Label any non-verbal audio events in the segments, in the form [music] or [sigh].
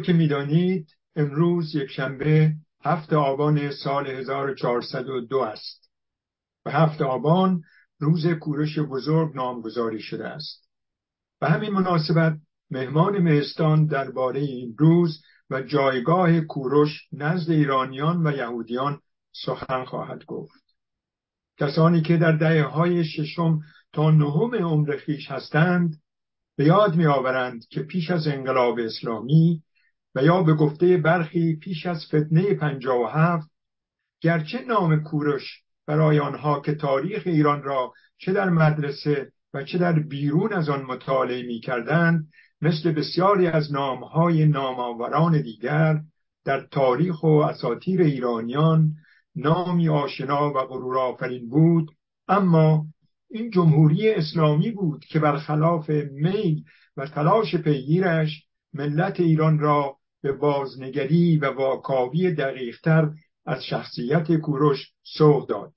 همانطور که می‌دانید امروز یک شنبه هفت آبان سال 1402 است. و هفت آبان روز کورش بزرگ نامگذاری شده است. به همین مناسبت مهمان مهستان درباره این روز و جایگاه کوروش نزد ایرانیان و یهودیان سخن خواهد گفت. کسانی که در دهه های ششم تا نهم عمر خیش هستند به یاد میآورند که پیش از انقلاب اسلامی و یا به گفته برخی پیش از فتنه پنجاه و هفت گرچه نام کوروش برای آنها که تاریخ ایران را چه در مدرسه و چه در بیرون از آن مطالعه می کردند مثل بسیاری از نامهای نامآوران دیگر در تاریخ و اساطیر ایرانیان نامی آشنا و غرورآفرین بود. اما این جمهوری اسلامی بود که برخلاف میل و تلاش پیگیرش ملت ایران را به بازنگری و واکاوی دقیقتر از شخصیت کوروش سوق داد.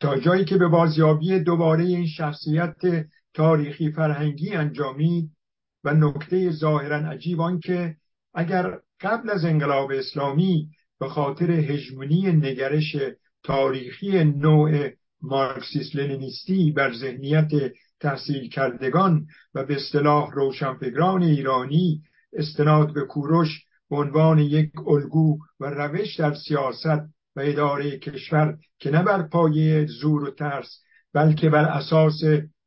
تا جایی که به بازیابی دوباره این شخصیت تاریخی فرهنگی انجامید و نکته ظاهرا عجیب آنکه اگر قبل از انقلاب اسلامی به خاطر هژمونی نگرش تاریخی نوع مارکسیس لنینیستی بر ذهنیت تحصیل کردگان و به اصطلاح روشنفکران ایرانی استناد به کوروش به عنوان یک الگو و روش در سیاست و اداره کشور که نه بر پایه زور و ترس بلکه بر اساس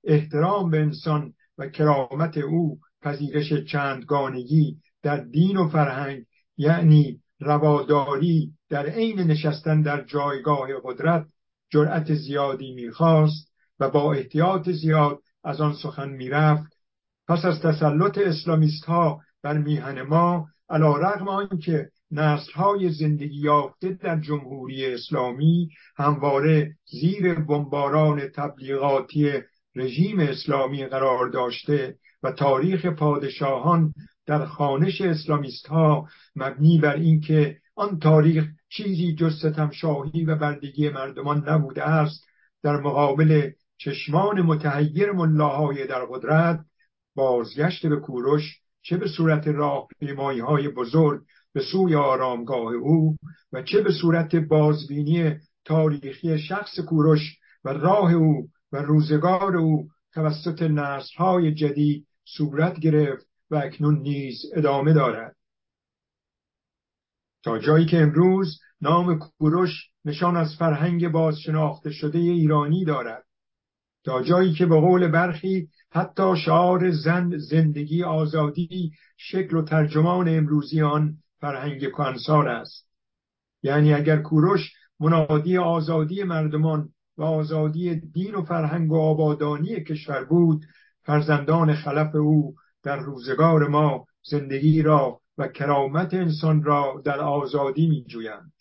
احترام به انسان و کرامت او پذیرش چندگانگی در دین و فرهنگ یعنی رواداری در عین نشستن در جایگاه قدرت جرأت زیادی می‌خواست و با احتیاط زیاد از آن سخن می‌رفت. پس از تسلط اسلامیست ها بر میهن ما علا رغم آنکه نسل های زندگی یافته در جمهوری اسلامی همواره زیر بمباران تبلیغاتی رژیم اسلامی قرار داشته و تاریخ پادشاهان در خانش اسلامیست ها مبنی بر اینکه آن تاریخ چیزی جز ستمشاهی و بردگی مردمان نبوده است در مقابل چشمان متحیر ملاهای در قدرت بازگشت به کوروش چه به صورت راه های بزرگ به سوی آرامگاه او و چه به صورت بازبینی تاریخی شخص کوروش و راه او و روزگار او توسط های جدید صورت گرفت و اکنون نیز ادامه دارد. تا جایی که امروز نام کوروش نشان از فرهنگ بازشناخته شده ایرانی دارد. تا جایی که به قول برخی حتی شعار زن زندگی آزادی شکل و ترجمان امروزی آن فرهنگ کانسار است یعنی اگر کوروش منادی آزادی مردمان و آزادی دین و فرهنگ و آبادانی کشور بود فرزندان خلف او در روزگار ما زندگی را و کرامت انسان را در آزادی می جویند.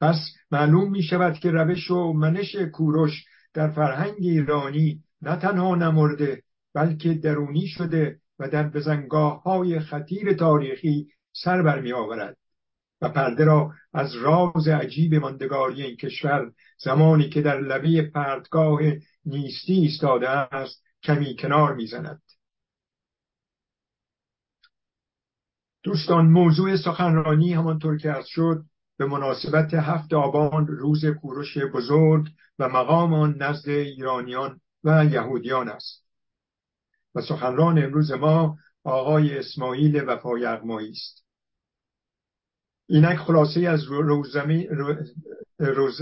پس معلوم می شود که روش و منش کوروش در فرهنگ ایرانی نه تنها نمرده بلکه درونی شده و در بزنگاه های خطیر تاریخی سر بر می آورد و پرده را از راز عجیب ماندگاری این کشور زمانی که در لبه پردگاه نیستی ایستاده است کمی کنار می‌زند. دوستان موضوع سخنرانی همانطور که از شد به مناسبت هفت آبان روز کوروش بزرگ و مقام آن نزد ایرانیان و یهودیان است. و سخنران امروز ما آقای اسماعیل وفایغمایی است. اینک خلاصه از روزمی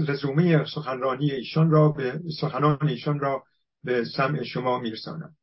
رزومه سخنرانی ایشان را به سخنان ایشان را به سمع شما میرسانم.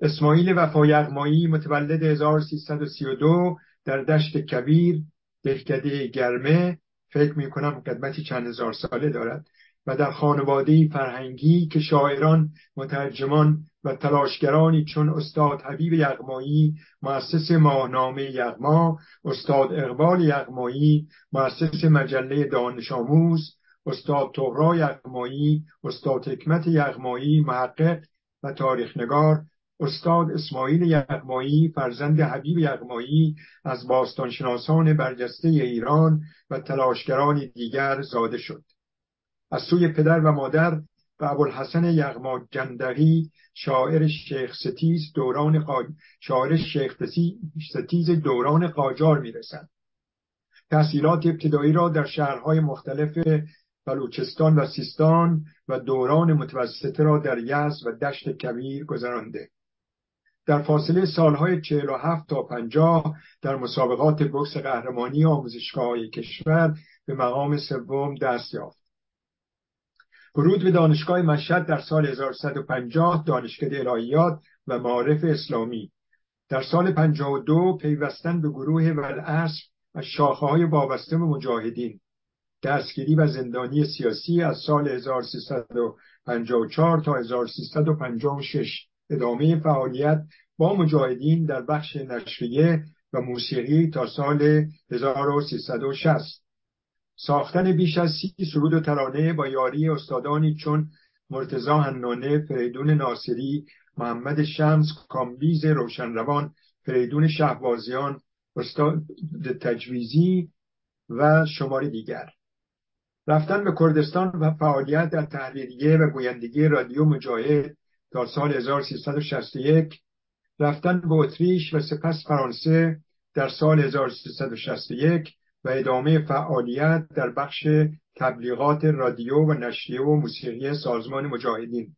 اسماعیل وفایغمایی متولد 1332 در دشت کبیر دهکده گرمه. فکر می کنم قدمتی چند هزار ساله دارد. و در خانواده فرهنگی که شاعران مترجمان و تلاشگرانی چون استاد حبیب یغمایی مؤسس ماهنامه یغما استاد اقبال یغمایی مؤسس مجله دانش آموز استاد تغرا یغمایی استاد حکمت یغمایی محقق و تاریخنگار استاد اسماعیل یغمایی فرزند حبیب یغمایی از باستانشناسان برجسته ایران و تلاشگران دیگر زاده شد. از سوی پدر و مادر به ابوالحسن یغما جندقی شاعر شیخ ستیز دوران شاعر شیخ ستیز دوران قاجار می‌رسد تحصیلات ابتدایی را در شهرهای مختلف بلوچستان و سیستان و دوران متوسطه را در یزد و دشت کبیر گذرانده در فاصله سالهای 47 تا 50 در مسابقات بکس قهرمانی آموزشگاه کشور به مقام سوم دست یافت. ورود به دانشگاه مشهد در سال 1150 دانشکده الهیات و معارف اسلامی. در سال 52 پیوستن به گروه ولعصر از شاخه های وابسته به مجاهدین. دستگیری و زندانی سیاسی از سال 1354 تا 1356 ادامه فعالیت با مجاهدین در بخش نشریه و موسیقی تا سال 1360 ساختن بیش از سی سرود و ترانه با یاری استادانی چون مرتزا هنانه، فریدون ناصری، محمد شمس، کامبیز روشنروان، فریدون شهبازیان، استاد تجویزی و شماری دیگر. رفتن به کردستان و فعالیت در تحریریه و گویندگی رادیو مجاهد تا سال 1361 رفتن به اتریش و سپس فرانسه در رسال 1361 و ادامه فعالیت در بخش تبلیغات رادیو و نشریه و موسیقی سازمان مجاهدین.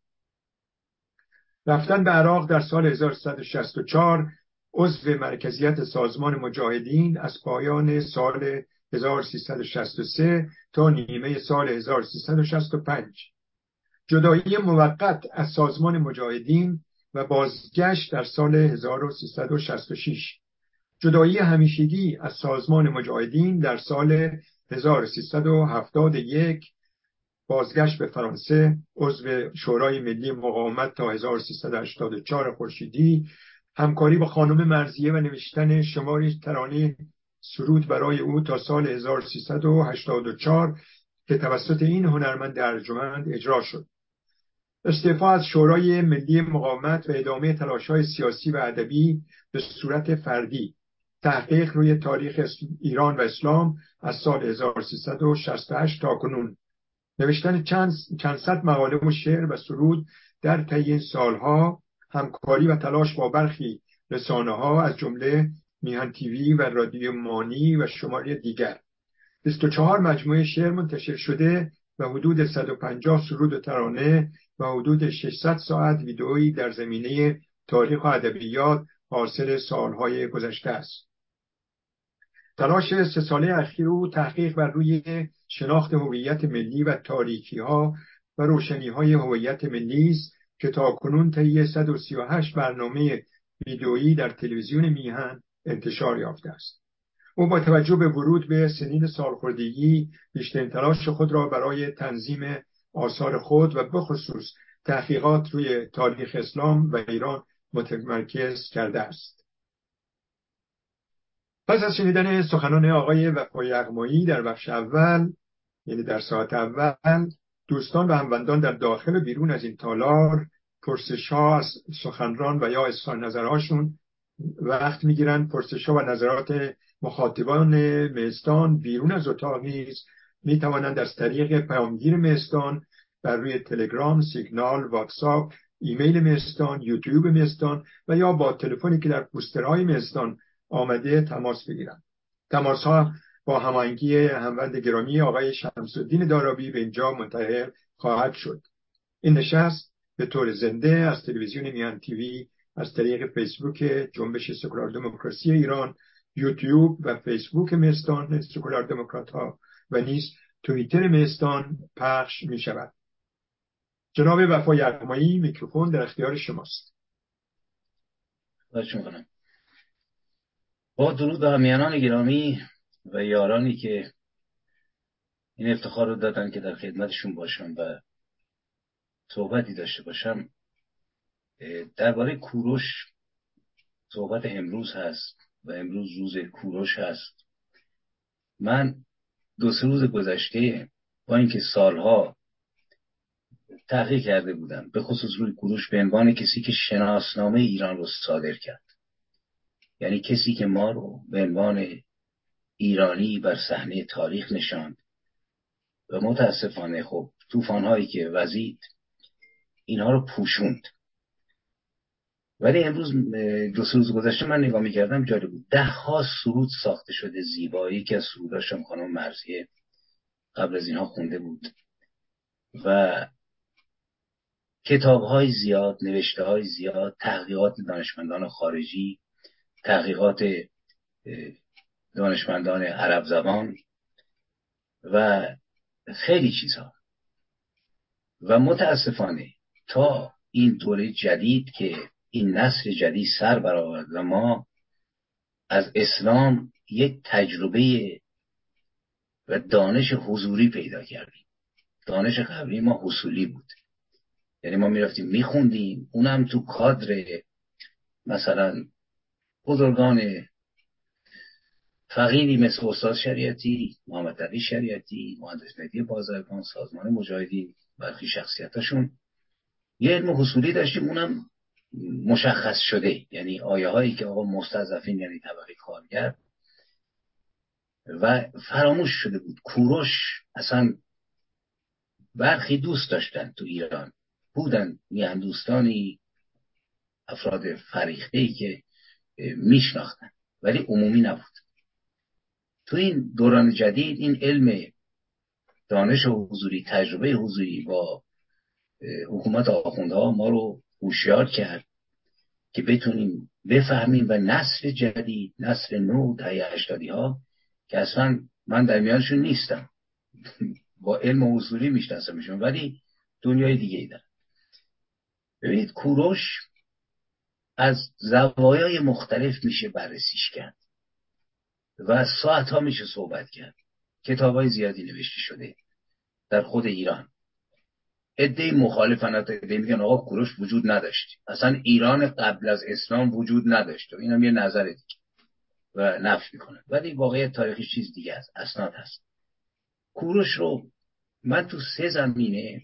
رفتن به عراق در سال 1364 عضو مرکزیت سازمان مجاهدین از پایان سال 1363 تا نیمه سال 1365 جدایی موقت از سازمان مجاهدین و بازگشت در سال 1366 جدایی همیشگی از سازمان مجاهدین در سال 1371 بازگشت به فرانسه عضو شورای ملی مقاومت تا 1384 خورشیدی. همکاری با خانم مرزیه و نوشتن شماری ترانه سرود برای او تا سال 1384 که توسط این هنرمند ارجمند اجرا شد. استعفا از شورای ملی مقاومت و ادامه تلاشهای سیاسی و ادبی به صورت فردی. تحقیق روی تاریخ ایران و اسلام از سال 1368 تا کنون. نوشتن چند, چند صد مقاله و شعر و سرود در طی این سالها همکاری و تلاش با برخی رسانه ها از جمله میهن تیوی و رادیو مانی و شماری دیگر. 24 مجموعه شعر منتشر شده و حدود 150 سرود و ترانه و حدود 600 ساعت ویدئویی در زمینه تاریخ و ادبیات حاصل سالهای گذشته است. تلاش سه ساله اخیر او تحقیق بر روی شناخت هویت ملی و تاریکی ها و روشنی های هویت ملی است که تا کنون طی 138 برنامه ویدئویی در تلویزیون میهن انتشار یافته است. او با توجه به ورود به سنین سالخوردگی بیشترین تلاش خود را برای تنظیم آثار خود و بخصوص تحقیقات روی تاریخ اسلام و ایران متمرکز کرده است. پس از شنیدن سخنان آقای وفای اغمایی در بخش اول یعنی در ساعت اول دوستان و هموندان در داخل و بیرون از این تالار پرسش ها از سخنران و یا اظهار نظرهاشون وقت می‌گیرن پرسش ها و نظرات مخاطبان مهستان بیرون از اتاق نیز می از طریق پیامگیر مهستان بر روی تلگرام، سیگنال، واتساپ، ایمیل مهستان، یوتیوب مهستان و یا با تلفنی که در پوسترهای مهستان آمده تماس بگیرند. تماس ها با هماهنگی هموند گرامی آقای شمسالدین دارابی به اینجا منتهی خواهد شد. این نشست به طور زنده از تلویزیون میان تیوی از طریق فیسبوک جنبش سکولار دموکراسی ایران یوتیوب و فیسبوک مستان سکولار دموکرات ها و نیز توییتر مستان پخش می شود جناب وفا یغمایی میکروفون در اختیار شماست. با درود به همیانان گرامی و یارانی که این افتخار رو دادن که در خدمتشون باشم و صحبتی داشته باشم. درباره کوروش صحبت امروز هست و امروز روز کوروش هست. من دو سه روز گذشته با اینکه سالها تحقیق کرده بودم به خصوص روی کوروش به عنوان کسی که شناسنامه ایران رو صادر کرد. یعنی کسی که ما رو به عنوان ایرانی بر صحنه تاریخ نشاند. و متاسفانه خب طوفانهایی که وزید اینها رو پوشوند. ولی امروز دو روز گذشته من نگاه می‌کردم جالب بود. ده ها سرود ساخته شده زیبایی که از سروداشم خانم مرزیه قبل از اینها خونده بود. و کتاب های زیاد نوشته های زیاد تحقیقات دانشمندان خارجی تحقیقات دانشمندان عرب زبان و خیلی چیزها. و متاسفانه تا این دوره جدید که این نسل جدید سر برآورد و ما از اسلام یک تجربه و دانش حضوری پیدا کردیم. دانش قبلی ما حصولی بود. یعنی ما می‌رفتیم میخوندیم اونم تو کادر مثلا بزرگان فقیری مثل استاد شریعتی محمد علی شریعتی مهندس مهدی بازرگان سازمان مجاهدین برخی شخصیتاشون یه علم حصولی داشتیم اونم مشخص شده. یعنی آیه هایی که آقا مستضعفین یعنی طبقه کارگر و فراموش شده بود. کوروش اصلا برخی دوست داشتن تو ایران. بودن میهندوستانی افراد فریخته ای که میشناختن. ولی عمومی نبود. تو این دوران جدید این علم دانش حضوری تجربه حضوری با حکومت آخوندها ما رو هوشیار کرد که بتونیم بفهمیم و نسل جدید نسل نو دهه هشتادی ها که اصلا من در میانشون نیستم. [laughs] با علم حضوری میشناسمشون ولی دنیای دیگه ای دارم ببینید کوروش از زوایای مختلف میشه بررسیش کرد. و ساعت ها میشه صحبت کرد. کتاب های زیادی نوشته شده در خود ایران. ادهی مخالفن ادهی میگن آقا کوروش وجود نداشت. اصلا ایران قبل از اسلام وجود نداشت. و اینم یه نظر دیگه. و نفش می‌کنه. ولی واقعیت تاریخی چیز دیگه است. اسناد هست. کوروش رو من تو سه زمینه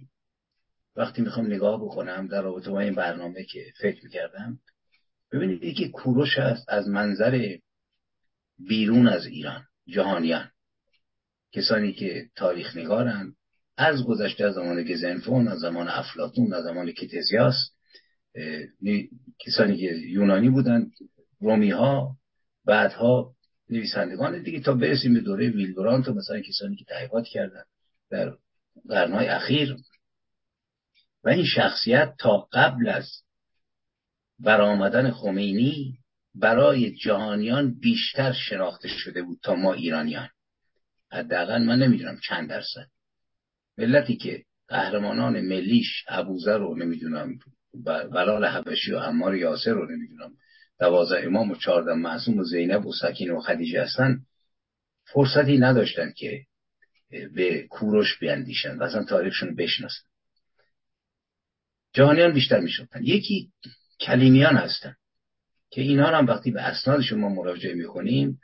وقتی می‌خوام نگاه بکنم در رابطه با این برنامه که فکر می‌کردم ببینید یکی کوروش هست از منظر بیرون از ایران جهانیان. کسانی که تاریخ نگارن از گذشته از زمان گزنفون از زمان افلاتون از زمان کیتزیاس کسانی که یونانی بودن رومی ها بعدها نویسندگان دیگه تا برسیم به دوره ویلدورانت و مثلا کسانی که تحقیقات کردن در قرنهای اخیر. و این شخصیت تا قبل از برآمدن خمینی برای جهانیان بیشتر شناخته شده بود تا ما ایرانیان. حداقل من نمی‌دونم چند درصد. ملتی که قهرمانان ملیش ابوذر رو نمی‌دونم بلال حبشی و عمار یاسر رو نمی‌دونم دوازه امام و چهارده معصوم و زینب و سکین و خدیجه هستن فرصتی نداشتن که به کوروش بیاندیشن و اصلا تاریخشون بشناسن. جهانیان بیشتر می‌شدن یکی کلیمیان هستن که اینا هم وقتی به اسنادشون ما مراجعه می‌کنیم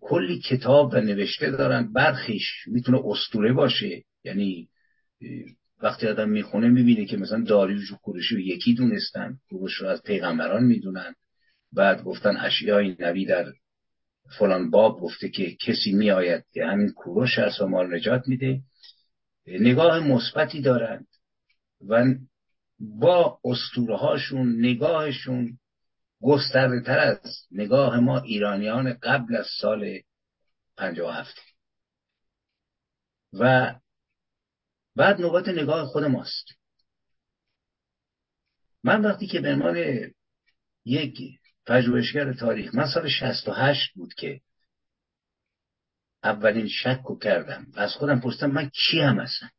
کلی کتاب و نوشته دارن. برخیش می‌تونه استوره باشه. یعنی وقتی آدم می‌خونه می‌بینه که مثلا داریوش و کوروشی رو یکی دونستن کوروش رو از پیغمبران می‌دونن. بعد گفتن اشیای نبی در فلان باب گفته که کسی میآید که همین کوروش هست و ما نجات میده. نگاه مثبتی دارند. و با استوره هاشون نگاهشون گسترده تر از نگاه ما ایرانیان قبل از سال هفت. و بعد نوبت نگاه خود ماست. من وقتی که به عنوان یک پژوهشگر تاریخ من سال 68 بود که اولین شک رو کردم از خودم پرسیدم من کی هم هستم؟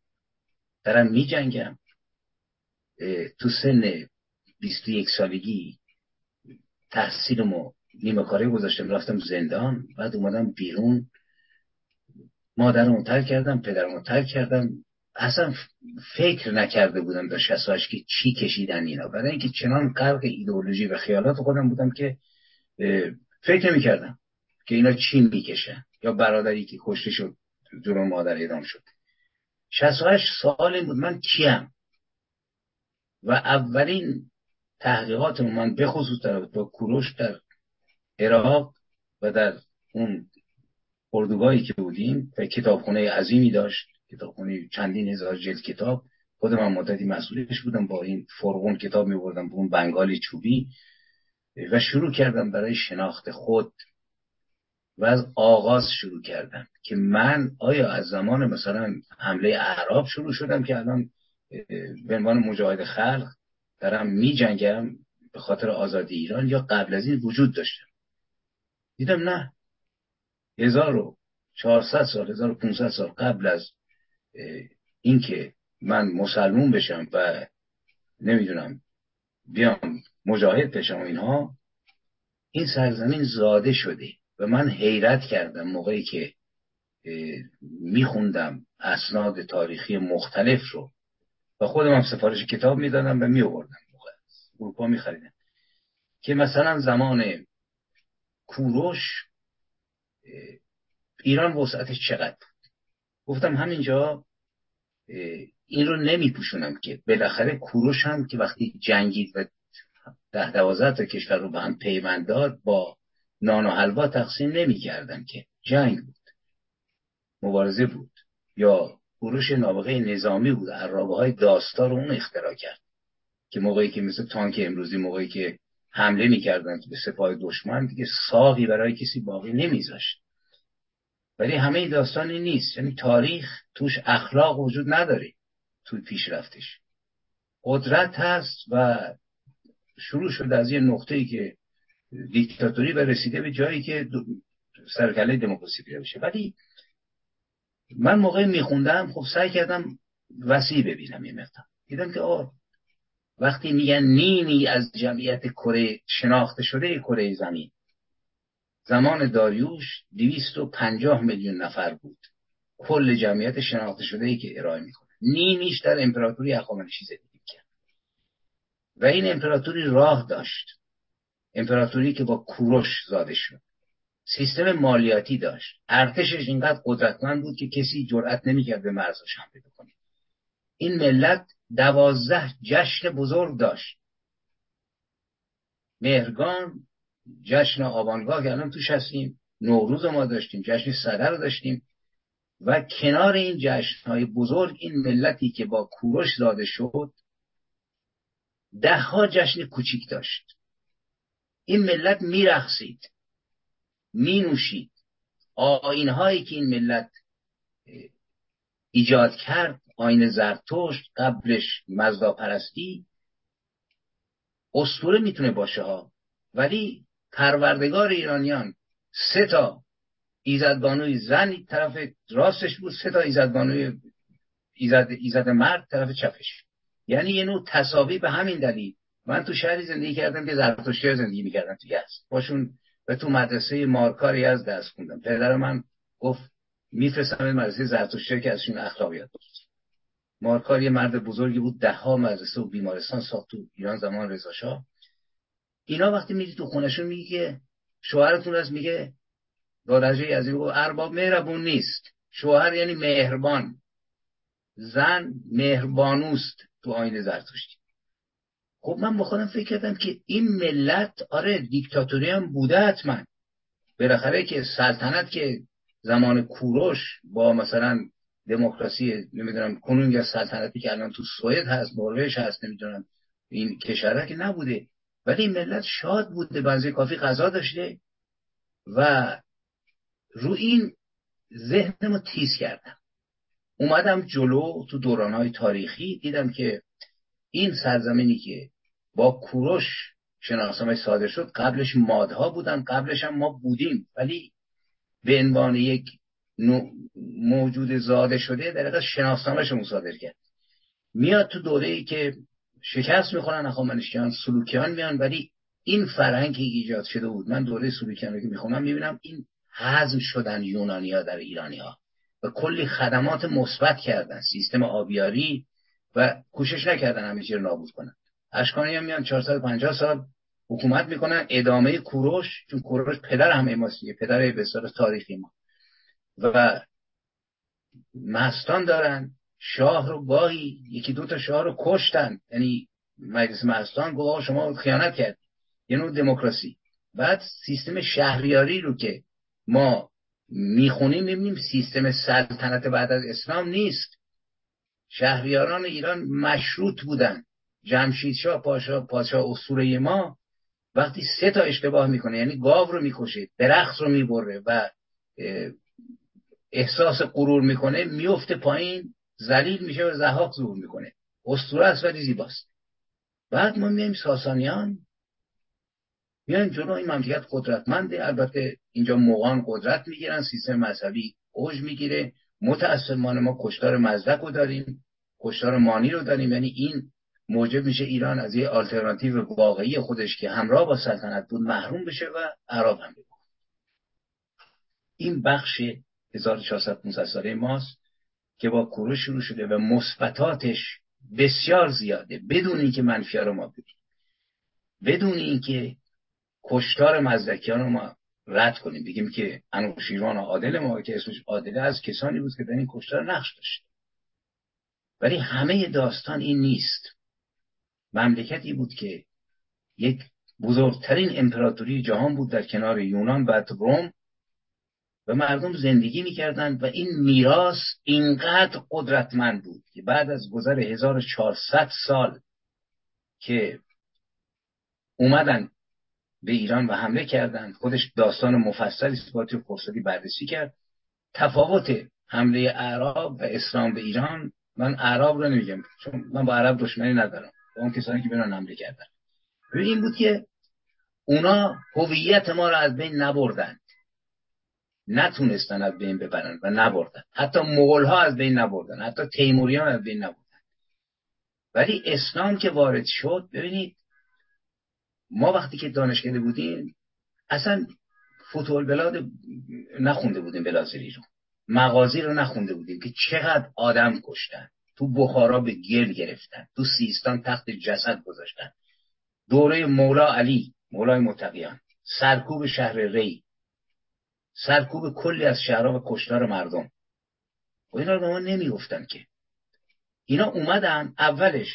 دارم می جنگم تو سن 21 سالگی تحصیلمو نیمه کاری گذاشتم رفتم زندان بعد اومدم بیرون. مادرمو ترک کردم پدرمو ترک کردم. اصلا فکر نکرده بودم در 68 که چی کشیدن اینا. برای اینکه چنان غرق ایدئولوژی و خیالات خودم بودم که فکر نمی کردم که اینا چی می‌کشن یا برادری که کشته شد جلو مادر اعدام شد. 68 سال بود. من کیم؟ و اولین تحقیقات من به خصوص در با کوروش در عراق و در اون اردوگاهی که بودیم و کتابخونه عظیمی داشت کتابخونه چندین هزار جلد کتاب. خود من مدتی مسئولش بودم با این فرغون کتاب می بردم به اون بنگالی چوبی و شروع کردم برای شناخت خود و از آغاز شروع کردم که من آیا از زمان مثلا حمله اعراب شروع شدم که الان به عنوان مجاهد خلق دارم می جنگم به خاطر آزادی ایران یا قبل از این وجود داشتم؟ دیدم نه. 1400 سال 1500 سال قبل از اینکه من مسلمون بشم و نمی‌دونم بیام مجاهد بشم اینها این سرزمین زاده شده و من حیرت کردم موقعی که میخوندم اسناد تاریخی مختلف رو. خودم هم سفارش کتاب می‌دادم و میوردم اروپا میخریدم. که مثلا زمان کوروش ایران وسعتش چقدر بود؟ گفتم همینجا این رو نمیپوشونم که بالاخره کوروش هم که وقتی جنگید و ده دوازده تا کشور رو به هم پیوند داد با نان و حلوا تقسیم نمی‌کردن که جنگ بود مبارزه بود یا کوروش نابغه نظامی بود عرابه های داستار رو اون اختراع کرد. که موقعی که مثل تانک امروزی موقعی که حمله می‌کردن به سپاه دشمن دیگه ساقی برای کسی باقی نمیذاشت. ولی همه داستانی نیست. یعنی تاریخ توش اخلاق وجود نداره توی پیشرفتش. قدرت هست و شروع شده از یه نقطه ای که دیکتاتوری و رسیده به جایی که سرکله دموکراسی پیدا بشه. ولی من موقع میخوندم خب سعی کردم وسیع ببینم یه مقدار. دیدم که آه وقتی میگن نیمی از جمعیت کره شناخته شده کره زمین. زمان داریوش دویست و پنجاه میلیون نفر بود. کل جمعیت شناخته شده ای که ارائه می‌کنه. نیمیش در امپراتوری اخامنشی زندگی کرد. و این امپراتوری راه داشت. امپراتوری که با کوروش زاده شد. سیستم مالیاتی داشت. ارتشش اینقدر قدرتمند بود که کسی جرأت نمی‌کرد به مرزش حمله بکنه. این ملت دوازده جشن بزرگ داشت. مهرگان جشن آبانگاه که الان توش هستیم نوروز ما داشتیم جشن صدر رو داشتیم و کنار این جشن های بزرگ این ملتی که با کوروش زاده شد ده ها جشن کوچیک داشت. این ملت میرخصید مینوشید. آین هایی که این ملت ایجاد کرد آین زرتشت قبلش مزدا پرستی اسطوره می‌تونه باشه ها. ولی پروردگار ایرانیان سه تا ایزدبانوی زن طرف راستش بود سه تا ایزدبانوی ایزد, ایزد مرد طرف چپش. یعنی یه نوع تصاوی به همین دلیل. من تو شهری زندگی کردم که زرتشتی زندگی می‌کردم تو یزد. باشون و تو مدرسه مارکاری از دست خوندم. پدر من گفت میفرستم مدرسه زرتشتی که ازشون اخلاقیات درست. مارکار یه مرد بزرگی بود ده ها مدرسه و بیمارستان ساخت تو ایران زمان رضا اینا وقتی میری تو خونشون میگی که شوهرتون از میگه با درجه از این ارباب مهربون نیست. شوهر یعنی مهربان. زن مهربانوست تو آین زرتشتی. خب من با خودم فکر کردم که این ملت آره دیکتاتوری هم بوده حتما. بالاخره که سلطنت که زمان کوروش با مثلا دموکراسی نمی‌دونم کنون یا سلطنتی که الان تو سوئد هست نروژ هست نمی‌دونم این کشورها که نبوده. ولی ملت شاد بوده بعضی کافی غذا داشته و رو این ذهنمو تیز کردم. اومدم جلو تو دورانهای تاریخی دیدم که این سرزمینی که با کوروش شناسنامه صادر شد. قبلش مادها بودن قبلش هم ما بودیم. ولی به عنوان یک موجود زاده شده در حقیقت شناسنامهش صادر کرد. میاد تو دوره ای که شکست می‌خورن اخوامنشیان سلوکیان میان ولی این فرهنگی ایجاد شده بود من دوره سلوکیان رو که می‌خونم می‌بینم این حزم شدن یونانی ها در ایرانی ها و کلی خدمات مثبت کردن سیستم آبیاری و کوشش نکردن همه رو نابود کنن. اشکانی هم میان 450 سال حکومت می‌کنن. ادامه کوروش چون کوروش پدر همه ماست پدر بسیار تاریخی ما. و مستان دارن شاه رو گاهی یکی دو تا شاه رو کشتن. یعنی مجلس مستان گفت شما خیانت کرد یه نوع دموکراسی. بعد سیستم شهریاری رو که ما می‌خونیم می‌بینیم سیستم سلطنت بعد از اسلام نیست. شهریاران ایران مشروط بودن. جمشید شاه پاشا پادشاه اسطوره ما وقتی سه تا اشتباه می‌کنه یعنی گاو رو می‌کشه درخت رو می‌بره و احساس غرور می‌کنه میفته پایین ذلیل میشه و زهاق ظهور می‌کنه. اسطوره است ولی زیباست. بعد ما میایم ساسانیان میایم جلو این مملکت قدرتمنده. البته اینجا موقعان قدرت می‌گیرن سیستم مذهبی اوج می‌گیره. متاسفانه ما کشتار مزدک رو داریم کشتار مانی رو داریم. یعنی این موجب میشه ایران از یه آلترناتیو واقعی خودش که همراه با سلطنت بود محروم بشه و عراق هم بگو این بخش 1400 ساله ماست که با کوروش شروع شده و مثبتاتش بسیار زیاده. بدون اینکه منفی رو ما بگیم بدون اینکه کشتار مزدکیان رو ما رد کنیم. بگیم که انوشیروان عادل ما که اسمش عادله از کسانی بود که در این کشتار نقش داشت. ولی همه داستان این نیست. مملکتی بود که یک بزرگترین امپراتوری جهان بود در کنار یونان بعد روم و مردم زندگی می‌کردند و این میراث اینقدر قدرتمند بود که بعد از گذر 1400 سال که اومدن به ایران و حمله کردند خودش داستان مفصلی است با فرصتی بررسی کرد. تفاوت حمله اعراب و اسلام به ایران من اعراب رو نمیگم چون من با عرب دشمنی ندارم. با اون کسانی که برن حمله کردن این بود که اونا هویت ما رو از بین نبردند. نتونستن از بین ببرن و نبردن. حتی مغول ها از بین نبردن. حتی تیموریان از بین نبردن. ولی اسلام که وارد شد ببینید ما وقتی که دانشکده بودیم اصلا فوتبال بلاد نخونده بودیم بلازری رو. مغازی رو نخونده بودیم که چقدر آدم کشتن. تو بخارا به گل گرفتن تو سیستان تخت جسد گذاشتن. دوره مولا علی مولای متقیان سرکوب شهر ری سرکوب کلی از شهرها و کشتار مردم. و اینا به ما نمی‌گفتن که. اینا اومدن اولش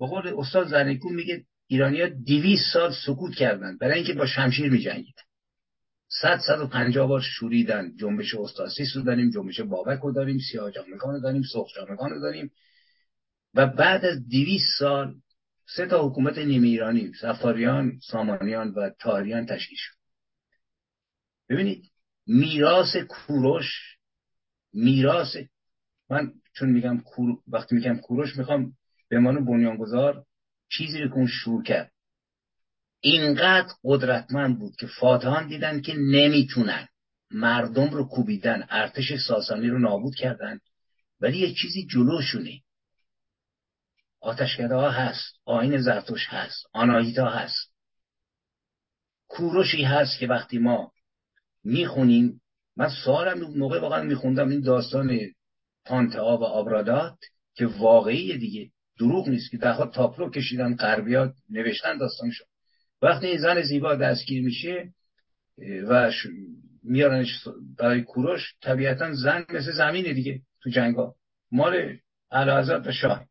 به قول استاد زرنیکو میگه ایرانیا دیویس سال سکوت کردن برای اینکه با شمشیر میجنگید صد صد و پنجاه بار شوریدن. جنبش استاسیس رو داریم جنبش بابک رو داریم سیاه جامگان رو داریم سرخ جامگان رو داریم. و بعد از دیویس سال سه تا حکومت نیمه ایرانی سفاریان سامانیان و تاریان تشکیل شد. ببینید میراث کوروش میراث من چون میگم. وقتی میگم کوروش می‌خوام به عنوان بنیانگذار چیزی رو که شروع کرد. اینقدر قدرتمند بود که فاتحان دیدن که نمی‌تونن. مردم رو کوبیدن ارتش ساسانی رو نابود کردن. ولی یه چیزی جلوشونه. آتشکده ها هست آین زرتوش هست آناهیتا هست. کوروشی هست که وقتی ما می‌خونیم من سوالم موقع واقعا میخوندم این داستان پانتا و آبرادات که واقعی دیگه. دروغ نیست که دهها تاپلو کشیدن غربیات نوشتن داستانشو. وقتی زن زیبا دستگیر میشه و میارنش برای کوروش طبیعتا زن مثل زمینه دیگه تو جنگا مال اعلی و شاه.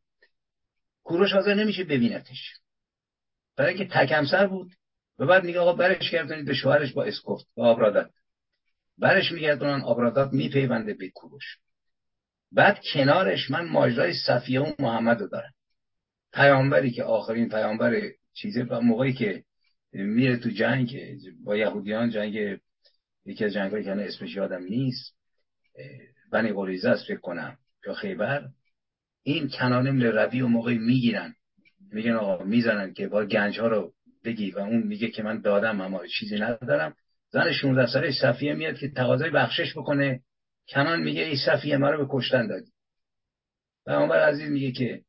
کوروش حاضر نمیشه ببینتش. برای که تکمسر بود و بعد میگه آقا برش گردونید به شوهرش با اسکفت با آبرادات. برش میگردونن آبرادات میپیونده به کوروش. بعد کنارش من ماجرای صفیه و محمد رو دارم. پیامبری که آخرین پیامبر چیزه و موقعی که میره تو جنگ با یهودیان جنگ یکی از جنگ که اسمش یادم نیست بنی قریزه است فکر کنم یا خیبر. این کنانه ابن ربی و موقعی می‌گیرن. میگن آقا می‌زنن که با گنج ها رو بگی و اون میگه که من دادم اما چیزی ندارم. زن 16 ساله صفیه میاد که تقاضای بخشش بکنه. کنان میگه ای صفیه مرا به کشتن دادی. و عمر عزیز میگه که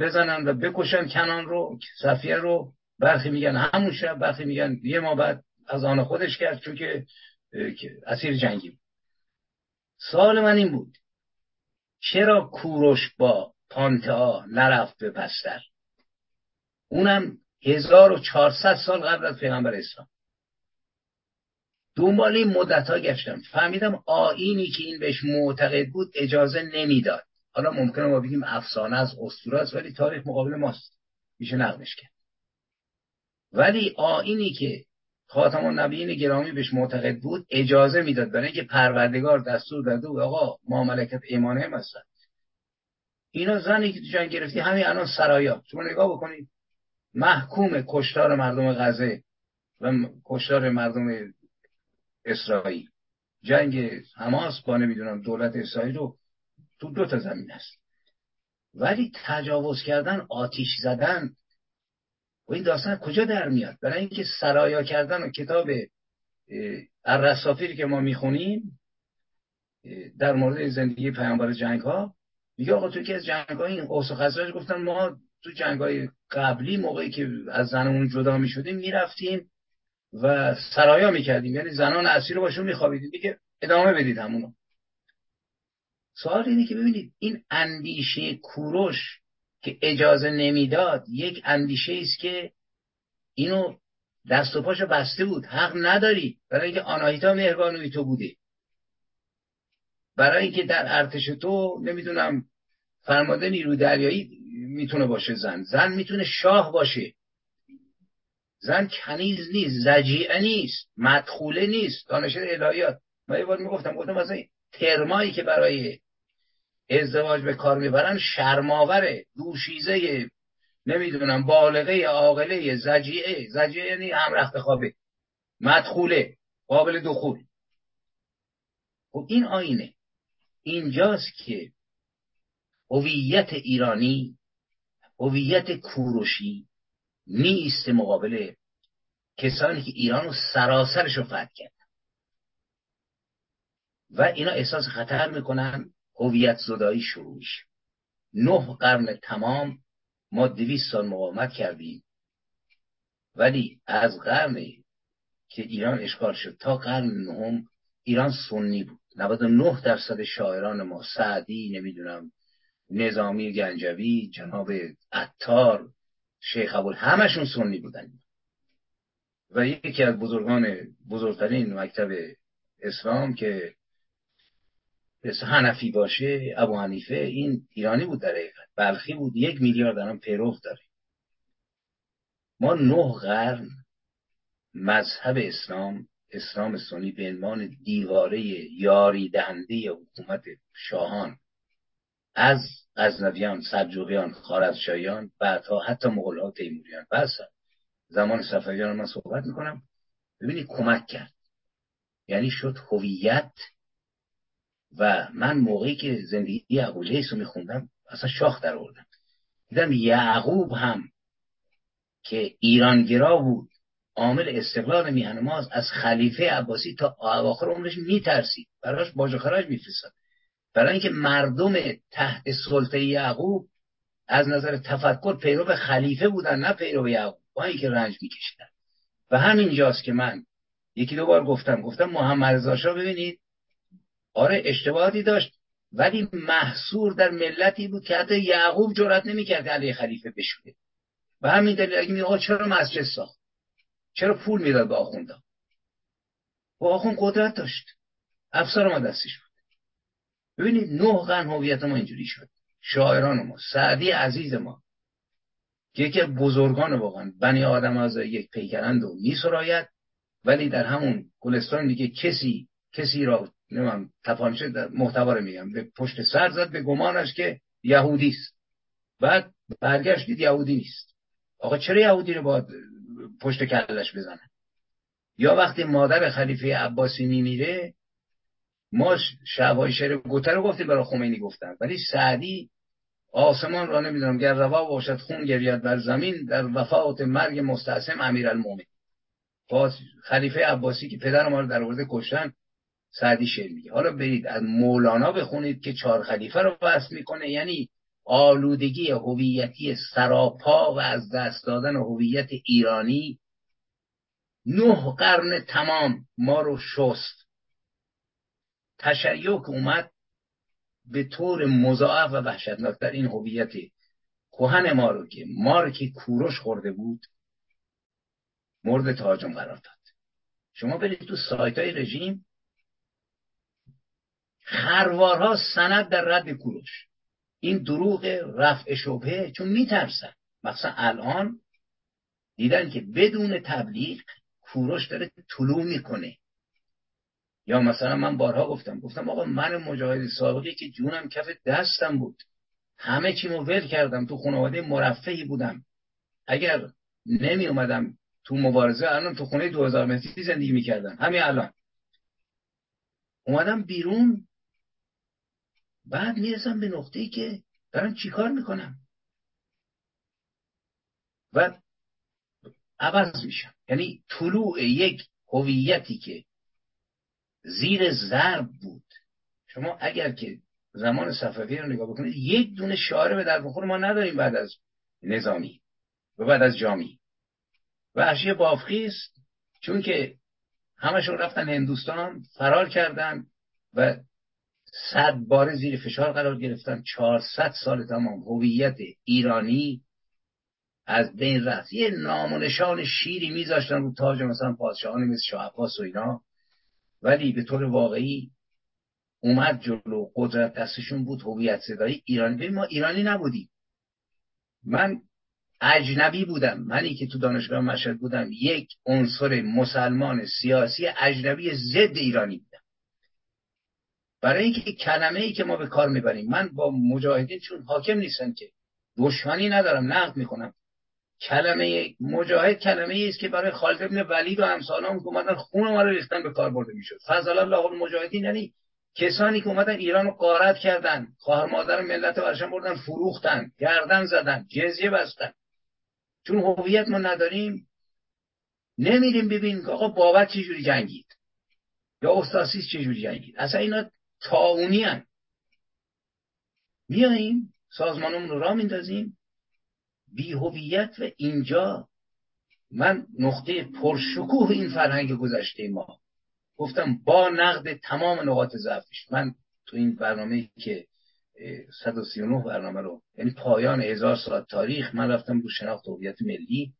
بزنن و بکشن کنان رو صفیه رو. برخی میگن همون شب برخی میگن یه ما بعد از آن خودش کرد چون که اسیر جنگی بود. سوال من این بود چرا کوروش با پانتا نرفت به بستر؟ اونم 1400 سال قبل از پیغمبر اسلام. دنبال این مدت ها گشتم. فهمیدم آینی که این بهش معتقد بود اجازه نمی‌داد. حالا ممکنه ما بگیم افسانه از اسطوره است ولی تاریخ مقابل ماست. میشه نقلش کرد. ولی آینی که خاتم النبیین گرامی بهش معتقد بود اجازه می‌داد برای اینکه پروردگار دستور داده و آقا ما ملکت ایمانه هستن. اینا زنی که تو جنگ گرفتی همین الان سرایا شما نگاه بکنید محکوم کشتار مردم غزه و کشتار مردم اسرائیل. جنگ حماس با نمی‌دونم دولت اسرائیل رو تو دو تا زمین است ولی تجاوز کردن آتیش زدن و این داستان کجا در میاد؟ برای اینکه سرایا کردن کتاب الرسافیری که ما می‌خونیم در مورد زندگی پیامبر جنگ ها میگه آقا تو که از جنگ های این اوس و گفتن ما تو جنگ های قبلی موقعی که از زنمون جدا می‌شدیم می‌رفتیم و سرایا می‌کردیم. یعنی زنان اسیر رو باشون میخوابیدیم. دیگه ادامه بدید همونو. سوال اینه که ببینید این اندیشه کوروش که اجازه نمی‌داد یک اندیشه است که اینو دست و پاشو بسته بود. حق نداری برای اینکه آناهیتا مهربانوی تو بوده. برای اینکه در ارتش تو نمی‌دونم فرماده نیرو دریایی می‌تونه باشه زن. زن می‌تونه شاه باشه. زن کنیز نیست زجیعه نیست مدخوله نیست. دانشگاه الهیات. ما یه بار می‌گفتم گفتم مثلا ترمایی که برای ازدواج به کار می‌برن شرماوره دوشیزه نمی‌دونم بالغه عاقله زجیعه. زجیعه یعنی هم رخت خوابه. مدخوله قابل دخول. خب این آینه. اینجاست که هویت ایرانی هویت کوروشی نیست مقابل کسانی که ایران رو سراسرش رو فتح کرد و اینا احساس خطر می‌کنن هویت زدایی شروع میشه. نه قرن تمام ما دویست سال مقاومت کردیم. ولی از قرن که ایران اشغال شد تا قرن نهم ایران سنی بود. 99 درصد شاعران ما سعدی نمی‌دونم نظامی گنجوی جناب عطار شیخ ابو همشون سنی بودن. و یکی از بزرگان بزرگترین مکتب اسلام که حنفی باشه ابو حنیفه این ایرانی بود در حقیقت. بلخی بود یک میلیارد الان پیرو داره. ما نه قرن مذهب اسلام اسلام سنی به عنوان دیواره یاری دهنده حکومت شاهان از غزنویان سلجوقیان خارزشایان بعدها حتی مغولها تیموریان. بس. زمان صفویان من صحبت می‌کنم. ببینید کمک کرد. یعنی شد هویت و من موقعی که زندگی یعقوب لیس رو میخوندم اصلا شاخ در آوردم. دیدم یعقوب هم که ایرانگرا بود عامل استقلال میهن ما از خلیفه عباسی تا اواخر عمرش میترسید. براش باج خراج میفرستاد. برای اینکه مردم تحت سلطه یعقوب از نظر تفکر پیرو خلیفه بودن نه پیرو یعقوب. با اینکه رنج میکشیدن. و همینجاست که من یکی دو بار گفتم. گفتم محمد رضا ببینید آره اشتباهاتی داشت. ولی محصور در ملتی بود که حتی یعقوب جرأت نمی‌کرد علی خلیفه بشوره و همین دلیل اگه می چرا مسجد ساخت؟ چرا پول می‌داد به آخوندا و آخون قدرت داشت. افسر ما دستش بود. ببینید نه قرن هویت ما اینجوری شد. شاعران ما سعدی عزیز ما که یکی بزرگان واقعا بنی آدم از یک پیکرند و میسراید ولی در همون گلستان میگه کسی کسی را نمیم تفاهمشه محتوا رو میگم. به پشت سر زد به گمانش که یهودی است. بعد برگشت دید یهودی نیست. آقا چرا یهودی رو باید پشت کلش بزنه؟ یا وقتی مادر خلیفه عباسی میمیره ما شبهای شعر گوته رو گفتیم برای خمینی گفتن. ولی سعدی آسمان را نمی‌دونم گر روا باشد خون گرید بر زمین در وفات مرگ مستعصم امیر المومن خلیفه عباسی که پدر ما رو در ورده کشتن سعدی شعر حالا برید از مولانا بخونید که چهار خلیفه رو بحث می‌کنه. یعنی آلودگی هویتی سراپا و از دست دادن هویت ایرانی نه قرن تمام ما رو شست. تشیع اومد به طور مضاعف و وحشتناک در این هویت کهن ما رو که ما که کوروش خورده بود مورد تهاجم قرار داد. شما برید تو سایت های رژیم خروارها سند در رد کوروش. این دروغ رفع شبهه چون میترسن. مثلا الان دیدن که بدون تبلیغ کوروش داره طلوع می‌کنه. یا مثلا من بارها گفتم گفتم آقا من مجاهد سابقی که جونم کف دستم بود. همه چیمو ول کردم تو خانواده مرفهی بودم. اگر نمی اومدم تو مبارزه الان تو خونه 2000 متری زندگی می‌کردم. همین الان. اومدم بیرون بعد می‌رسم به نقطه ای که دارم چیکار می‌کنم. و عوض میشم. یعنی طلوع یک هویتی که زیر ضرب بود. شما اگر که زمان صفوی رو نگاه بکنید یک دونه شعار به در بخور ما نداریم بعد از نظامی و بعد از جامی. و اشیه بافخیست چون که همشون رفتن هندوستان فرار کردن و صد بار زیر فشار قرار گرفتن. چهارصد سال تمام هویت ایرانی از بین رفت. یه نام و نشان شیری میذاشتن رو تاج مثلا پادشاهان مثل شاه عباس و اینا. ولی به طور واقعی اومد جلو. قدرت دستشون بود هویت صدایی ایرانی. ما ایرانی نبودیم. من اجنبی بودم. منی که تو دانشگاه مشهد بودم. یک عنصر مسلمان سیاسی اجنبی ضد ایرانی برای اینکه کلمه ای که ما به کار می‌بریم. من با مجاهدین چون حاکم نیستم که دشمنی ندارم نقد می‌کنم. کلمه مجاهد کلمه ای است که برای خالد ابن ولید و امثالان که اومدن خون ما رو ریختن به کار برده می‌شد. فضل الله المجاهدین یعنی کسانی که اومدن ایران رو قارت کردن خواهر مادر ملت ورشن بردن فروختن گردن زدن جزیه بستن. چون هویت ما نداریم نمیریم ببینیم که آقا بابت چجوری جنگید یا استاسیس چجوری جنگید. اصلا اینا تاونی هن. میاییم سازمانمون رو را میندازیم. بی هویت و اینجا. من نقطه پرشکوه این فرهنگ گذشته ما. گفتم با نقد تمام نقاط ضعفش. من تو این برنامه که 139 برنامه رو یعنی پایان هزار ساعت تاریخ من رفتم رو شناخت هویت ملی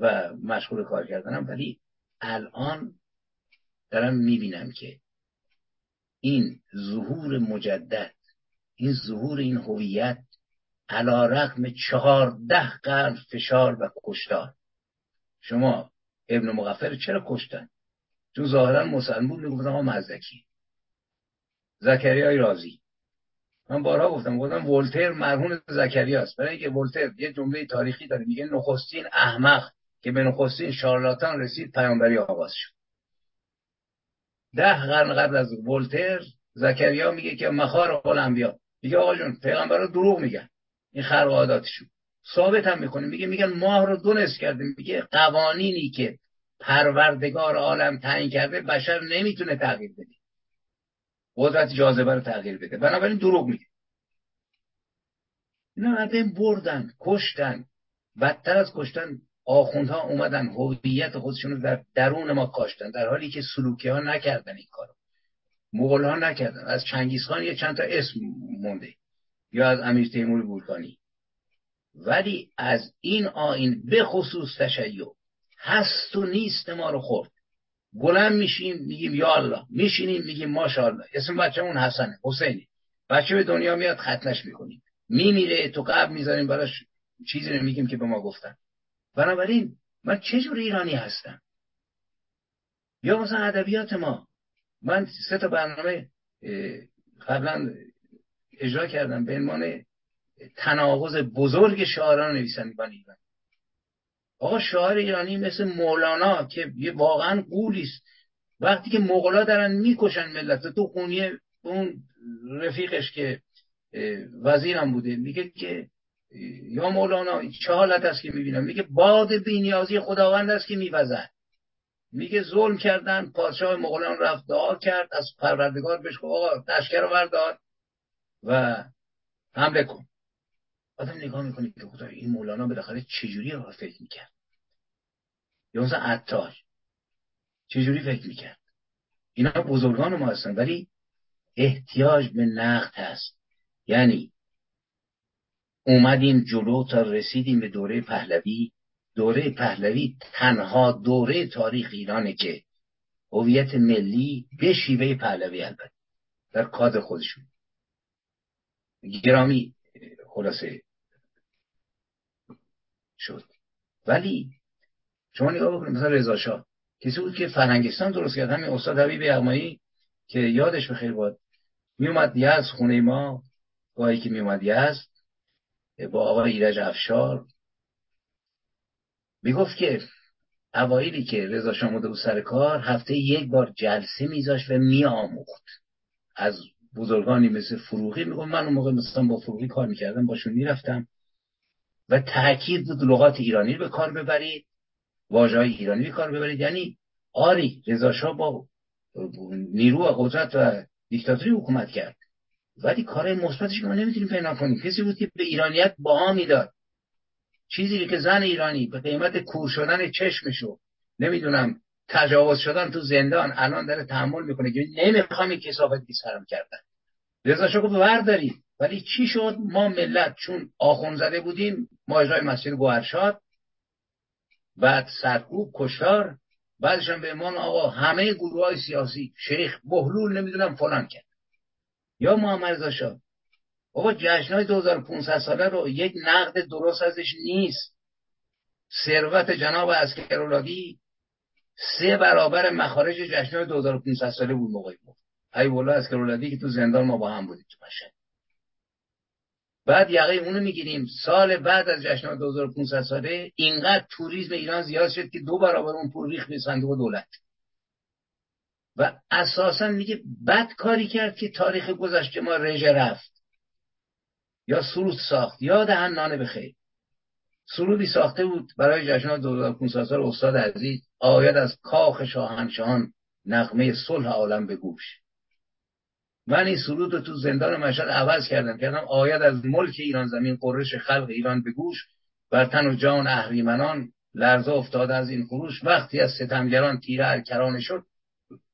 و مشغول کار کردنم. ولی الان دارم می‌بینم که این ظهور مجدد این ظهور این هویت علا رقم چهارده قرن فشار و کشتار. شما ابن مغفر چرا کشتن؟ چون ظاهرا مسلمان بود می‌گفتن آقا مزدکی زکریای رازی. من بارها گفتم گفتم ولتر مرهون زکریا است. برای اینکه ولتر یه جمله تاریخی داره میگه نخستین احمق که به نخستین شارلاتان رسید پیامبری آغاز شد. ده قرن قبل از ولتر زکریا میگه که مخار الانبیا میگه آقا جون پیغمبرا دروغ میگن. این خرق عاداتشون ثابت هم می‌کنه. میگه میگن ماه رو دونست کرده. میگه قوانینی که پروردگار عالم تعیین کرده بشر نمی‌تونه تغییر بده. قدرت جاذبه رو تغییر بده. بنابراین دروغ میگه. اینا بردن کشتن. بدتر از کشتن آخوندها اومدن هویت خودشون رو در درون ما کاشتن در حالی که سلوکی ها نکردن این کارو. مغول ها نکردن. از چنگیزخان یه چند تا اسم مونده یا از امیر تیمور بولکانی ولی از این آین به خصوص تشیع هست و نیست ما رو خورد. بلند میشیم میگیم یا الله. میشینیم میگیم ماشاءالله. اسم بچه‌مون حسنه حسینه. بچه به دنیا میاد ختنش می‌کنیم. میمیره تو قبل می‌ذاریم براش چیزی نمیگیم که به ما گفتن. بنابراین من چه جور ایرانی هستم؟ یا مثلا ادبیات ما. من سه تا برنامه قبلا اجرا کردم به عنوان تناقض بزرگ شاعران نویسندگان ایران. آقا شاعر ایرانی مثل مولانا که یه واقعا قولیست وقتی که مغلا دارن می‌کشن ملت تو خونیه اون رفیقش که وزیرم بوده میگه که یا مولانا چه حالت است که می‌بینم؟ میگه باد بینیازی خداوند است که میوزد. میگه ظلم کردن پادشاه مغولان رفت دعا کرد از پروردگار بهش آقا تشکر بردار و حمله کن. آدم نگاه می‌کنه که خدا این مولانا بالاخره چجوری رو فکر می‌کرد؟ یا مثلا عطار چجوری فکر می‌کرد؟ اینا بزرگان ما هستن ولی احتیاج به نقد هست. یعنی اومدیم جلو تا رسیدیم به دوره پهلوی. دوره پهلوی تنها دوره تاریخ ایرانه که هویت ملی به شیوه پهلوی البته. در کاد خودشون. گرامی خلاصه. شد. ولی شما نگاه بکنید مثلا رضا شاه. کسی بود که فرهنگستان درست کرد؟ همین استاد حبیب اقمایی که یادش بخیر باد میومد یز خونه ما. گاهی که میومد یز با آقای ایرج افشار. می‌گفت که اوایلی که رضا شاه بود سر کار هفته یک بار جلسه میذاشت و میآموخت. از بزرگانی مثل فروغی میگم من اون موقع مثلا با فروغی کار می‌کردم باشون می‌رفتم. و تاکید بود لغات ایرانی به کار ببرید واژه ایرانی به کار ببرید. یعنی آری رضا با نیرو و قدرت و دیکتاتوری حکومت کرد. ولی کار مثبتش که ما نمی‌تونیم پیدا کنیم. کسی بود که به ایرانیت باها می‌داد. چیزی که زن ایرانی به قیمت کور شدن چشمشو نمی‌دونم تجاوز شدن تو زندان الان داره تحمل می‌کنه که نمی‌خوام این کسافت سرم کردن. رضا شاه بردارید ولی چی شد؟ ما ملت چون آخون زده بودیم ماجرای مسجد گوهرشاد بعد سرکوب کشتار بعدش هم به امان آقا همه گروه های سیاسی شیخ بهلول نمی‌دونم فلان کرد. یا محمد رضا شاه. بابا جشن های 2500 ساله رو یک نقد درست ازش نیست. ثروت جناب عسگراولادی سه برابر مخارج جشن های 2500 ساله بود موقعی بود. ای والله عسگراولادی که تو زندان ما با هم بودیم تو مشهد. بعد یقه اونو می‌گیریم. سال بعد از جشن 2500 ساله اینقدر توریسم ایران زیاد شد که دو برابر اون پول ریخت به صندوق دولت. و اساسا میگه بد کاری کرد که تاریخ گذشته ما رژه رفت. یا سرود ساخت. یا دهن نانه بخیر سرودی ساخته بود برای جشن 2500 سال استاد عزیز. آید از کاخ شاهنشاهان نغمه صلح عالم به گوش. من این سرود رو تو زندان مشهد عوض کردم. کردم آید از ملک ایران زمین قرش خلق ایران به گوش. بر تن و جان اهریمنان لرزه افتاده از این خروش. وقتی از ستمگران تیره الکرانه شد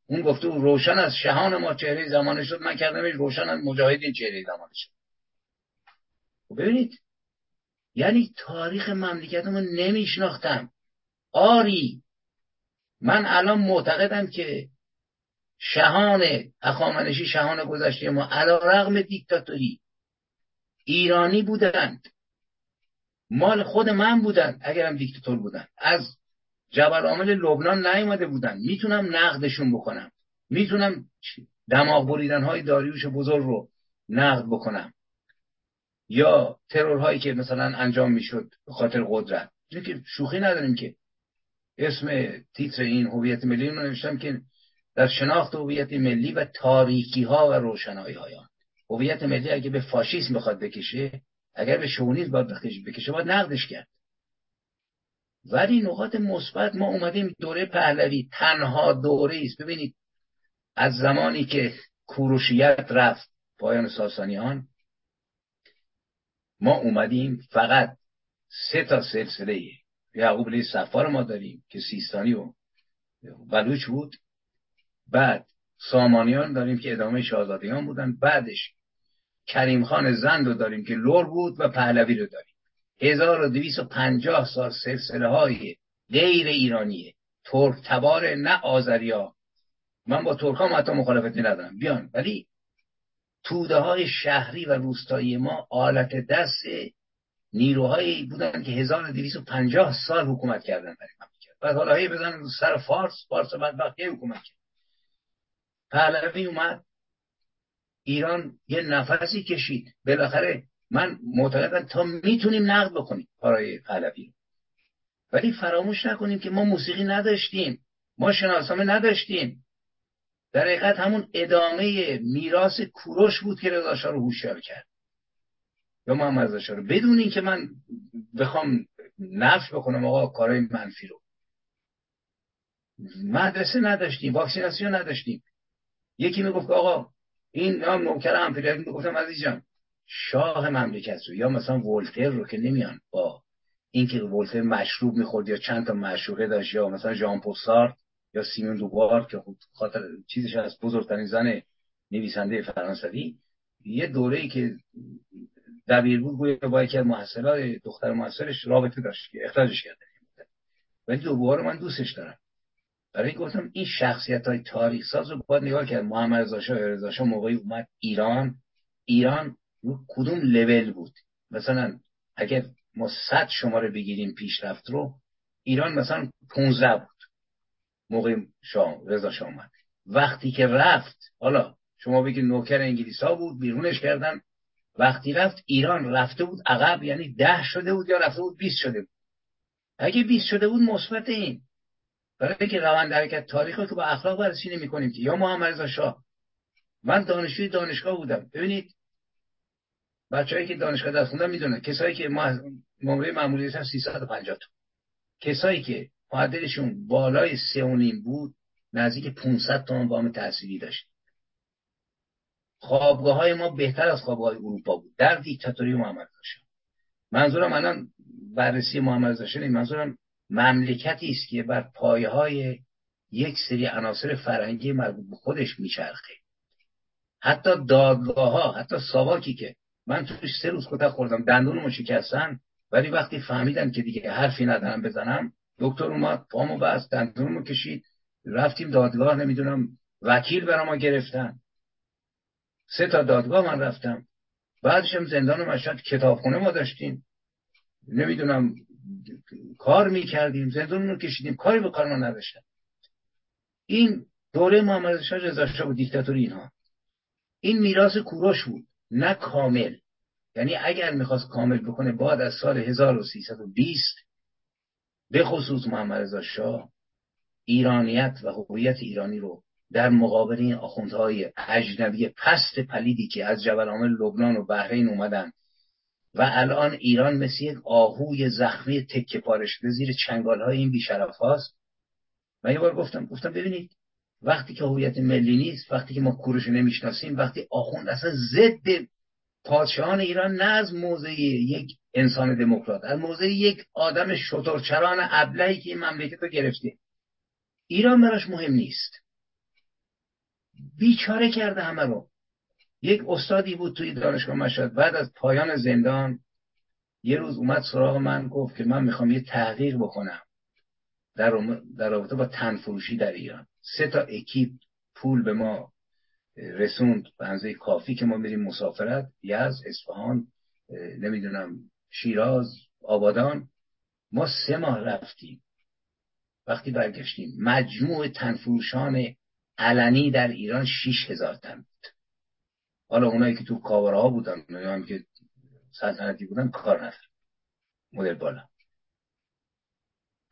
اون گفته روشن از شهان ما چهره زمانه شد. من کردم روشن از مجاهدین چهره زمانه شد. خب ببینید یعنی تاریخ مملکتمو نمیشناختم. آری من الان معتقدم که شهان اخامنشی شهان گذشته ما علا رغم دیکتاتوری ایرانی بودند. مال خود من بودند اگرم دیکتاتور بودن از جبل عامل لبنان نیومده بودن. می‌تونم نقدشون بکنم. می‌تونم دماغ بریدن های داریوش بزرگ رو نقد بکنم. یا ترورهایی که مثلا انجام می‌شد به خاطر قدرت. که شوخی نداریم که اسم تیتر این هویت ملی رو نوشتم که در شناخت هویت ملی و تاریکی ها و روشنایی های آن هویت ملی اگه به فاشیسم بخواد بکشه اگر به شونیز باید بکشه باید نقدش کرد. ولی نقاط مثبت ما اومدیم دوره پهلوی. تنها دوره است. ببینید از زمانی که کوروشیت رفت پایان ساسانیان ما اومدیم فقط سه تا سلسله یعقوب علیه صفار ما داریم که سیستانی و بلوچ بود. بعد سامانیان داریم که ادامه شاهزادگان بودن. بعدش کریم خان زند رو داریم که لور بود و پهلوی رو داریم. 1250 سال سلسله های غیر ایرانیه ترک تبار نه آذریا. من با ترک هم حتی مخالفتی ندارم. بیان. ولی توده های شهری و روستایی ما آلت دست نیروهایی بودن که 1250 سال حکومت کردن در مملکت بعد حالا هی بزنن سر فارس. فارس بدبختی حکومت کرد. پهلوی اومد. ایران یه نفسی کشید. بالاخره من معتقدم تا می‌تونیم نقد بکنیم کارهای پهلوی ولی فراموش نکنیم که ما موسیقی نداشتیم ما شناسنامه نداشتیم. در حقیقت همون ادامه میراث کوروش بود که رضا رو هوشیار کرد. یا محمد رضا رو. بدون اینکه من بخوام نفش بکنم آقا کارهای منفی رو. مدرسه نداشتیم واکسیناسیون نداشتیم. یکی می‌گفت آقا این نام نوکر امپریالیسم می‌گفتم عزیزم. شاه مملکت رو یا مثلا ولتر رو که نمیان با اینکه ولتر مشروب می‌خورد یا چند تا مشروبه داشت یا مثلا ژان پل یا سیمون دوبار که خاطر چیزش از بزرگترین زن نویسنده فرانسوی یه دوره ای که دبیر بود گویا با یکی از محصلات دختر محصلش رابطه داشت که اخراجش کرده ولی دوباره من دوستش دارم. برای گفتم این شخصیت های تاریخ ساز رو باید نگاه کرد. محمد رضا شاه رضا شاه موقعی اومد ایران. ایران کدوم لول بود؟ مثلا اگر ما صد شماره بگیریم پیشرفت رو ایران مثلا 15 بود. موقع شاه رضا شاه وقتی که رفت حالا شما بگید نوکر انگلیس ها بود بیرونش کردن. وقتی رفت ایران رفته بود عقب یعنی ده شده بود یا رفته بود 20 شده بود. اگه 20 شده بود مثبت این. برای اینکه روند حرکت تاریخ رو که با اخلاق بررسی نمی کنیم که. یا محمد رضا شاه. من دانشجوی دانشگاه بودم. ببینید بچه‌ای که دانشگاه درس خوندن می‌دونن. کسایی که نمره معمولی هستن 350 تا. کسایی که معدلشون بالای سه و نیم بود نزدیک 500 تومن وام تحصیلی داشت. خوابگاه های ما بهتر از خوابگاه های اروپا بود. در دیکتاتوری محمد رضا منظورم الان بررسی محمد رضا منظورم مملکتی است که بر پایه های یک سری عناصر فرهنگی مربوط به خودش میچرخه. حتی دادگاه ها حتی ساواکی که من توش سه روز کتک خوردم دندونمو شکستن ولی وقتی فهمیدن که دیگه حرفی ندارم بزنم دکتر اومد پامو بست دندونمو کشید رفتیم دادگاه نمی‌دونم وکیل برا ما گرفتن. سه تا دادگاه من رفتم. بعدشم زندان مشهد کتابخونه ما داشتیم. نمی‌دونم کار می‌کردیم زندون رو کشیدیم کاری به کار ما نداشتن. این دوره محمد شاه رضا شاه و دیکتاتوری اینها. این میراث کوروش بود. نه کامل. یعنی اگر می‌خواست کامل بکنه بعد از سال 1320 به خصوص محمد رضا شاه ایرانیت و هویت ایرانی رو در مقابل این آخوندهای اجنبی پست پلیدی که از جبل عامل لبنان و بحرین اومدن و الان ایران مثل یک آهوی زخمی تکه پاره زیر چنگال های این بیشرف هاست من یه بار گفتم گفتم ببینید وقتی که هویت ملی نیست وقتی که ما کوروش نمی‌شناسیم وقتی آخوند اصلا ضد پادشاهان ایران نه از موضع یک انسان دموکرات از موضع یک آدم شطرچران ابلهی که این مملکت رو گرفته. ایران براش مهم نیست. بیچاره کرده همه رو. یک استادی بود توی دانشگاه مشهد. بعد از پایان زندان یه روز اومد سراغ من گفت که من می‌خوام یه تغییر بکنم در, در رابطه با تنفروشی در ایران. سه تا اکیپ پول به ما رسوند به کافی که ما بریم مسافرت. یز اصفهان نمی‌دونم شیراز آبادان. ما سه ماه رفتیم. وقتی برگشتیم مجموع تنفروشان علنی در ایران شیش هزار تن بود. حالا اونایی که تو کاوره ها بودن اونایی که سلطنتی بودن کار ندارن. مدل بالا.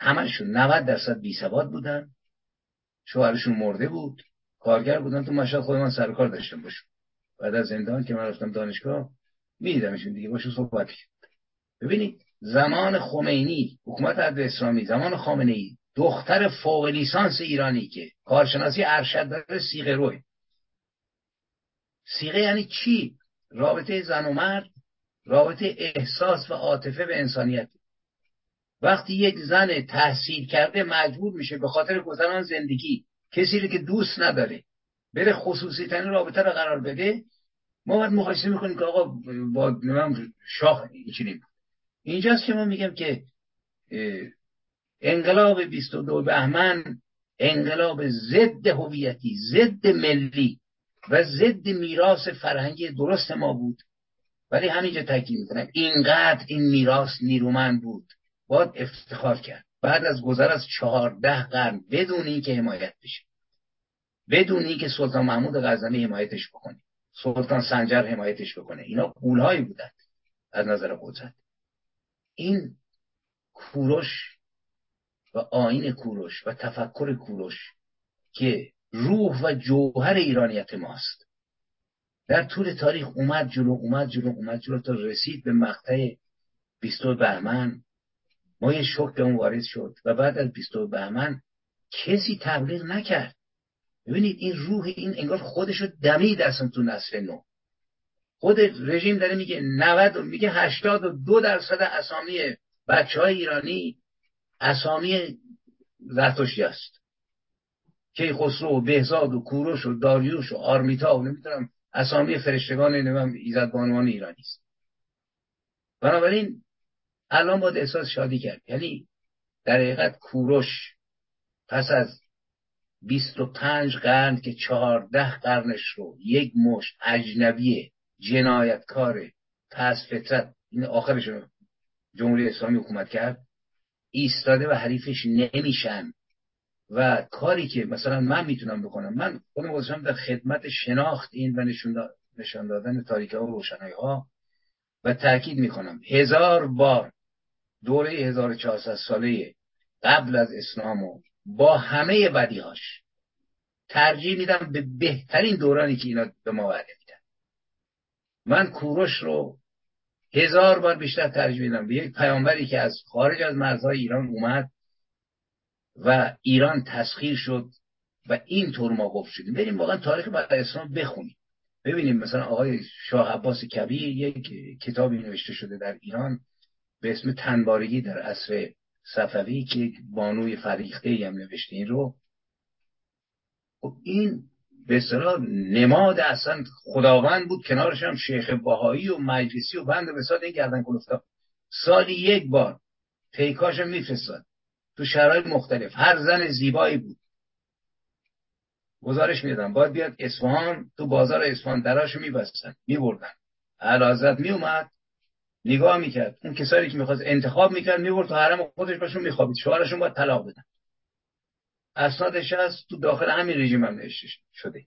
همشون 90 درصد بی سواد بودن. شوهرشون مرده بود. کارگر بودن تو مشهد خود من سر کار داشتم باشم بعد از زندان که من رفتم دانشگاه میدیدمشون دیگه باشون صحبت ببینید زمان خمینی حکومت عدل اسلامی زمان خامنه ای دختر فوق لیسانس ایرانی که کارشناسی ارشد داره سیغه روی. سیغه یعنی چی؟ رابطه زن و مرد رابطه احساس و عاطفه به انسانیت. وقتی یک زن تحصیل کرده مجبور میشه به خاطر گذران زندگی کسی رو که دوست نداره بره خصوصی ترین رابطه رو قرار بده ما باید مقایسه می‌کنیم که آقا با شاه اینچنین اینجاست که ما میگم که انقلاب 22 بهمن انقلاب ضد هویتی ضد ملی و ضد میراث فرهنگی درست ما بود. ولی همینجا تاکید می‌کنم. اینقدر این میراث نیرومند بود. باید افتخار کرد. بعد از گذر از چهارده قرن بدون اینکه حمایت بشه. بدون اینکه سلطان محمود غزنوی حمایتش بکنه. سلطان سنجر حمایتش بکنه. اینا قولهایی بودند از نظر قدرت. این کوروش و آین کوروش و تفکر کوروش که روح و جوهر ایرانیت ماست. در طول تاریخ اومد جلو اومد جلو اومد جلو تا رسید به مقطع بیستو بهمن. ما یه شک به اون وارد شد و بعد از بیستو بهمن کسی تبلیغ نکرد. ببینید این روح این انگار خودشو دمید اصلا تو نسل نو. خود رژیم داره میگه 90 میگه 82 درصد اسامی بچه های ایرانی اسامی زرتشتی است. که خسرو و بهزاد و کوروش و داریوش و آرمیتا و نمی‌دونم اسامی فرشتگان نمیم ایزد بانوان ایرانی است. بنابراین الان باید احساس شادی کرد. یعنی در حقیقت کوروش پس از بیست و پنج قرن که چهارده قرنش رو یک مشت اجنبی جنایتکار پس فطرت این آخرش رو جمهوری اسلامی حکومت کرد ایستاده و حریفش نمیشن. و کاری که مثلا من می‌تونم بکنم من خودم گذاشتم در خدمت شناخت این و نشان دادن تاریکه و روشنایی ها و تاکید می‌کنم. هزار بار دوره 1400 ساله قبل از اسلام و با همه بدیهاش ترجیح میدم به بهترین دورانی که اینا به ما وعده میدن. من کوروش رو هزار بار بیشتر ترجیح میدم به یک پیامبری که از خارج از مرزهای ایران اومد و ایران تسخیر شد و این طور ما گفت شدیم. بریم واقعا تاریخ بعد اسلام بخونیم. ببینیم مثلا آقای شاه عباس کبیر یک کتابی نوشته شده در ایران. به اسم تنبارگی در عصر صفوی که بانوی فریخته هم نوشته این رو خب این به اصطلاح نماد اصلا خداوند بود کنارش هم شیخ باهایی و مجلسی و بند بساد این گردن کلفتا سالی یک بار پیکاش میفرستاد تو شرایط مختلف. هر زن زیبایی بود. گزارش می‌دادن باید بیاد اصفهان تو بازار اصفهان دراشو میبستن میبردن. علازت میومد نگاه می‌کرد. اون کسایی که می‌خواست انتخاب می‌کرد می‌برد تو حرم خودش باشون میخوابید. شوهرشون باید طلاق بدن. اسنادش هست تو داخل همین رژیم هم شده.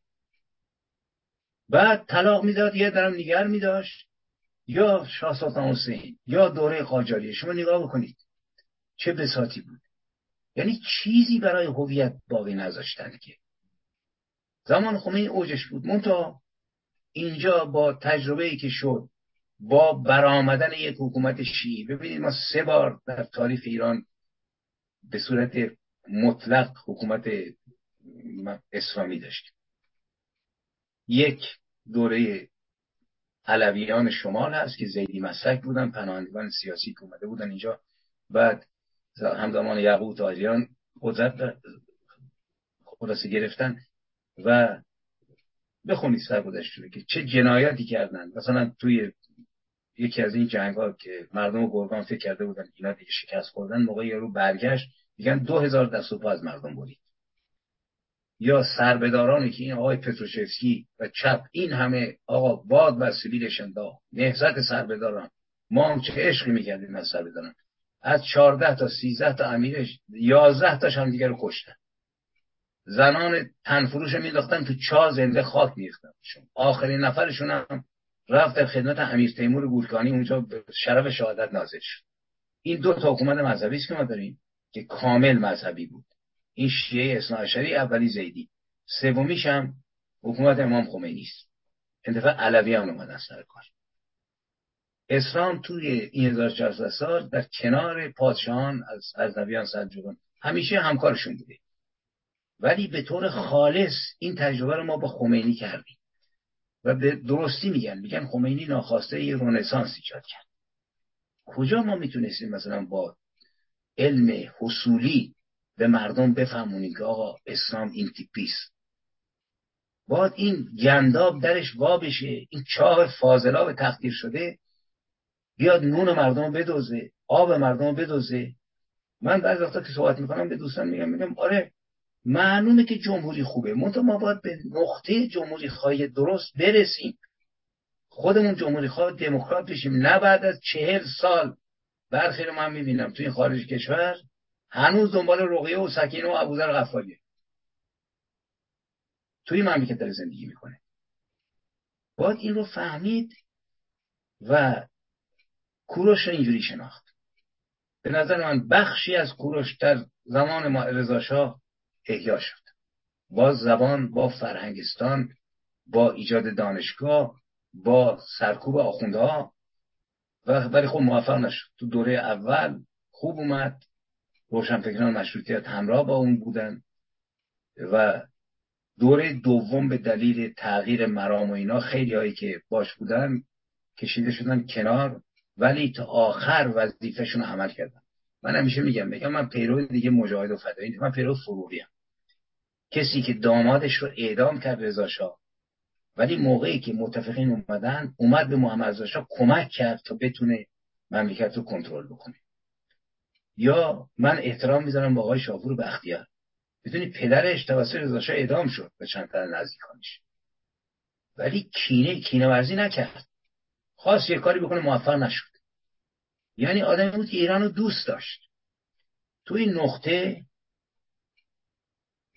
بعد طلاق می‌داد یه درم نگر میداشت. یا شاه سلطان حسین یا دوره قاجاریه. شما نگاه بکنید. چه بساتی بود. یعنی چیزی برای هویت باقی نذاشتن که. زمان خمینی اوجش بود. منتها اینجا با تجربه ای که شد با برآمدن یک حکومت شیعی. ببینید ما سه بار در تاریخ ایران به صورت مطلق حکومت اسلامی داشتیم. یک دوره علویان شمال هست که زیدی مسلک بودن پناهندگان سیاسی که اومده بودن اینجا. بعد همزمان یعقوب تاجیان قدرت خلاصه گرفتن و بخونید سرگذشت که چه جنایتی کردن. مثلا توی یکی از این جنگ ها که مردم گرگان فکر کرده بودن اینا دیگه شکست خوردن موقع رو برگشت میگن دو هزار دست و پا از مردم برید یا سربدارانی که این آقای پتروشفسکی و چپ این همه آقا باد بر سبیلش انداخت. نهزت سربداران ما هم چه عشقی می‌کردیم از سربداران از چهارده تا سیزده تا امیرش یازده تاش هم دیگه رو کشتن. زنان تنفروش میداختن تو چا زنده خاک میریختن. آخرین نفرشون هم رفت در خدمت امیر تیمور گورکانی اونجا شرف شهادت نازل شد. این دو تا حکومت مذهبی است که ما داریم که کامل مذهبی بود. این شیعه اصناعشری اولی زیدی. سومیش هم حکومت امام خمینی است. انتفاع علویان اومدن سر کار. اسلام توی این 1400 سال در کنار پادشاهان از ارزنبیان سلجوقیان همیشه همکارشون بوده. ولی به طور خالص این تجربه رو ما با خمینی کردیم. و به درستی میگن. میگن خمینی ناخواسته یه رونسانس ایجاد کرد. کجا ما می‌تونستیم مثلا با علم حصولی به مردم بفهمونیم که آقا اسلام این تیپیست باید این گنداب درش وا بشه این چاه فاضلاب تقدیر شده بیاد نون مردم بدوزه آب مردم بدوزه. من بعضی وقتا که صحبت می‌کنم به دوستان میگم میگم آره معلومه که جمهوری خوبه. منتها ما باید به نقطه جمهوری خواهی درست برسیم. خودمون جمهوری خواه دموکرات بشیم. نه بعد از چهل سال. برخی رو من می‌بینم توی خارج کشور هنوز دنبال رقیه و سکینه و ابوذر غفاریه. توی مملکت داره زندگی می‌کنه. باید این رو فهمید و کوروش رو اینجوری شناخت. به نظر من بخشی از کوروش در زمان ما رضاشاه احیا شد. با زبان با فرهنگستان با ایجاد دانشگاه با سرکوب آخوندها. و ولی خب موفق نشد. تو دوره اول خوب اومد. روشنفکران مشروطیت همراه با اون بودن. و دوره دوم به دلیل تغییر مرام و اینا خیلی هایی که باش بودن کشیده شدن کنار. ولی تا آخر وظیفهشون عمل کردن. من همیشه میگم میگم من پیرو دیگه مجاهد و فدایی من پیرو فروغی. کسی که دامادش رو اعدام کرد رضا شاه. ولی موقعی که متفقین اومدن اومد به محمد رضا کمک کرد تا بتونه مملکت رو کنترل بکنه. یا من احترام می‌ذارم با آقای شاپور بختیار. بدونی پدرش توسط رضا شاه اعدام شد به چند تن نزدیکانش. ولی کینه کینه ورزی نکرد. خواست یه کاری بکنه موفق نشد. یعنی آدمی بود که ایران دوست داشت. تو این نقطه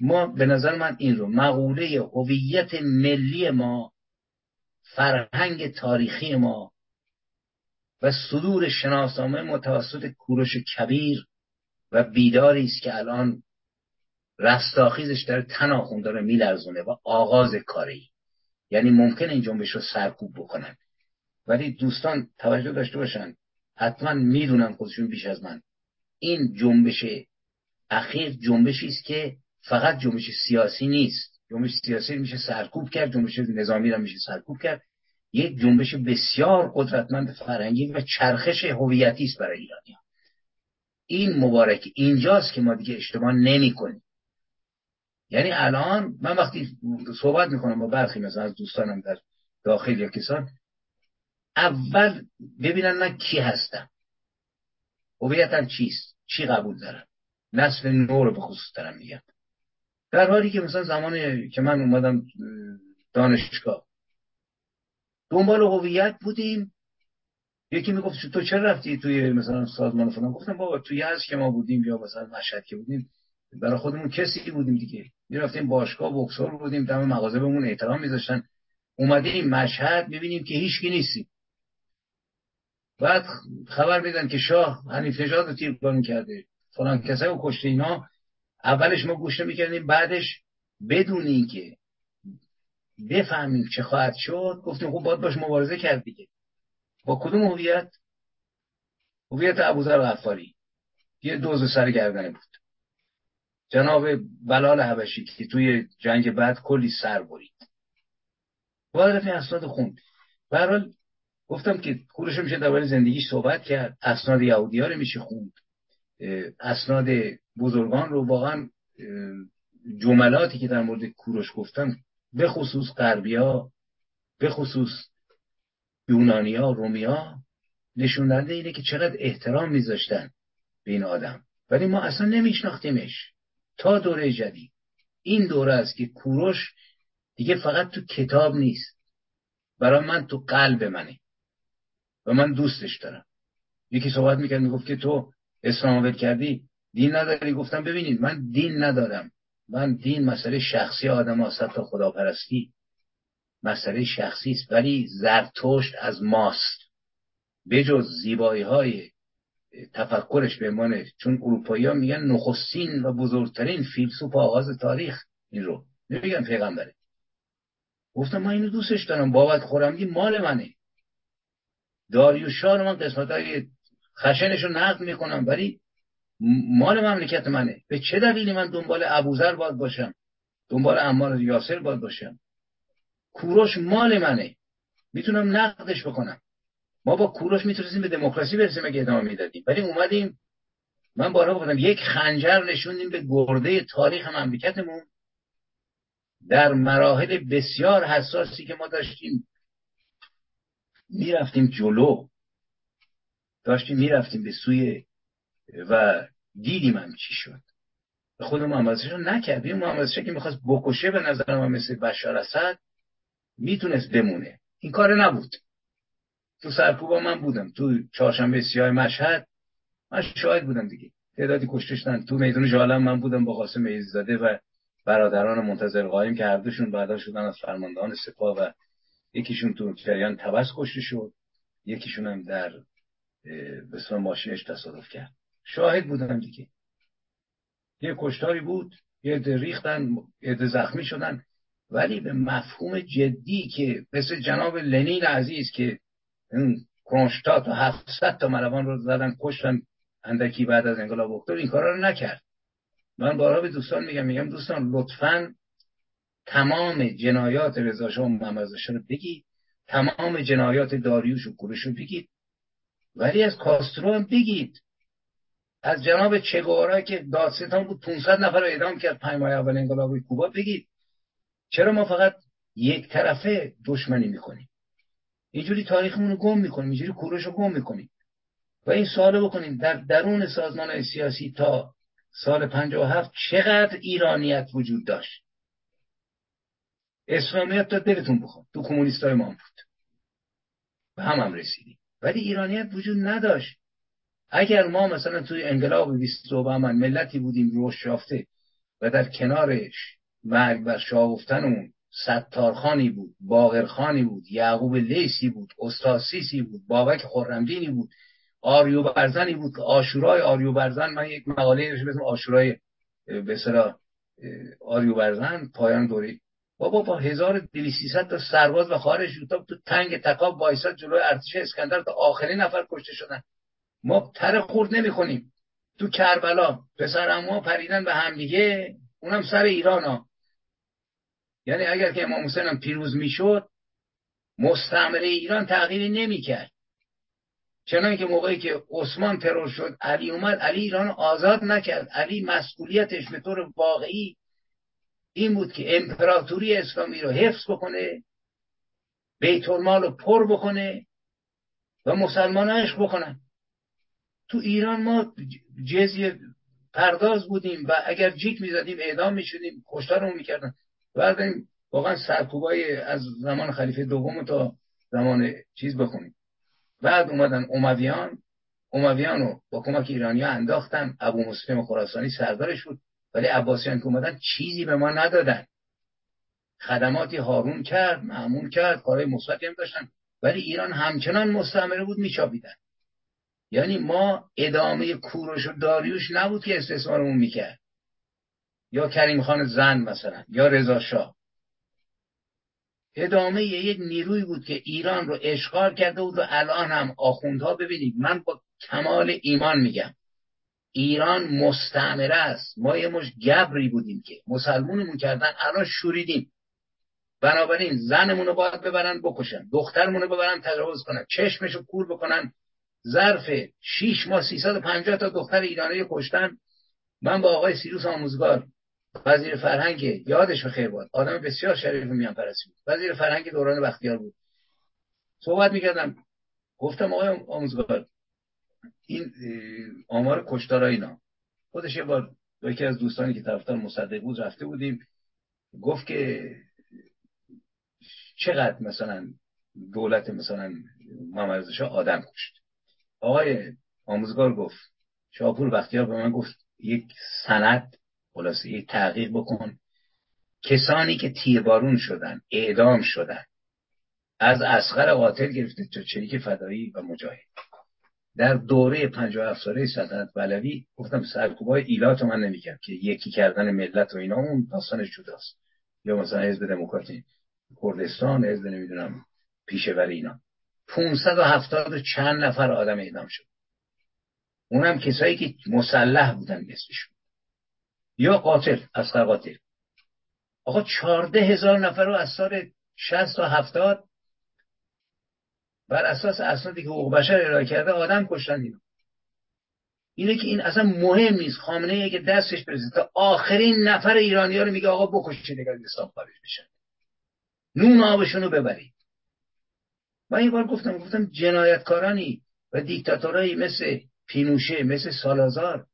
ما به نظر من این رو مقوله هویت ملی ما فرهنگ تاریخی ما و صدور شناسنامه متوسط کوروش کبیر و بیداری است که الان رستاخیزش در تن آخون داره میلرزونه و آغاز کاری یعنی ممکن این جنبش رو سرکوب بکنن. ولی دوستان توجه داشته باشن حتما می‌دونن خودشون بیش از من. این جنبش اخیر جنبشی است که فقط جنبش سیاسی نیست. جنبش سیاسی میشه سرکوب کرد جنبش نظامی رو میشه سرکوب کرد. یک جنبش بسیار قدرتمند فرهنگی و چرخش هویتی است برای ایرانی این مبارک اینجاست که ما دیگه اشتباه نمی کنیم یعنی الان من وقتی صحبت می‌کنم با برخی مثلا از دوستانم در داخل یا کسان اول ببینن من کی هستم. هویتم چیست؟ چی قبول دارم؟ نسل نو رو به خصوص دارم میگم. در حالی که مثلا زمانی که من اومدم دانشگاه دنبال هویت بودیم. یکی می‌گفت تو چرا رفتی توی مثلا سازمان فلان؟ گفتم بابا توی از که ما بودیم یا مثلا مشهد که بودیم برای خودمون کسی بودیم دیگه. می‌رفتیم باشگاه بکسور بودیم دم مغازه بهمون احترام میذاشتن. اومدیم مشهد می‌بینیم که هیچکی نیستیم. بعد خبر میدن که شاه حنیف نژاد رو تیربارون کرده فلان کسایی و کشته اینا. اولش ما گوش می‌کردیم بعدش بدون اینکه بفهمیم چه خواهد شد گفتیم خب باید باش مبارزه کرد دیگه. با کدوم هویت؟ هویت ابوذر غفاری. یه دوز سر گردنه بود. جناب بلال حبشی که توی جنگ بعد کلی سر برید. باید رفت اسناد خوند برحال گفتم که کورش میشه درباره زندگیش صحبت کرد. اسناد یهودی ها رو میشه خوند اسناد بزرگان رو واقعا جملاتی که در مورد کوروش گفتن به خصوص غربیا به خصوص یونانیا رومیا نشون اینه که چقدر احترام میذاشتن به این آدم. ولی ما اصلا نمیشناختیمش. تا دوره جدید. این دوره است که کوروش دیگه فقط تو کتاب نیست. برای من تو قلب منه. و من دوستش دارم. یکی صحبت می‌کرد می‌گفت که تو اسلام کردی؟ دین نداری؟ گفتم ببینید من دین ندارم. من دین مسئله شخصی آدم هست تا خداپرستی. مسئله شخصی است ولی زرتشت از ماست. بجز زیبایی های تفکرش به عنوان چون اروپایی ها میگن نخستین و بزرگترین فیلسوف آغاز تاریخ این رو. نمیگن پیغمبره. گفتم من اینو دوستش دارم بابت خورمگی مال منه. داریوشا رو من قسمت های خشنش رو نقد می‌کنم ولی مال مملکت منه. به چه دلیلی من دنبال ابوذر باید باشم؟ دنبال امار یاسر باید باشم؟ کوروش مال منه. می‌تونم نقدش بکنم. ما با کوروش می‌تونستیم به دموکراسی برسیم اگه ادامه می‌دادیم. ولی اومدیم. من بارها گفتم یک خنجر نشوندیم به گرده تاریخ مملکتمون. در مراحل بسیار حساسی که ما داشتیم می‌رفتیم جلو. داشتیم می‌رفتیم به سوی و دیدیم هم چی شد. به خود محمد رو نکردیم. محمد که می‌خواست بکشه به نظر من مثل بشار اسد می‌تونست بمونه. این کار نبود. تو سرکوبا من بودم. تو چهارشنبه سیاه مشهد من شاهد بودم دیگه. تعدادی کشتشتن تو میدون جالم من بودم با قاسم زاده و برادران منتظر قایم که هر دوشون بعدا شدن از فرماندهان سپاه و یکیشون تو جریان تبس کشته شد. یکیشون هم در به ماشینش تصادف کرد. شاهد بودن دیگه. یه کشتاری بود یه عده ریختن یه عده زخمی شدن. ولی به مفهوم جدی که مثل جناب لنین عزیز که کرونشتات و 700 تا ملوان رو زدن کشتن اندکی بعد از انقلاب اکتبر این کارا رو نکرد. من بارها به دوستان میگم میگم دوستان لطفا تمام جنایات رضا شاه و محمد رو بگید. تمام جنایات داریوش و کوروش رو بگید. ولی از کاسترو هم بگید. از جناب چگوارا که دادستان بود 500 نفر رو اعدام کرد پنج ماه اول انقلاب کوبا. بگید چرا ما فقط یک طرفه دشمنی می‌کنیم؟ اینجوری تاریخمون رو گم می‌کنیم اینجوری کوروش رو گم می‌کنیم. و این سوال بکنیم در درون سازمان سیاسی تا سال 57 چقدر ایرانیت وجود داشت؟ اسلامیت تا دلتون بخواد. تو کمونیستای ما بود. به هم هم رسیدیم. ولی ایرانیت وجود نداشت. اگر ما مثلا توی انقلاب 20 من ملتی بودیم روش یافته و در کنارش مرگ بر شاگفتن اون ستارخانی بود باغرخانی بود یعقوب لیسی بود استاسیسی بود بابک خرمدینی بود آریو برزنی بود که آشورای آریو برزن من یک مقاله نوشتم اسم آشورای به آریو برزن پایان دوری بابا با 1200 تا سرباز و خارج تو تنگ تکاب وایساد جلوی ارتش اسکندر تا آخرین نفر کشته شدن. ما تر خورد نمی‌کنیم تو کربلا پسر پریدن به همدیگه اونم سر ایران ها. یعنی اگر که امام حسین هم پیروز می‌شد مستعمره ایران تغییری نمی‌کرد. چنان که موقعی که عثمان ترور شد علی اومد علی ایران آزاد نکرد. علی مسئولیتش به طور واقعی این بود که امپراتوری اسلامی رو حفظ بکنه بیت المال رو پر بکنه و مسلمان عشق بکنن. تو ایران ما جزیه پرداز بودیم و اگر جیک می‌زدیم اعدام می‌شدیم کشتارمون می‌کردن. بعد واقعا سرکوبای از زمان خلیفه دوم تا زمان چیز بخونیم. بعد اومدن امویان امویان رو با کمک ایرانی انداختن. ابو مسلم خراسانی سردارش بود. ولی عباسیان که اومدن چیزی به ما ندادن. خدماتی هارون کرد معمول کرد کارهای مثبتی هم داشتن. ولی ایران همچنان مستعمره بود میچاپیدن. یعنی ما ادامه کوروش و داریوش نبود که استثمارمون می‌کرد. یا کریم خان زن مثلا یا رضا شاه. ادامه یک نیروی بود که ایران رو اشغال کرده بود و الان هم آخوندها ببینید. من با کمال ایمان میگم. ایران مستعمره است. ما یه مش گبری بودیم که. مسلمونمون کردن الان شوریدیم. بنابراین زنمون رو باید ببرن بکشن. دخترمون رو ببرن تجاوز کنن. چشمش رو کور بکنن. ظرف 6 ماه 350 تا دختر ایرانی کشتن. من با آقای سیروس آموزگار وزیر فرهنگ یادش خیر باد آدم بسیار شریف میان پرستی بود. وزیر فرهنگ دوران بختیار بود. صحبت می‌کردم. گفتم آقای آموزگار این آمار کشتار اینا. خودش یه بار یکی از دوستانی که طرفدار مصدق بود رفته بودیم. گفت که چقدر مثلا دولت مثلا محمد آدم کشت. آقای آموزگار گفت شاپور بختیار به من گفت یک سند خلاصه یک تحقیق بکن. کسانی که تیربارون شدن اعدام شدن از اسخر قاتل گرفته تا چریک فدایی و مجاهد. در دوره 57 ساله سلطنت بلوی گفتم سرکوبای ایلات من نمیگم که یکی کردن ملت و اینا اون داستانش جداست. یا مثلا حزب دموکراتی کردستان حزب نمی‌دونم پیشور اینا. 570 چند نفر آدم اعدام شد. اونم کسایی که مسلح بودن نصفشون. یا قاتل از قاتل. آقا چارده هزار نفر رو از سال 60 تا 70 بر اساس اسنادی که حقوق بشر ارائه کرده آدم کشتن اینو اینه که این اصلا مهم نیست. خامنه ای که دستش برسه. تا آخرین نفر ایرانی رو میگه آقا بکشید اگر اسلام خارج بشن نون آبشون رو ببرید. من یه بار گفتم گفتم جنایتکارانی و دیکتاتورایی مثل پینوشه مثل سالازار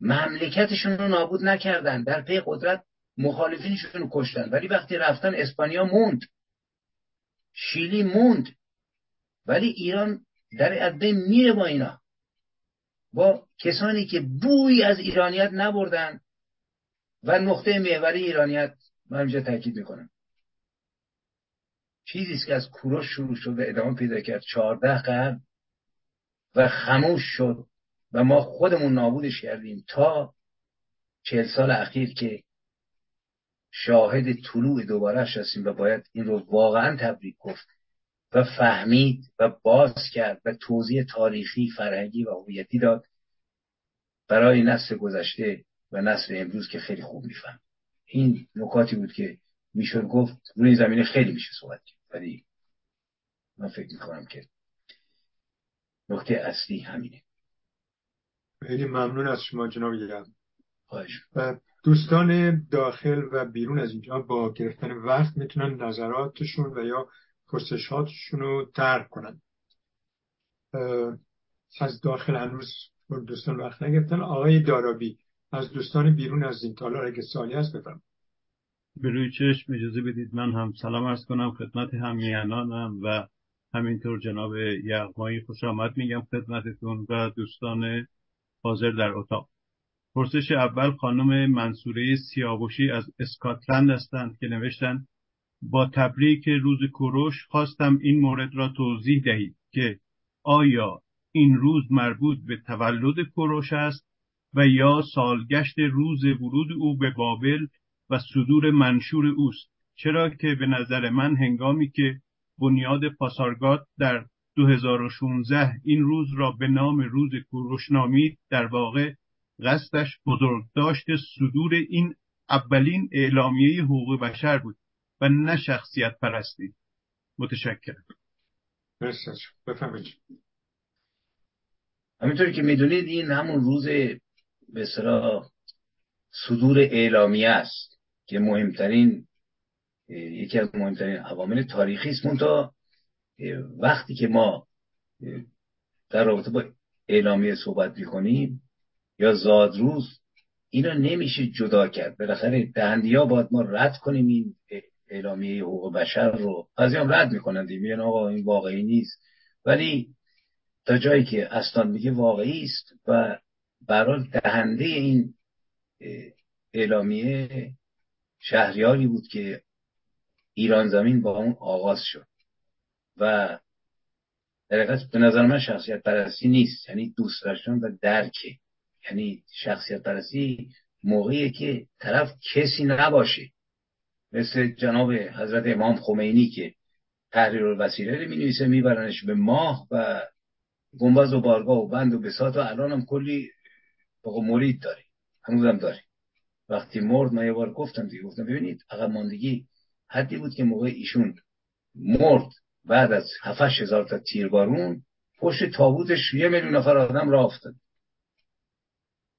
مملکتشون رو نابود نکردن. در پی قدرت مخالفینشون رو کشتن. ولی وقتی رفتن اسپانیا موند. شیلی موند. ولی ایران در عده میره با اینا. با کسانی که بوی از ایرانیت نبردن و نقطه محوری ایرانیت من اینجا تاکید می‌کنم. چیزی که از کوروش شروع شد و ادامه پیدا کرد. چهارده قرن و خموش شد و ما خودمون نابودش کردیم تا چهل سال اخیر که شاهد طلوع دوبارهش هستیم و باید این رو واقعا تبریک گفت و فهمید و باز کرد و توضیح تاریخی فرهنگی و هویتی داد برای نسل گذشته و نسل امروز که خیلی خوب میفهم این نکاتی بود که می‌شد گفت روی زمینه خیلی میشه صحبت کرد. ولی من فکر می‌کنم که نکته اصلی همینه. خیلی ممنون از شما جناب گرم خواهش. و دوستان داخل و بیرون از اینجا با گرفتن وقت می‌تونن نظراتشون و یا پرسشاتشون رو ترک کنن. از داخل هنوز دوستان وقت نگرفتن. آقای دارابی از دوستان بیرون از این تالار اگه سالی هست بفرم به روی چشم اجازه بدید من هم سلام ارز کنم خدمت همیهنانم و همینطور جناب یغمایی خوش آمد میگم خدمتتون و دوستان حاضر در اتاق. پرسش اول خانم منصوره سیاوشی از اسکاتلند هستند که نوشتند با تبریک روز کوروش خواستم این مورد را توضیح دهید که آیا این روز مربوط به تولد کوروش است و یا سالگشت روز ورود او به بابل و صدور منشور اوست چرا که به نظر من هنگامی که بنیاد پاسارگاد در 2016 این روز را به نام روز کوروش نامید در واقع قصدش بزرگداشت صدور این اولین اعلامیه حقوق بشر بود و نه شخصیت پرستی. متشکرم. بفهمید همینطور که می‌دونید این همون روز به صدور اعلامیه است. که مهمترین یکی از مهمترین عوامل تاریخی است. تا وقتی که ما در رابطه با اعلامیه صحبت می‌کنیم یا زادروز اینا نمیشه جدا کرد. بالاخره دهندی ها باید ما رد کنیم این اعلامیه حقوق بشر رو. از هم رد می‌کنند میگن آقا این واقعی نیست. ولی تا جایی که استان میگه واقعی است و برای دهنده این اعلامیه شهریاری بود که ایران زمین با اون آغاز شد. و در به نظر من شخصیت پرستی نیست. یعنی دوست داشتن و درکه یعنی شخصیت پرستی موقعی که طرف کسی نباشه. مثل جناب حضرت امام خمینی که تحریر الوسیله رو می نویسه میبرنش به ماه و گنباز و بارگاه و بند و بسات و الان هم کلی مرید داره. هنوزم داره. وقتی مرد من یه بار گفتم دیگه گفتم ببینید عقب ماندگی حدی بود که موقع ایشون مرد بعد از هفتش هزار تا تیربارون پشت تابوتش یه میلیون نفر آدم را افتاد.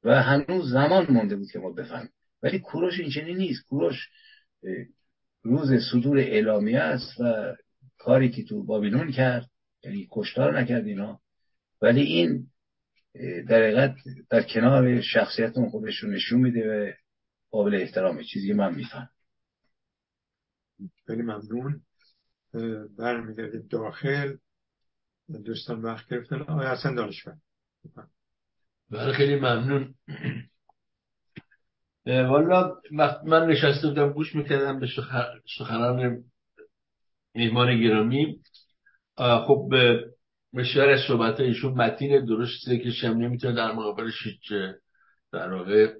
و هنوز زمان مونده بود که ما بفهمیم. ولی کوروش این چنین نیست. کوروش روز صدور اعلامیه است و کاری که تو بابیلون کرد یعنی کشتار نکرد اینا. ولی این در حقیقت در کنار شخصیت اون خودش رو نشون میده و قابل احترامه چیزی من میفهم خیلی ممنون. برمیگردید داخل. دوستان وقت گرفتن. آقای حسن دانشور. بله خیلی ممنون. والا وقت من نشسته بودم گوش می‌کردم به سخنان میهمان گرامی. خب بسیار از صحبت ایشون متین درسته که شم نمی‌تونه در مقابلش هیچ در واقع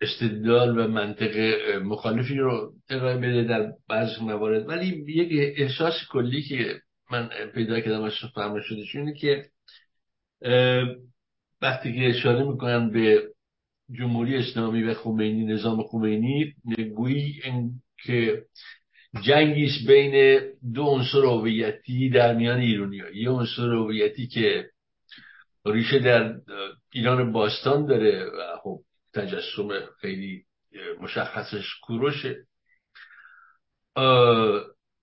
استدلال و منطق مخالفی رو ارائه بده در بعض موارد ولی یک احساس کلی که من پیدا کردم از فهم شدش اینه که وقتی که اشاره می‌کنن به جمهوری اسلامی و خمینی نظام خمینی گویی که جنگیش بین دو عنصر هویتی در میان ایرانی ها. یه عنصر هویتی که ریشه در ایران باستان داره و خب تجسم خیلی مشخصش کوروشه.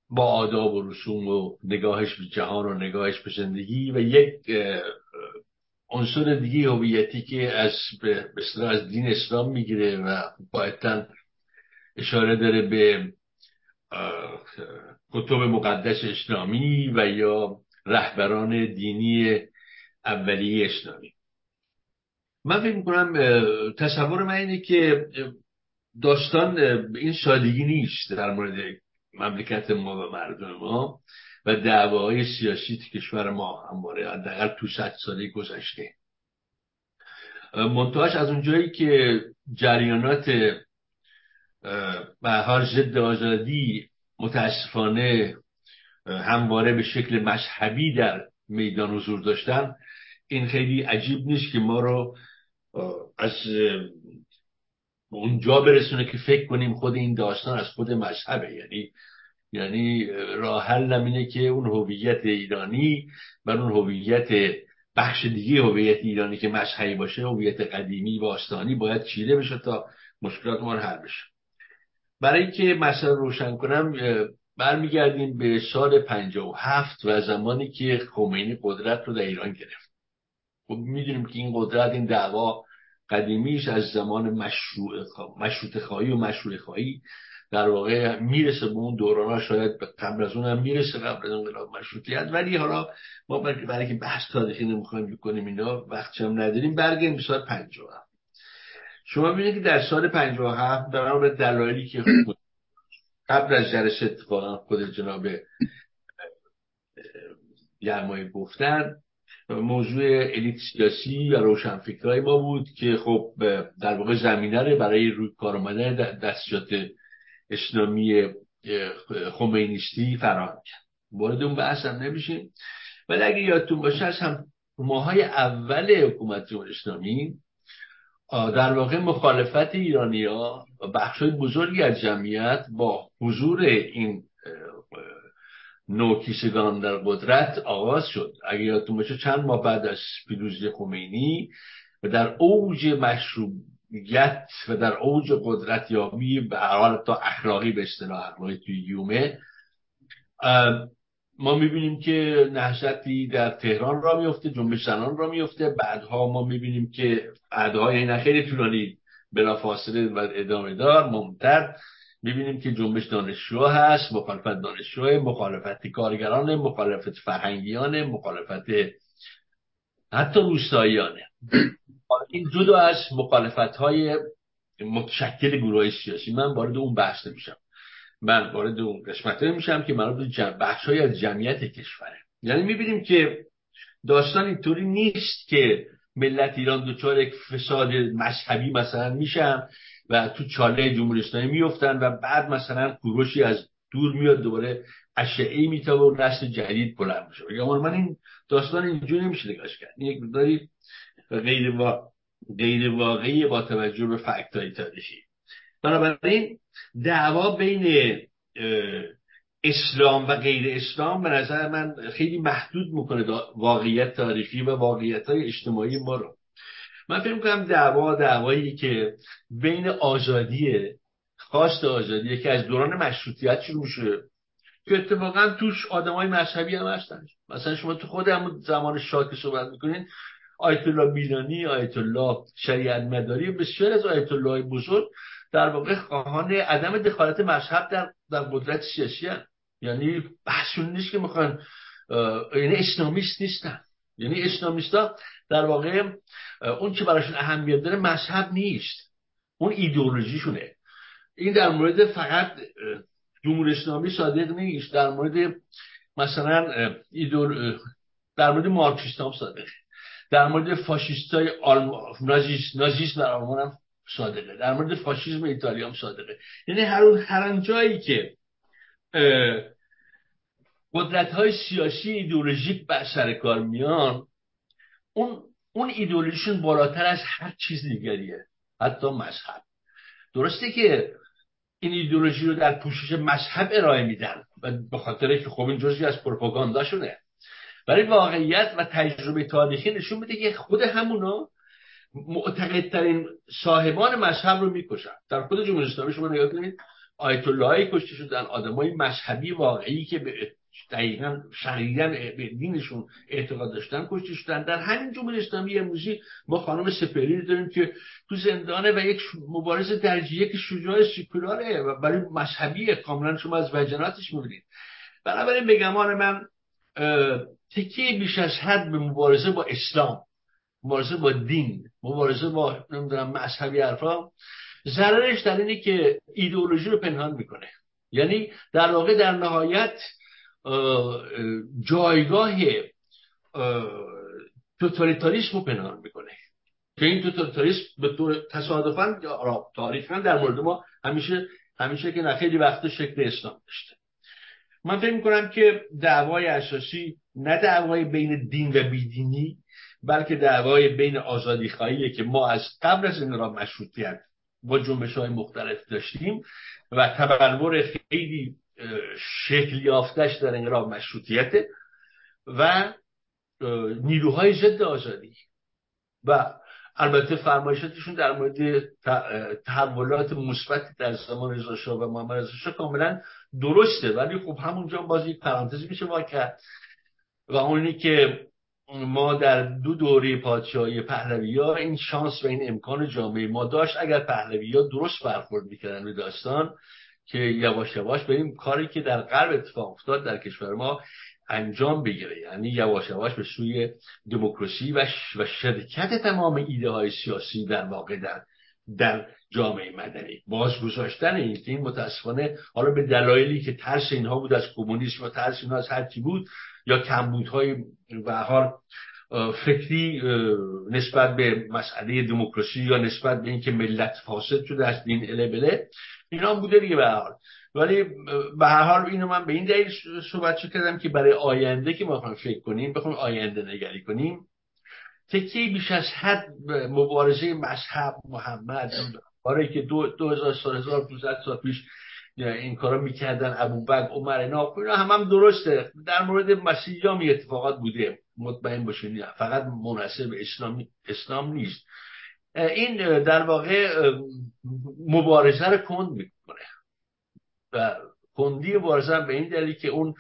با آداب و رسوم و نگاهش به جهان و نگاهش به زندگی و یک عنصر دیگه هویتی که از به از دین اسلام می‌گیره و باید اشاره داره به کتب مقدس اسلامی و یا رهبران دینی اولیه اسلامی. من فکر می‌کنم تصور من اینه که داستان این سادگی نیست در مورد مملکت ما و مردم ما و دعواهای سیاسی کشور ما همواره حداقل تو صد ساله گذشته. منتهاش از اونجایی که جریانات به حال ضد آزادی متاسفانه همواره به شکل مذهبی در میدان حضور داشتن این خیلی عجیب نیست که ما رو از اونجا برسونه که فکر کنیم خود این داستان از خود مذهبه. یعنی یعنی راه حل اینه که اون هویت ایرانی بر اون هویت بخش دیگه هویت ایرانی که مذهبی باشه هویت قدیمی باستانی باید چیده بشه تا مشکلات ما حل بشه. برای اینکه مثلا روشن کنم برمیگردیم به سال 57 و زمانی که خمینی قدرت رو در ایران گرفت. خب می‌دونیم که این قدرت این دعوا قدیمیش از زمان مشروع مشروط خواهی و مشروع خواهی در واقع می‌رسه به اون دوران شاید قبل از هم می‌رسه قبل از انقلاب مشروطیت. ولی حالا ما برای که بحث تاریخی نمی‌خوایم بکنیم اینا وقتی هم نداریم. برگردیم به سال 57 شما ببینید که در سال 57 به دلایلی که خود قبل از جلسه اتفاقا خود جناب گرمایی گفتن موضوع الیت سیاسی و روشنفکرهای ما بود که خب در واقع زمینه برای روی کار آمدن دستجات اسلامی خمینیستی فراهم کرد وارد اون بحث هم نمیشیم ولی اگه یادتون باشه از هم ماهای اول حکومت جمهوری اسلامی در واقع مخالفت ایرانی ها و بخش بزرگی از جمعیت با حضور این نوکیسگان در قدرت آغاز شد. اگر یادتون باشه چند ماه بعد از پیروزی خمینی و در اوج مشروعیت و در اوج قدرت یابی به حال تا اخلاقی به اصطلاح اخلاقی توی یومه ما می‌بینیم که نهضتی در تهران را میفته جنبش زنان را میفته بعدها ما می‌بینیم که بعدها این خیلی طولانی بلافاصله و ادامه دار ممتد می‌بینیم که جنبش دانشجو هست مخالفت دانشجو مخالفت کارگران مخالفت فرهنگیان مخالفت حتی روستاییانه. این جدا از مخالفت های متشکل گروه سیاسی. من وارد اون بحث نمیشم. من وارد اون قسمت میشم که مربوط به بخش های از جمعیت کشوره. یعنی می‌بینیم که داستان اینطوری نیست که ملت ایران دچار یک فساد مذهبی مثلا میشن و تو چاله جمهوری اسلامی میفتن و بعد مثلا کوروشی از دور میاد دوباره اشعه میتابه و نسل جدید بلند میشه. یا من این داستان اینجوری نمیشه نگاش کرد. یک مقداری غیر, وا... غیر واقعی با توجه به فکت های تاریخی. بنابراین دعوا بین اسلام و غیر اسلام به نظر من خیلی محدود می‌کنه واقعیت تاریخی و واقعیت های اجتماعی ما رو. من فکر می‌کنم دعوا دعوایی که بین آزادی خواست آزادی که از دوران مشروطیت شروع میشه که اتفاقا توش آدمای مذهبی هم هستن مثلا شما تو خود هم زمان شاه که صحبت می‌کنین آیت الله میلانی آیت الله شریعت مداری بسیار از آیت الله بزرگ در واقع خواهان عدم دخالت مذهب در, در قدرت سیاسی. یعنی بحثون نیست که می‌خوان یعنی اسلامیست نیستن یعنی اسلامیستا در واقع اون که براشون اهمیت داره مذهب نیست. اون ایدئولوژیشونه. این در مورد فقط جمهوری اسلامی صادق نیست. در مورد مثلا ایدول در مورد مارکسیست هم صادقه. در مورد فاشیست های آلم... نازیست در آلمان هم صادقه. در مورد فاشیسم ایتالیا هم صادقه. یعنی هر هر جایی که قدرت های سیاسی ایدئولوژیک بر سر کار میان اون اون ایدئولوژیشون بالاتر از هر چیز دیگریه حتی مذهب. درسته که این ایدئولوژی رو در پوشش مذهب ارائه میدن و به خاطر که خب این جزی از پروپاگانداشونه. ولی واقعیت و تجربه تاریخی نشون میده که خود همونا معتقدترین صاحبان مذهب رو می‌کشن. در خود جمهوری اسلامی شما نگاه کنید آیت اللهی کشته شدن آدمای مذهبی واقعی که به دقیقا شقیقا به دینشون اعتقاد داشتن کشته شدن. در همین جمهوری اسلامی امروزی ما خانم سپری داریم که تو زندانه و یک مبارز درجیه که شجاع سیکولاره و برای مذهبی کاملا شما از وجناتش می‌بینید. بنابراین بگمان من تکیه بیش از حد به مبارزه با اسلام مبارزه با دین مبارزه با نمی‌دونم مذهبی حرفا ضررش در اینه که ایدئولوژی رو پنهان می‌کنه. یعنی در واقع در نهایت جایگاه توتالیتاریسم رو پنهان می‌کنه. که این توتالیتاریسم به طور تصادفا تاریخا در مورد ما همیشه همیشه که خیلی وقت شکل اسلام داشته. من فکر می‌کنم که دعوای اساسی نه دعوای بین دین و بیدینی بلکه دعوای بین آزادی خواهیه که ما از قبل از انقلاب مشروطیت با جنبش های مختلف داشتیم و تبلور خیلی شکل یافتش در انقلاب مشروطیت و نیروهای ضد آزادی. و البته فرمایشاتشون در مورد تحولات مثبتی در زمان رضا شاه و محمد رضا شاه کاملا درسته. ولی خب همونجا باز یک پرانتزی میشه با کرد و اونی که ما در دو دوره پادشاهی پهلوی ها این شانس و این امکان جامعه ما داشت. اگر پهلوی ها درست برخورد می‌کردن به داستان که یواش یواش این کاری که در غرب اتفاق افتاد در کشور ما انجام بگیره. یعنی یواش یواش به سوی دموکراسی و, و شرکت تمام ایده های سیاسی در واقع در در جامعه مدنی. بازگذاشتن این که این متاسفانه حالا به دلایلی که ترس اینها بود از کمونیسم و ترس اینها از هر بود یا کمبودهای و حال فکری نسبت به مسئله دموکراسی یا نسبت به اینکه ملت فاسد شده از دین اله بله اینا هم بوده دیگه به حال. ولی به هر حال اینو من به این دلیل صحبت کردم که برای آینده که ما فکر کنیم بخوایم آینده نگری کنیم تکیه بیش از حد مبارزه مذهب محمد برای که دو, دو هزار سال هزار سال پیش این کارا می‌کردن ابوبکر عمر اینا اینا هم, هم درسته. در مورد مسیحی هم اتفاقات بوده. مطمئن باشین فقط مناسب اسلام اسلام نیست. این در واقع مبارزه رو کند می‌کنه. و کندی مبارزه به این دلیل که اون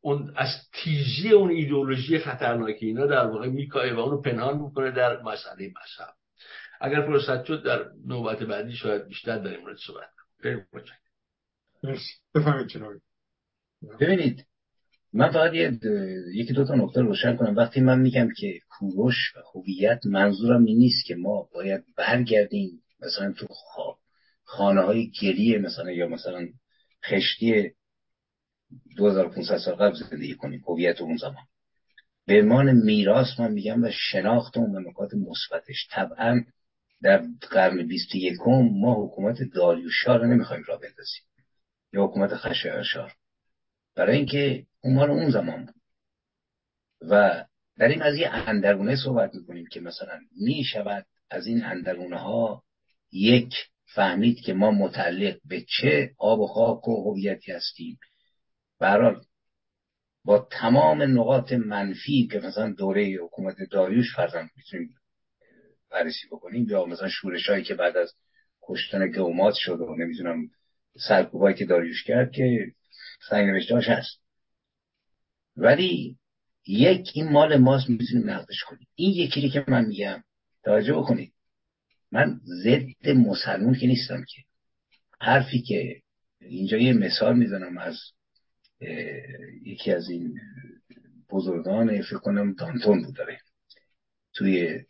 اون از تیزی اون ایدئولوژی خطرناکی اینا در واقع میکایه و اونو پنهان می‌کنه در مسئله مذهب. اگر فرصت شد در نوبت بعدی شاید بیشتر در این مورد صحبت کنم ببینید من فقط یکی دو تا نکته روشن کنم. وقتی من میگم که کوروش و هویت منظورم این نیست که ما باید برگردیم مثلا تو خانه های گریه مثلا یا مثلا خشتی 2500 سال قبل زندگی کنیم هویت اون زمان. به عنوان میراث من میگم و شناخت اون نکات مثبتش. طبعا در قرن 21 ما حکومت داریوشا رو نمی‌خوایم را بندازیم. یا حکومت خشایارشار برای اینکه اون مال اون زمان بود. و در این از یه اندرونه صحبت می‌کنیم که مثلا می‌شود از این اندرونه ها یک فهمید که ما متعلق به چه آب و خاک و هویتی هستیم. برحال با تمام نقاط منفی که مثلا دوره حکومت داریوش فرزن می‌تونیم بررسی بکنیم یا مثلا شورش هایی که بعد از کشتن گومات شد و نمی‌تونم سرکوبایی که داریوش کرد که سنگ نوشتهاش هست. ولی یک این مال ماست می‌تونیم نقدش کنیم. این یکی که من میگم توجه بکنید. من ضد مسلمون که نیستم که. حرفی که اینجا یه مثال می‌زنم از یکی از این بزرگان فکر کنم دانتون بود داره. توی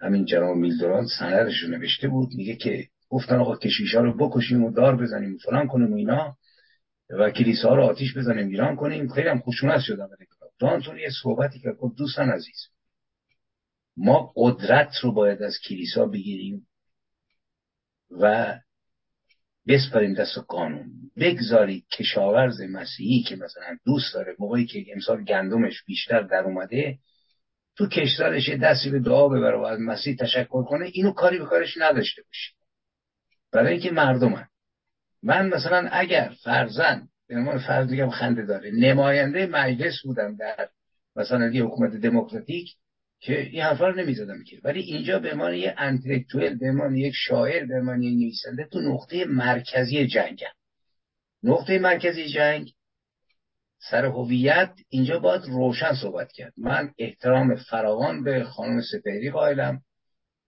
همین جناب میلدوران سندش رو نوشته بود. میگه که گفتن آقا کشیشا رو بکشیم و دار بزنیم فلان کنیم و اینا. و کلیسا رو آتیش بزنیم ایران کنیم. خیلی هم خشونت شدن دانتون یه صحبتی که گفت دوستان عزیز ما قدرت رو باید از کلیسا بگیریم و بسپاریم دست قانون. بگذارید کشاورز مسیحی که مثلا دوست داره موقعی که امسال گندمش بیشتر در اومده تو کشتارش دستی به دعا ببره و از مسیح تشکر کنه اینو کاری به کارش نداشته باشه. برای اینکه مردمن من مثلا اگر فرزن به عنوان فرض میگم خنده داره نماینده مجلس بودم در مثلا یه حکومت دموکراتیک که این حرفا رو نمی‌زدم که. ولی اینجا به عنوان یه انتلکتوئل به عنوان یک شاعر به عنوان یک نویسنده تو نقطه مرکزی جنگم نقطه مرکزی جنگ سر هویت اینجا باید روشن صحبت کرد. من احترام فراوان به خانم سپهری قائلم.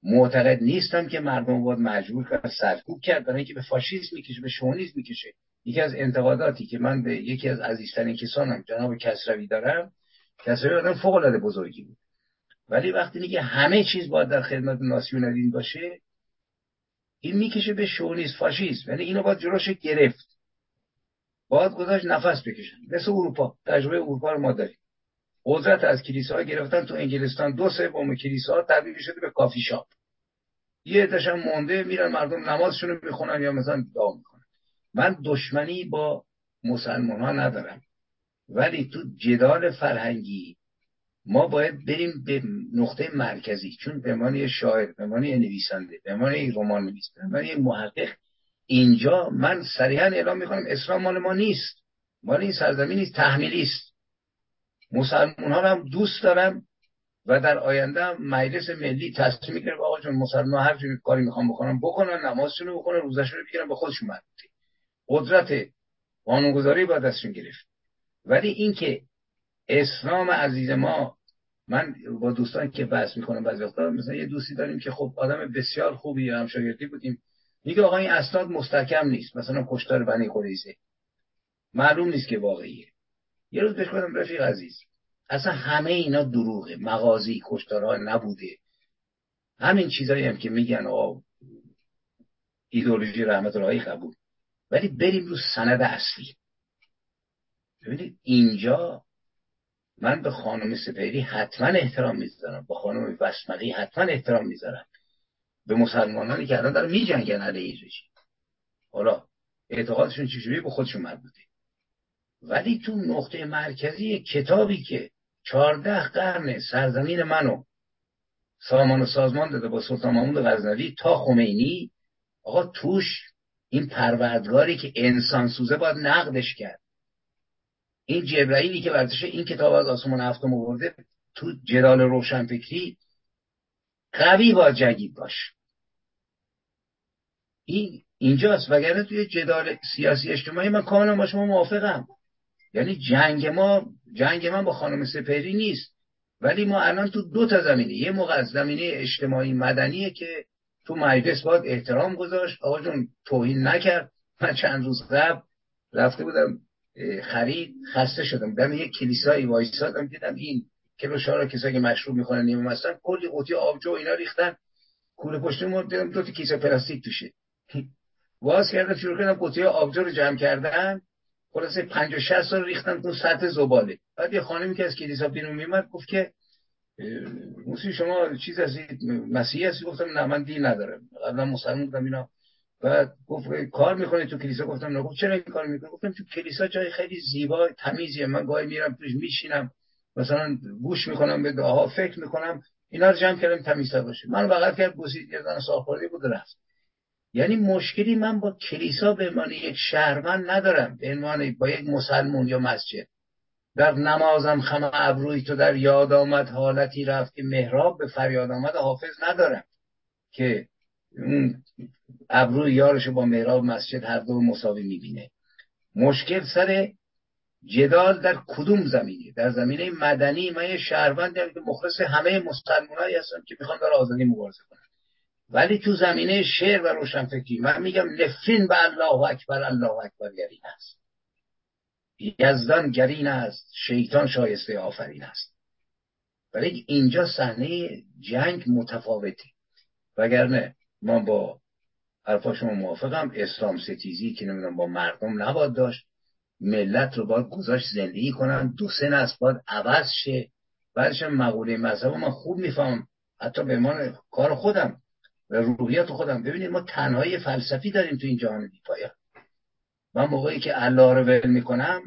معتقد نیستم که مردم باید مجبور کرد سرکوب کرد برای اینکه به فاشیسم می‌کشه به شونیسم می‌کشه. یکی از انتقاداتی که من به یکی از عزیزترین کسانم جناب کسروی دارم کسروی آدم فوق العاده بزرگی بود. ولی وقتی میگه همه چیز باید در خدمت ناسیونالیسم باشه این می‌کشه به شونیسم فاشیسم یعنی اینو باید جلوش گرفت. باید گذاشت نفس بکشن مثل اروپا. تجربه اروپا رو ما داریم. قدرت از کلیسا گرفتن تو انگلستان. دو سوم کلیسا تبدیل شده به کافی شاپ. یه دشم مونده میرن مردم نمازشون رو می‌خونن یا مثلا دعا می‌کنن. من دشمنی با مسلمان ها ندارم. ولی تو جدال فرهنگی ما باید بریم به نقطه مرکزی. چون به معنی شاعر به معنی نویسنده به معنی رمان نویس به معنی محقق اینجا من صریحا اعلام می‌کنم اسلام مال ما نیست. مال این سرزمین تحمیلی است. مسلمان هم دوست دارم و در آینده مجلس ملی تصمیم می‌گیره آقا جون مسلمان هر جوری کاری می‌خوام بکنم بکنن نمازشون رو بکنن روزشون رو بگیرن به خودشون مربوطه قدرت قانونگذاری با دستشون گرفت. ولی اینکه اسلام عزیز ما من با دوستان که بحث می‌کنم بعضی وقتا مثلا یه دوستی داریم که خب آدم بسیار خوبی هم شاگردی بودیم میگه آقا این اسناد مستحکم نیست. مثلا کشتار بنی قریزه معلوم نیست که واقعیه. یه روز بهش گفتم رفیق عزیز اصلا همه اینا دروغه مغازی کشتارها نبوده. همین چیزایی هم که میگن آقا ایدولوژی رحمت اللهی قبول. ولی بریم رو سند اصلی. ببینید اینجا من به خانم سپیری حتما احترام می‌ذارم. به خانم بسمقی حتما احترام می‌ذارم. به مسلمانانی که الان دارن میجنگن علیه رژیم حالا اعتقادشون چجوری؟ به خودشون مربوطه. ولی تو نقطه مرکزی کتابی که چهارده قرن سرزمین منو سامان و سازمان داده با سلطان محمود غزنوی تا خمینی آقا توش این پروردگاری که انسان سوزه باید نقدش کرد. این جبرائیلی که ورزش این کتاب از آسمان هفتم آورده تو جدال روشنفکری قوی با جگید باش. این اینجاست. وگرنه توی جدال سیاسی اجتماعی من کاملا با شما موافقم. یعنی جنگ ما جنگ من با خانم سپری نیست. ولی ما الان تو دو تا زمینه. یه موقع از زمینه اجتماعی مدنیه که تو مجلس باید احترام گذاشت. آقا جون توهین نکرد. من چند روز قبل رفته بودم خرید خسته شدم. دم یک کلیسایی وایسادم دیدم این کلوشا کسایی که مشروب می‌خورن نیمه مثلا کلی قوطی آبجو اینا ریختن. کوله پشت ما دیدم دو تا کیسه پلاستیک توشه. [laughs] واز کردم شروع کردم قوطی آبجو رو جمع کردن. خلاصه 50 60 سال ریختم تو سطح زباله. بعد یه خانمی که از کلیسا بیرون میمد گفت که موسی شما چیز هستید؟ مسیحی هستی؟ گفتم نه من دین ندارم. قبلا مسلمان بودم اینا. بعد گفت کار می‌کنه تو کلیسا؟ گفتم نه. گفت چرا این کار می‌کنه گفتم تو کلیسا جای خیلی زیبا تمیزیه. من گاهی میرم توش میشینم مثلا گوش می‌کنم به دعاها فکر می‌کنم اینا رو جمع کردم تمیزتر باشه. من بغل کرد بوسید یه دانه بود رفت. یعنی مشکلی من با کلیسا به عنوان یک شهروند ندارم به عنوان با یک مسلمون یا مسجد. در نمازم خم ابروی تو در یاد آمد حالتی رفت که محراب به فریاد آمد حافظ ندارم که اون ابروی یارش با محراب مسجد هر دو مساوی می‌بینه. مشکل سر جدال در کدوم زمینه؟ در زمینه مدنی من یه شهروندم که مخلص همه مسلمانایی هستم که می‌خوان در آزادی مبارزه کنن ولی تو زمینه شعر و روشنفکری من میگم نفرین به الله اکبر الله اکبر گرین است. یزدان گرین است شیطان شایسته آفرین است. ولی اینجا صحنه جنگ متفاوته. وگرنه ما با حرفا شما موافقم اسلام ستیزی که نمی‌دونم با مردم نباید داشت ملت رو باید گذاشت زندگی کنن. دو سه نسل باید عوض شه. بعدش مقوله مذهب من خوب میفهم حتی به من کار خودم. و روحیت خودم. ببینید ما تنهایی فلسفی داریم تو این جهان بیپایان من موقعی که الله رو ول می‌کنم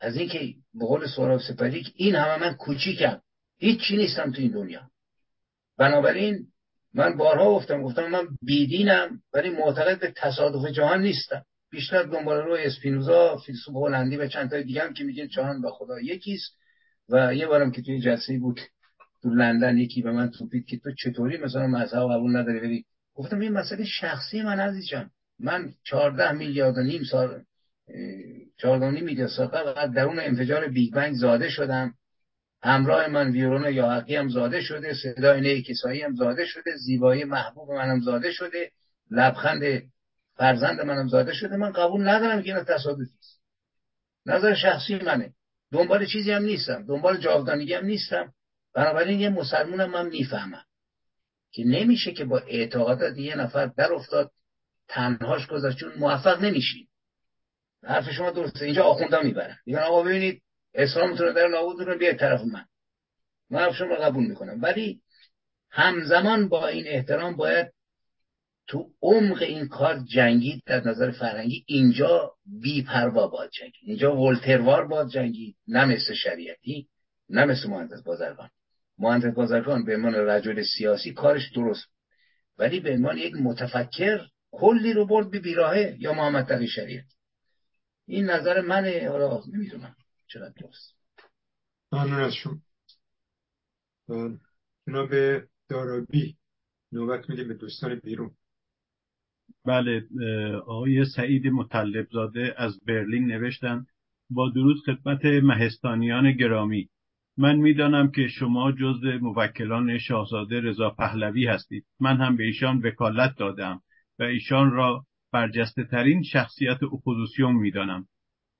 از اینکه به قول سهراب سپری این همه من کوچیکم. هیچ نیستم تو این دنیا. بنابراین من بارها گفتم گفتم من بیدینم ولی معتقد به تصادف جهان نیستم. بیشتر دنبال روی اسپینوزا فیلسوف هلندی و چند تا دیگه هم که میگن جهان با خدا یکیست. و یه بارم که توی جلسه بود تو لندن یکی به من توپید که تو چطوری مثلا مذهب قبول نداری؟ بری گفتم این مسئله شخصی من عزیزم من چهارده میلیارد و نیم سال چهارده نیم میلیارد سال قبل درون انفجار بیگ بنگ زاده شدم. همراه من ویرون یا حقی هم زاده شده صدای کسایی هم زاده شده زیبایی محبوب منم زاده شده لبخند فرزند منم زاده شده. من قبول ندارم که اینا تصادفی است. نظر شخصی منه. دنبال چیزی هم نیستم. دنبال جاودانگی هم نیستم. بنابراین یه مسلمونم من می‌فهمم که نمیشه که با اعتقادات یه نفر در افتاد تنهاش گذاشت چون موفق نمیشیم حرف شما درسته اینجا آخوندا می‌برن میگن آقا ببینید اسلامتون در نابود می‌کنن بیاید طرف من. من حرف شما قبول می‌کنم. ولی همزمان با این احترام باید تو عمق این کار جنگید در نظر فرهنگی. اینجا بی پروا باید جنگید. اینجا ولتروار باید جنگید. نه مثل شریعتی نه مثل مهندس بازرگان. مهندس بازرگان به عنوان رجل سیاسی کارش درست ولی به عنوان یک متفکر کلی رو برد به بیراهه یا محمد تقی شریعت. این نظر منه. حالا نمی‌دونم چرا درست. ممنون از شما. جناب دارابی نوبت میدیم به دوستان بیرون. بله آقای سعید مطلب زاده از برلین نوشتن با درود خدمت مهستانیان گرامی. من می‌دانم که شما جز موکلان شاهزاده رضا پهلوی هستید. من هم به ایشان وکالت دادم و ایشان را برجسته ترین شخصیت اپوزیسیون می‌دانم.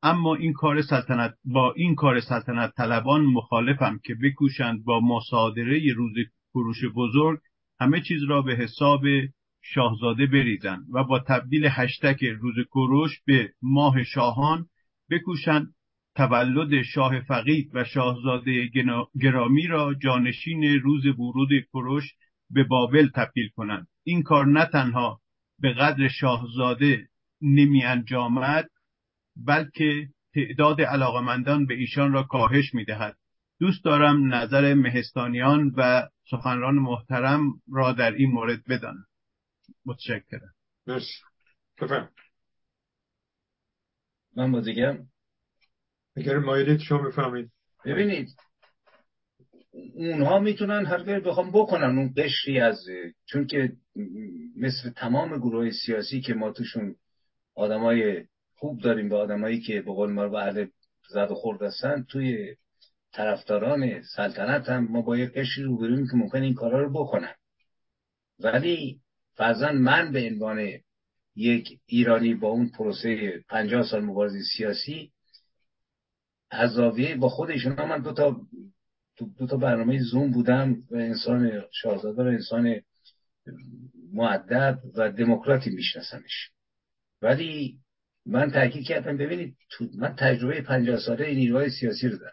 اما این کار سلطنت با این کار سلطنت طلبان مخالفم که بکوشند با مصادره روز فروش بزرگ همه چیز را به حساب شاهزاده بریزند و با تبدیل هشتک روز کوروش به ماه شاهان بکوشند تولد شاه فقید و شاهزاده گرامی را جانشین روز ورود کوروش به بابل تبدیل کنند. این کار نه تنها به قدر شاهزاده نمی انجامد بلکه تعداد علاقمندان به ایشان را کاهش می دهد. دوست دارم نظر مهستانیان و سخنران محترم را در این مورد بدانم. متشکرم. من با دیگم اگر مایلید شما بفهمید ببینید اونها می‌تونن هر بخوام بکنن اون قشری از چون که مثل تمام گروه سیاسی که ما توشون آدمای خوب داریم به آدمایی که به قول ما رو اهل زد و خورد هستن توی طرفداران سلطنت هم ما با یک قشری رو که ممکن این کارا رو بکنن. ولی فرزن من به عنوان یک ایرانی با اون پروسه پنجاه سال مبارزه سیاسی از زاویه با خود ایشون من دو تا دو تا برنامه زوم بودم. و انسان شاهزاده و انسان معدب و دموکراتی میشناسمش. ولی من تاکید کردم ببینید من تجربه پنجاه ساله نیروهای سیاسی رو دارم.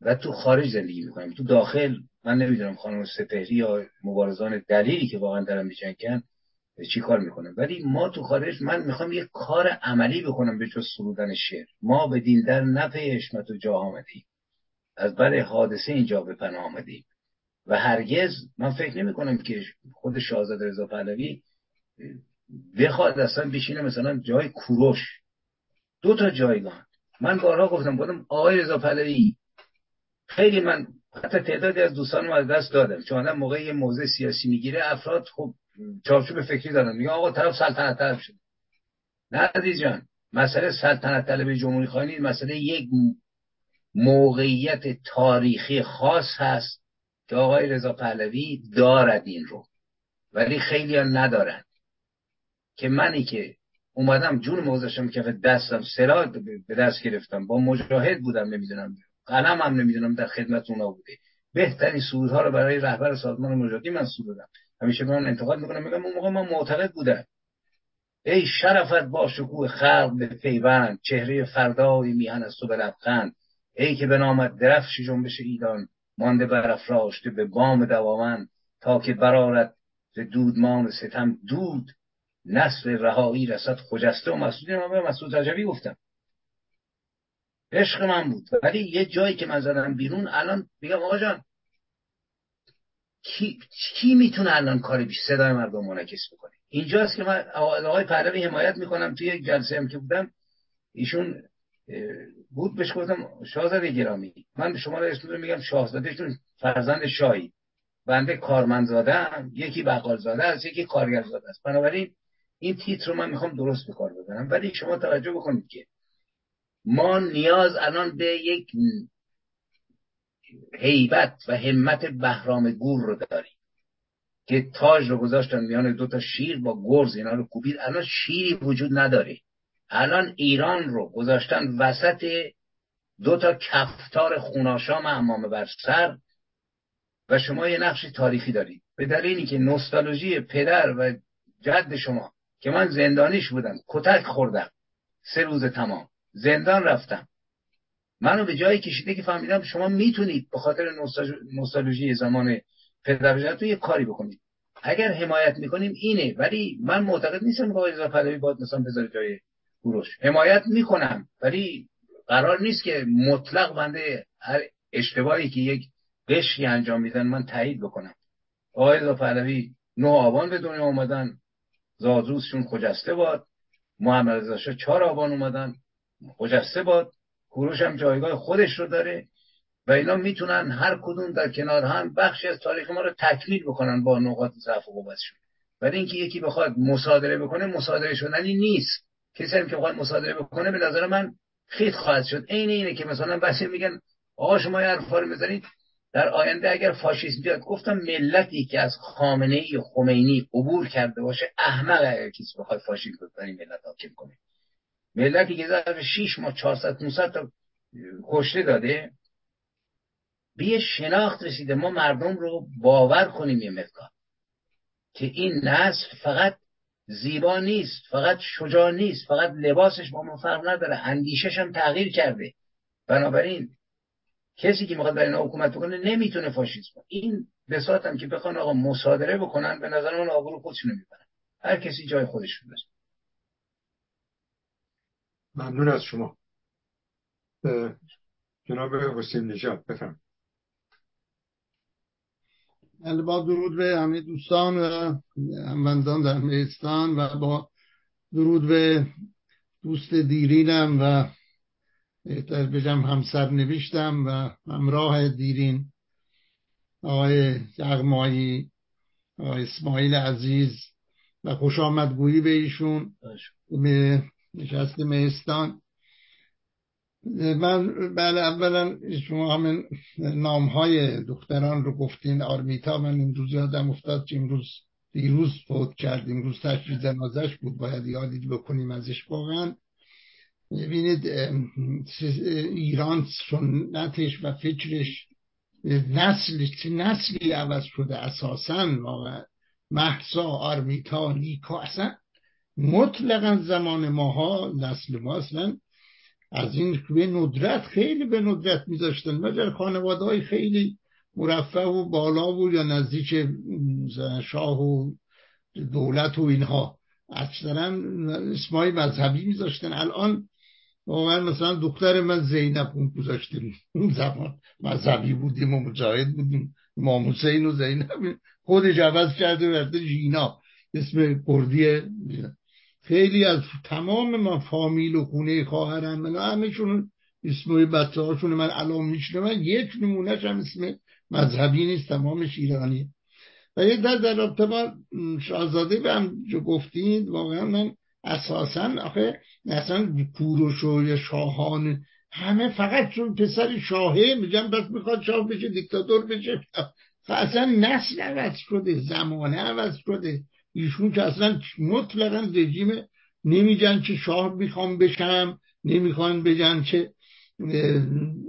و تو خارج زندگی می‌کنم. تو داخل من نمی‌دونم خانم سپهری یا مبارزان دلیلی که واقعا دارن میجنگن چی کار می‌کنم ولی ما تو خارج من می‌خوام یه کار عملی بکنم به جز سرودن شعر. ما به دین در نفع حشمت و جا آمدیم. از بر حادثه اینجا به پناه آمدیم. و هرگز من فکر نمی کنم که خود شاهزاده رضا پهلوی بخواد اصلا بشینه مثلا جای کوروش. دو تا جایگاه من بارها گفتم بودم آقای رضا پهلوی خیلی من حتی تعدادی از دوستانم از دست دادم چون آدم موقع یه موضع سیاسی می‌گیره افراد خب چارچوب فکری دارن. میگه آقا طرف سلطنت طلب شد نه عزیز جان مسئله سلطنت طلب جمهوری خواهی مسئله یک موقعیت تاریخی خاص هست که آقای رضا پهلوی دارد این رو. ولی خیلی ها ندارن. که منی که اومدم جون موزشم که دستم سلاح به دست گرفتم. با مجاهد بودم نمی‌دونم. قلم هم نمی‌دونم در خدمت اونا بوده بهترین سرودها رو برای رهبر سازمان مجاهدی من سرودم همیشه من انتقاد می‌کنم میگم اون موقع من معتقد بودم ای شرفت با شکوه خلق به پیوند چهره فردای میهن از تو به لبخند. ای که به نامت درفش جنبش ایدان مانده برافراشته به بام دوامن تا که برارت ز دودمان ستم دود. نصر رهایی رسد خجسته و مسعود. من به مسعود رجبی گفتم. عشق من بود. ولی یه جایی که من زدم بیرون الان میگم آقا جان کی, کی می‌تونه الان کار بیش صدای مردم منعکس بکنه؟ اینجاست که من آقای پهلوی حمایت می‌کنم توی یک جلسه هم که بودم. ایشون بود بهش گفتم شاهزاده گرامی من شما رو میگم شاهزاده چون فرزند شاهی. بنده کارمندزاده هم یکی بقال زاده است یکی کارگر زاده است. بنابراین این تیتر رو من می‌خوام درست بکار بزنم ولی شما توجه بکنید که ما نیاز الان به یک هیبت و همت بهرام گور رو داریم که تاج رو گذاشتن میان دو تا شیر با گرز اینا رو کوبید. الان شیری وجود نداره. الان ایران رو گذاشتن وسط دو تا کفتار خوناشام امام بر سر و شما یه نقش تاریخی دارید. به دلیلی که نوستالژی پدر و جد شما که من زندانیش بودم کتک خوردم. سه روز تمام. زندان رفتم. منو به جایی کشیده که فهمیدم شما می‌تونید به خاطر نوستالژی زمان پدر یه کاری بکنید. اگر حمایت می‌کنیم اینه ولی من معتقد نیستم که آقای پهلوی باید مثلا بذاره جای گروش حمایت می‌کنم ولی قرار نیست که مطلق بنده هر اشتباهی که یک قشری انجام میدن من تایید بکنم. آقای رضا پهلوی نه آبان به دنیا اومدن زادروزشون خجسته باد محمد رضا چهار آبان اومدن. خجسته باد کوروش هم جایگاه خودش رو داره و اینا می‌تونن هر کدوم در کنار هم بخشی از تاریخ ما رو تکمیل بکنن با نقاط ضعف و قوتشون ولی اینکه یکی بخواد مصادره بکنه مصادره شدنی نیست. کسی هم که بخواد مصادره بکنه به نظر من خیت خواهد شد. عین اینه که مثلا بسی میگن آقا شما یه حرفا رو در آینده اگر فاشیسم بیاد گفتم ملتی که از خامنه ای خمینی عبور کرده باشه احمق اگر کسی بخواد فاشیسم بر ملت حاکم کنه. ملتی که در 6 ماه 400 500 تا کشته داده به شناخت رسیده. ما مردم رو باور کنیم یه مقدار که این نسل فقط زیبا نیست فقط شجاع نیست فقط لباسش با ما فرق نداره اندیشش هم تغییر کرده. بنابراین کسی که می‌خواد برای اینا حکومت بکنه نمی‌تونه فاشیسم. این بساط هم که بخوان آقا مصادره بکنن به نظر من آبرو خودشونو می‌برن. هر کسی جای خودش رو ممنون از شما. جناب حسین نژاد بفهم بله، با درود به همه دوستان و هموندان در میستان و با درود به دوست دیرینم و بهتر بجم همسر نوشتم و همراه دیرین آقای یغمایی آقای اسماعیل عزیز و خوش آمدگویی به ایشون. به نشست میستان. من بله اولا شما همین نام های دختران رو گفتین آرمیتا من امروز یادم افتاد که امروز دیروز فوت کرد امروز تشریف جنازش بود باید یادی بکنیم ازش واقعا. ببینید ایران سنتش و فکرش نسل نسلی عوض شده اساسا واقعا. محسا آرمیتا نیکا اصلا مطلقا زمان ماها نسل ما اصلا از این به ندرت خیلی به ندرت میذاشتن. مگر خانواده های خیلی مرفه و بالا بود یا نزدیک شاه و دولت و اینها. اکثرا اسمای مذهبی میذاشتن. الان واقعا مثلا دختر من زینب اون گذاشتیم اون زمان مذهبی بودیم و مجاهد بودیم. امام حسین و زینب. خودش عوض کرده ورده جینا. اسم کردی خیلی از تمام من فامیل و خونه خواهرم من همهشون اسم بچه هاشون من الان من یک نمونهش هم اسم مذهبی نیست تمامش ایرانی. و یک در در رابطه با شاهزاده به هم جو گفتید واقعا من اساسا آخه اصلا کوروش و شاهان همه فقط چون پسر شاهه میگم بس می‌خواد شاه بشه دیکتاتور بشه اصلا نسل عوض شده زمانه عوض شده. ایشون که اصلا مطلقا رژیم نمیگن که شاه می‌خوام بشم نمی‌خوان بگن که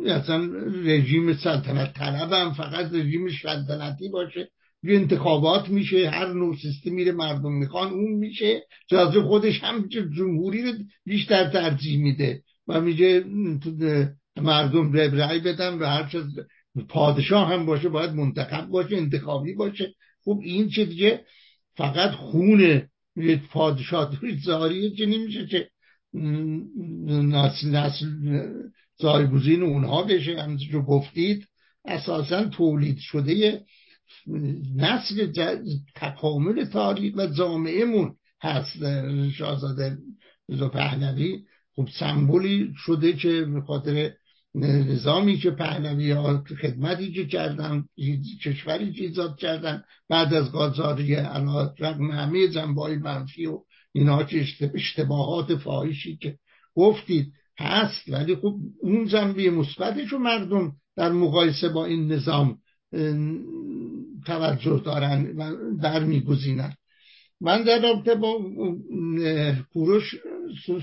اصلا رژیم سلطنت طلبم فقط رژیم سلطنتی باشه یه انتخابات میشه هر نوع سیستم میره مردم می‌خوان اون میشه. جازه خودش هم جمهوری رو بیشتر ترجیح میده. و میگه مردم رأی بدن و هر پادشاه هم باشه باید منتخب باشه انتخابی باشه. خب این چه دیگه؟ فقط خون یک پادشاه زاریه که نمیشه که نسل نسل زایگزین اونها بشه. همونجور گفتید اساسا تولید شده نسل تکامل تاریخ و جامعهمون هست. شاهزاده رضا پهلوی خب سمبولی شده که به خاطر نظامی که پهلوی ها خدمتی که کردن کشوری که ایجاد کردن بعد از قاجاری علا رقم همه جنبای منفی و اینا که اشتباهات فاحشی که گفتید هست ولی خب اون جنبه مثبتش رو مردم در مقایسه با این نظام توجه دارن و در میگزینن من در رابطه با کوروش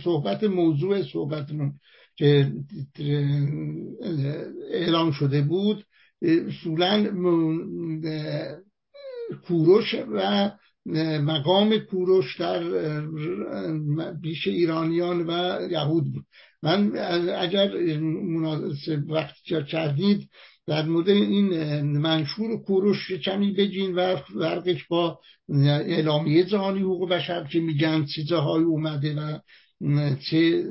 صحبت موضوع صحبتمون که اعلام شده بود اصولا کوروش و مقام کوروش در پیش ایرانیان و یهود بود. من اگر وقتی کردید در مورد این منشور کوروش کمی بگین و فرقش با اعلامیه جهانی حقوق بشر که میگن چیزهایی اومده و چه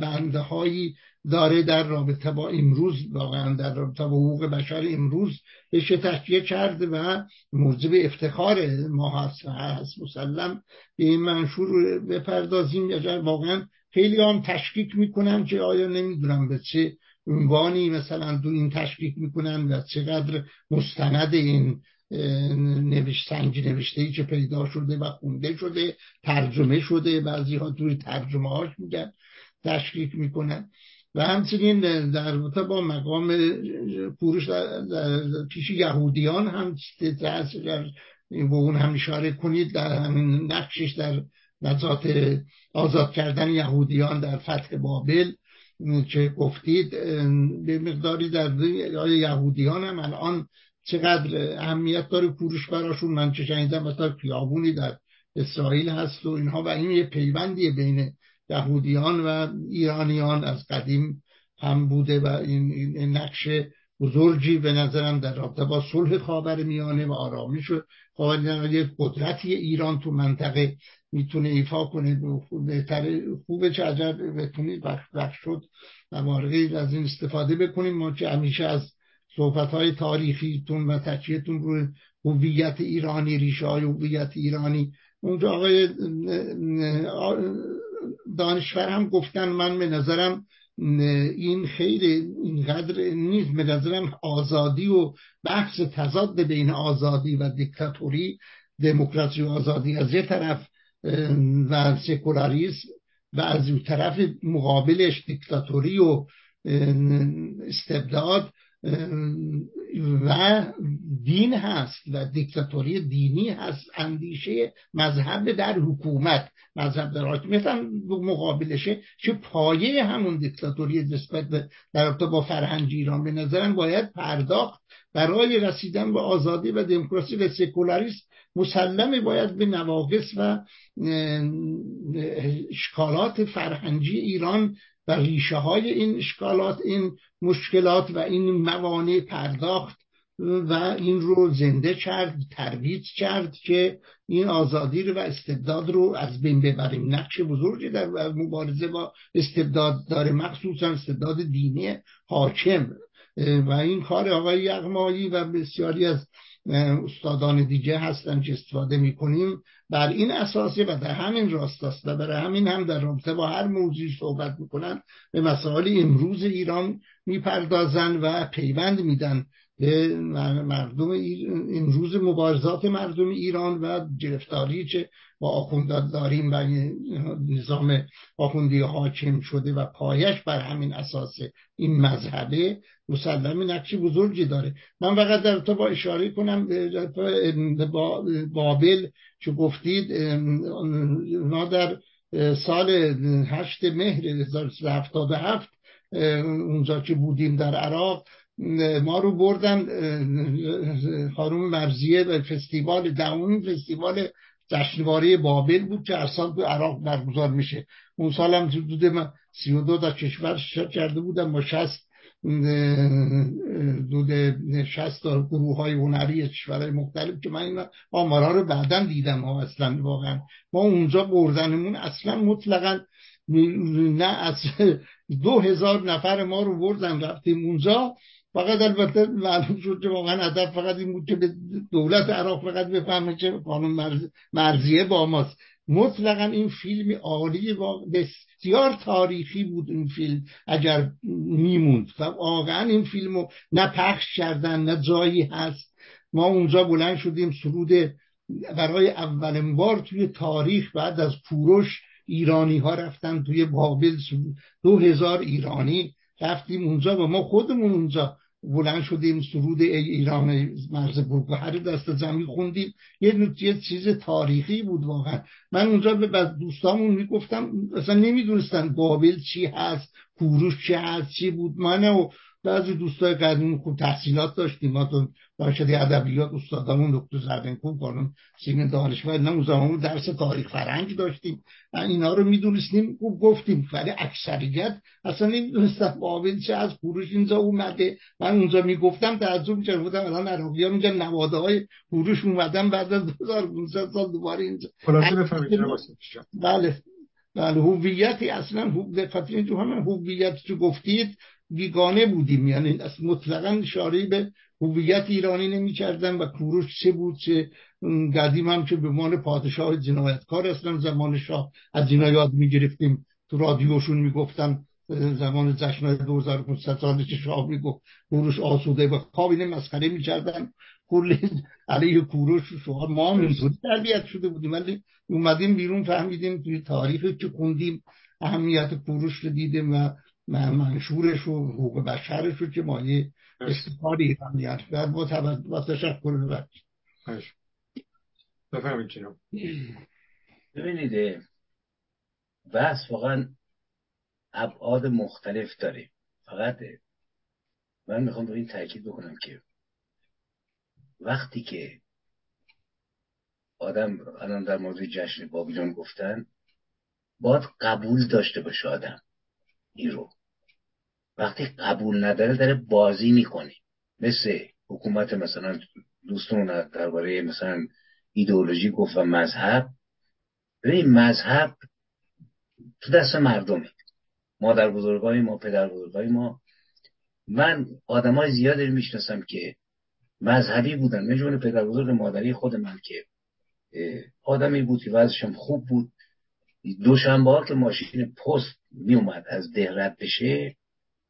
بنده هایی داره در رابطه با امروز واقعا در رابطه با حقوق بشر امروز بشه تشکیه کرده و موجب افتخار ما هست هست. مسلم به این منشور بپردازیم. واقعا خیلی هم تشکیک می‌کنن که آیا نمی‌دونم به چه عنوانی مثلا دو این تشکیک می‌کنن و چقدر مستند این نوشت سنج نوشته ای که پیدا شده و خونده شده ترجمه شده. بعضی ها توی ترجمه هاش میگن تشکیک می‌کنن. و همچنین در با مقام پورش در پیش یهودیان هم به اون هم اشاره کنید. در همین نقشش در نجات آزاد کردن یهودیان در فتح بابل که گفتید به مقداری در یهودیان هم الان چقدر اهمیت داره کوروش براشون. من چه شنیدم مثلا خیابونی در اسرائیل هست و اینها و این یه پیوندی بین یهودیان و ایرانیان از قدیم هم بوده و این, نقش بزرگی به نظرم در رابطه با صلح خاور میانه و آرامش خاور یک قدرتی ایران تو منطقه می‌تونه ایفا کنه. بهتر خوبه چه عجب بتونید وقت شد و از این استفاده بکنیم. ما که همیشه از صحبت های تاریخیتون و تکیهتون روی هویت ایرانی ریشه های هویت ایرانی. اونجا آقای دانشور هم گفتن من به نظرم این خیلی اینقدر نیست به نظرم آزادی و بحث تضاد بین آزادی و دیکتاتوری دموکراسی و آزادی از یه طرف و سکولاریسم و از اون طرف مقابلش دیکتاتوری و استبداد. و دین هست و دیکتاتوری دینی هست. اندیشه مذهب در حکومت مذهب در حکومت هم مقابلشه که پایه همون دیکتاتوری نسبت در با فرهنگ ایران. به نظرم باید پرداخت برای رسیدن به آزادی و دموکراسی و سکولاریسم مسلمه. باید به نواقص و اشکالات فرهنگی ایران و ریشه های این اشکالات این مشکلات و این موانع پرداخت و این رو زنده کرد ترویج کرد که این آزادی رو و استبداد رو از بین ببریم. نقش بزرگی در مبارزه با استبداد داره مخصوصا استبداد دینی حاکم. و این کار آقای یغمایی و بسیاری از استادان دیگه هستن که استفاده می‌کنیم. بر این اساسه و در همین راست است و برای همین هم در رابطه با هر موضوعی صحبت می‌کنن به مسائل امروز ایران می‌پردازن و پیوند میدن. به مردم امروز مبارزات مردم ایران و گرفتاری که با آخوندات داریم و نظام آخوندی حاکم شده و پایش بر همین اساس این مذهبه مسلم نقشی بزرگی داره. من فقط در تو با اشاره کنم به بابل که گفتید ما در سال هشت مهر 1377 اونجا که بودیم در عراق ما رو بردن خانم مرزیه به فستیوال دهمین فستیوال جشنواره بابل بود که هر تو عراق برگزار میشه. اون سال هم حدود من سی و دو تا کشور کرده بودم با شست دود شست گروه های هنری کشورهای مختلف که من این آمارا رو بعدا دیدم ها اصلا واقعا. ما اونجا بردنمون اصلا مطلقا نه از دو هزار نفر ما رو بردن رفتیم اونجا. فقط البته معلوم شد که واقعا ادب فقط این بود که دولت عراق فقط بفهمه که قانون مرزیه با ماست. مطلقا این فیلم عالی بسیار تاریخی بود این فیلم اگر میموند. و واقعا این فیلم رو نه پخش کردن نه جایی هست. ما اونجا بلند شدیم سرود برای اولین بار توی تاریخ بعد از پوروش ایرانی ها رفتن توی بابل دو هزار ایرانی رفتیم اونجا و ما خودمون اونجا بلند شدیم سرود ای ایران مرز هر دست زمین خوندیم. یه یه چیز تاریخی بود واقعا. من اونجا به دوستامون می‌گفتم اصلا نمی‌دونستن بابل چی هست کوروش چی هست چی بود. من و بعضی دوستای قدیم خوب تحصیلات داشتیم. ما تو دانشکده ادبیات استادمون دکتر زربنکو قانون سیمین دانشور نه زمان درس تاریخ فرهنگ داشتیم. اینا رو می‌دونستیم خوب گفتیم. ولی اکثریت اصلا نمی‌دونستم قابل چه از کوروش اینجا اومده. من اونجا می‌گفتم تعجب می‌کردم. بودم الان عراقی ها میگن نواده های کوروش اومدن بعد از 2500 سال دوباره اینجا. بله. بله. هویتی اصلا تو همه هویت تو گفتید بیگانه بودیم. یعنی مطلقا اشاره به هویت ایرانی نمی کردن و کوروش چه بود چه قدیم هم که به مان پادشاه جنایتکار اصلا زمان شاه از اینا یاد می گرفتیم تو رادیوشون می‌گفتن زمان جشن 2500 ساله که شاه می‌گفت کوروش آسوده و خواب مسخره می‌کردن. کل علیه کوروش شما ما هم اینطوری تربیت شده بودیم. ولی اومدیم بیرون فهمیدیم توی تاریخی که خوندیم اهمیت کوروش رو دیدیم و منشورش و حقوق بشرش رو که مایه استفاد ایرانیت و با تشکر ببخش بفهمید جناب. ببینید بحث واقعا ابعاد مختلف داره. فقط من می‌خوام به این تاکید بکنم که وقتی که آدم الان در مورد جشن بابیلون گفتن باید قبول داشته باشه آدم. این رو. وقتی قبول نداره داره بازی می‌کنه. مثل حکومت مثلا دوستون درباره مثلا ایدئولوژی گفت و مذهب. ببین مذهب تو دست مردمه. مادر بزرگای ما پدر بزرگای ما من آدمای زیادی می‌شناسم که مذهبی بودن. من پدر بزرگ مادری خود من که آدمی بود که وضعشم خوب بود. دوشنبه ها که ماشین پست میومد از ده رد بشه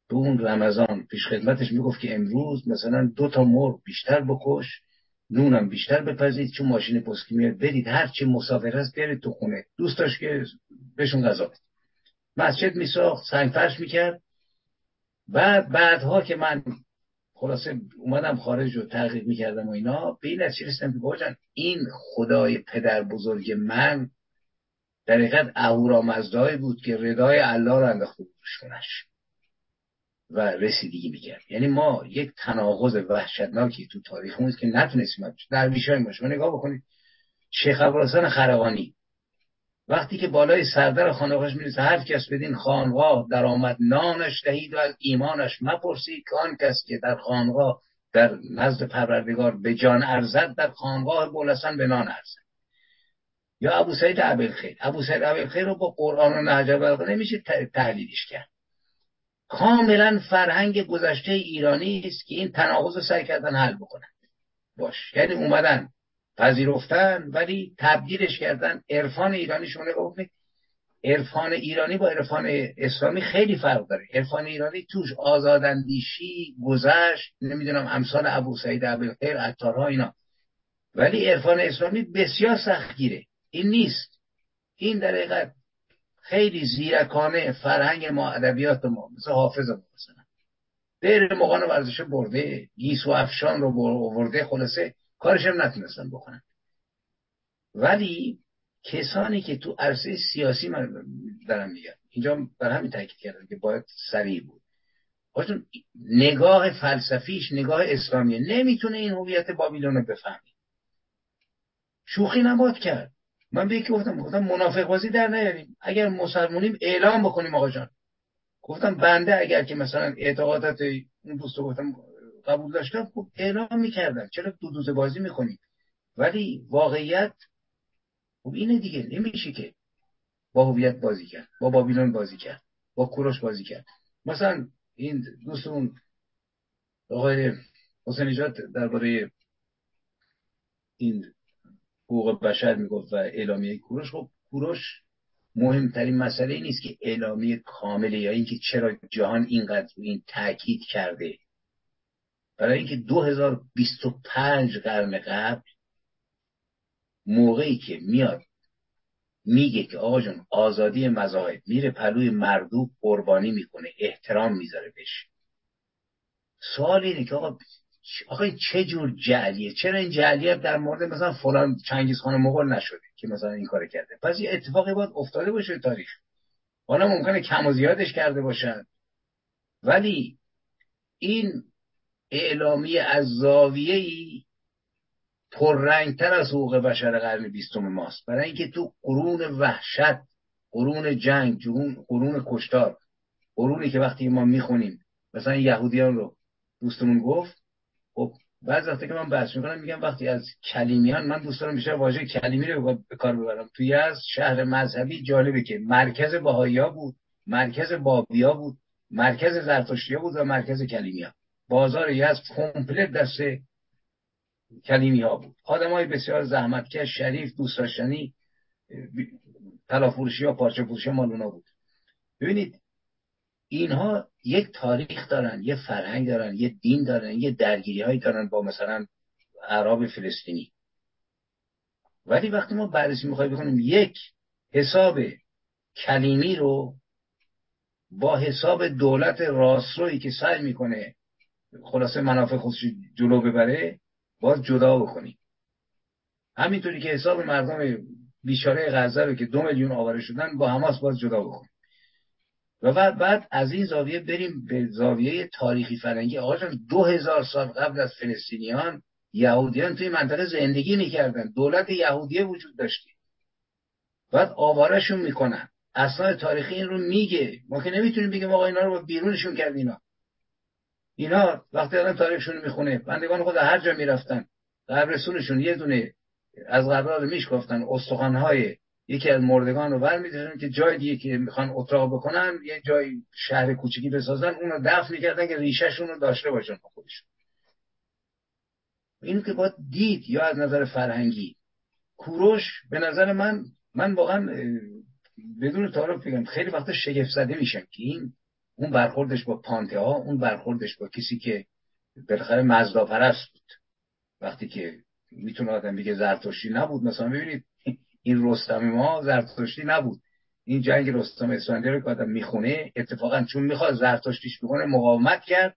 به اون رمضان پیش خدمتش می‌گفت که امروز مثلا دو تا مرغ بیشتر بکش نونم بیشتر بپزید چون ماشین پستی میاد برید هر چی مسافر هست برید تو خونه. دوست داشت که بهشون غذا مسجد میساخت سنگ فرش می‌کرد. بعد بعدها که من خلاصه اومدم خارج رو تحقیق می‌کردم و اینا به این نتیجه رسیدم این خدای پدر بزرگ من در حقیقت اهورامزدایی بود که ردای الله رو انداخته بود و رسیدگی می‌کرد. یعنی ما یک تناقض وحشتناکی تو تاریخمون که نتونستیم در های باشه نگاه بکنید. شیخ ابوالحسن خروانی وقتی که بالای سردر خانقاهش می‌رسه هر کس بدین خانقاه در آمد نانش دهید و از ایمانش مپرسید که آن کس که در خانقاه در نزد پروردگار به جان ارزد در خانقاه بولسان به نان ارزد. یا ابو سعید عبلخیر ابو سعید عبلخیر رو با قرآن و نهج نمیشه تحلیلش کرد. کاملا فرهنگ گذشته ایرانی است که این تناقض سعی کردن حل بکنن. باش. یعنی اومدن پذیرفتن ولی تبدیلش کردن. عرفان ایرانی شما نگاه عرفان ایرانی با عرفان اسلامی خیلی فرق داره. عرفان ایرانی توش آزاداندیشی گذشت. نمی‌دونم امثال ابو سعید عبدالخیر عطارها اینا. ولی عرفان اسلامی بسیار سختگیره. این نیست. این در حقیقت خیلی زیرکانه فرهنگ ما ادبیات ما مثل حافظ ما مثلا. بیر مقان ورزش برده گیس و افشان رو برده خلاصه کارش هم نتونستن بکنن. ولی کسانی که تو عرصه سیاسی من دارم میگم اینجا بر همین تاکید کردم که باید سریع بود. باشون نگاه فلسفیش نگاه اسلامیه. نمی‌تونه این هویت بابیلون رو بفهمی شوخی نباد کرد. من به یکی گفتم گفتم منافق بازی در نیاریم اگر مسلمونیم اعلام بکنیم آقا جان. گفتم بنده اگر که مثلا اعتقادات اون دوستو گفتم قبول داشتم خب اعلام می‌کردم. چرا دو دوزه بازی می‌کنیم ولی واقعیت خب اینه دیگه. نمیشه که با هویت بازی کرد با بابیلون بازی کرد با کوروش بازی کرد. مثلا این دوستون آقای حسین درباره این حقوق بشر می‌گفت و اعلامیه کوروش. خب کوروش مهمترین مسئله نیست که اعلامیه کامله یا اینکه چرا جهان اینقدر این تاکید کرده. برای اینکه 2025 قرن قبل موقعی که میاد میگه که آقا جون آزادی مذاهب میره پلوی مردوب قربانی می‌کنه احترام می‌ذاره بهش. سوال اینه که آقا آقا چه جور جعلیه؟ چرا این جعلیت در مورد مثلا فلان چنگیز خان مغول نشده که مثلا این کار کرده؟ پس یه اتفاقی باید افتاده باشه تاریخ. حالا ممکنه کم و زیادش کرده باشن. ولی این اعلامی از زاویه ای پررنگتر از حقوق بشر قرن بیستم ماست. برای اینکه تو قرون وحشت قرون جنگ قرون کشتار قرونی که وقتی ما می‌خونیم مثلا یهودیان رو دوستمون گفت خب بعض وقتی که من بحث می‌کنم میگم وقتی از کلیمیان من دوست دارم بیشتر واژه کلیمی رو به کار ببرم. توی از شهر مذهبی جالبه که مرکز باهایا بود مرکز بابیا بود مرکز زرتشتیا بود و مرکز کلیمیا بازار یزد کمپلت دست کلیمی ها بود. آدم های بسیار زحمتکش شریف دوست داشتنی تلافروشی ها پارچه فروشی مالونا بود. ببینید اینها یک تاریخ دارن یه فرهنگ دارن یه دین دارن یه درگیری هایی دارن با مثلا عرب فلسطینی. ولی وقتی ما بررسی می‌خوایم بکنیم یک حساب کلیمی رو با حساب دولت راسترویی که سعی می‌کنه خلاصه منافع خودش جلو ببره باز جدا بکنیم. همینطوری که حساب مردم بیچاره غزه رو که دو میلیون آواره شدن با حماس باز جدا بکنیم. و بعد از این زاویه بریم به زاویه تاریخی فرنگی آقا دو هزار سال قبل از فلسطینیان یهودیان توی منطقه زندگی می‌کردن. دولت یهودیه وجود داشتی بعد آوارشون می‌کنن. اسناد تاریخی این رو میگه. ما که نمی‌تونیم بگیم آقا اینا رو بیرونشون کرد اینا. اینا وقتی الان تاریخشون می‌خونه بندگان خود هر جا می‌رفتن. قبرستونشون یه دونه از قبرها میش گفتن استخوانهای یکی از مردگان رو برمیدارن که جای دیگه که می‌خوان اتراق بکنن یه جای شهر کوچکی بسازن اون رو دفن می‌کردن که ریشهشون رو داشته باشن خودشون. اینو که باید دید یا از نظر فرهنگی. کوروش به نظر من من واقعا بدون تعارف بگم خیلی وقت شگفت زده میشم که این اون برخوردش با پانته ها اون برخوردش با کسی که بالاخره مزدا پرست بود. وقتی که می‌تونه آدم بگه زرتشتی نبود مثلا ببینید این رستم ما زرتشتی نبود. این جنگ رستم اسفندیار که آدم می‌خونه اتفاقا چون می‌خواد زرتشتیش بکنه مقاومت کرد.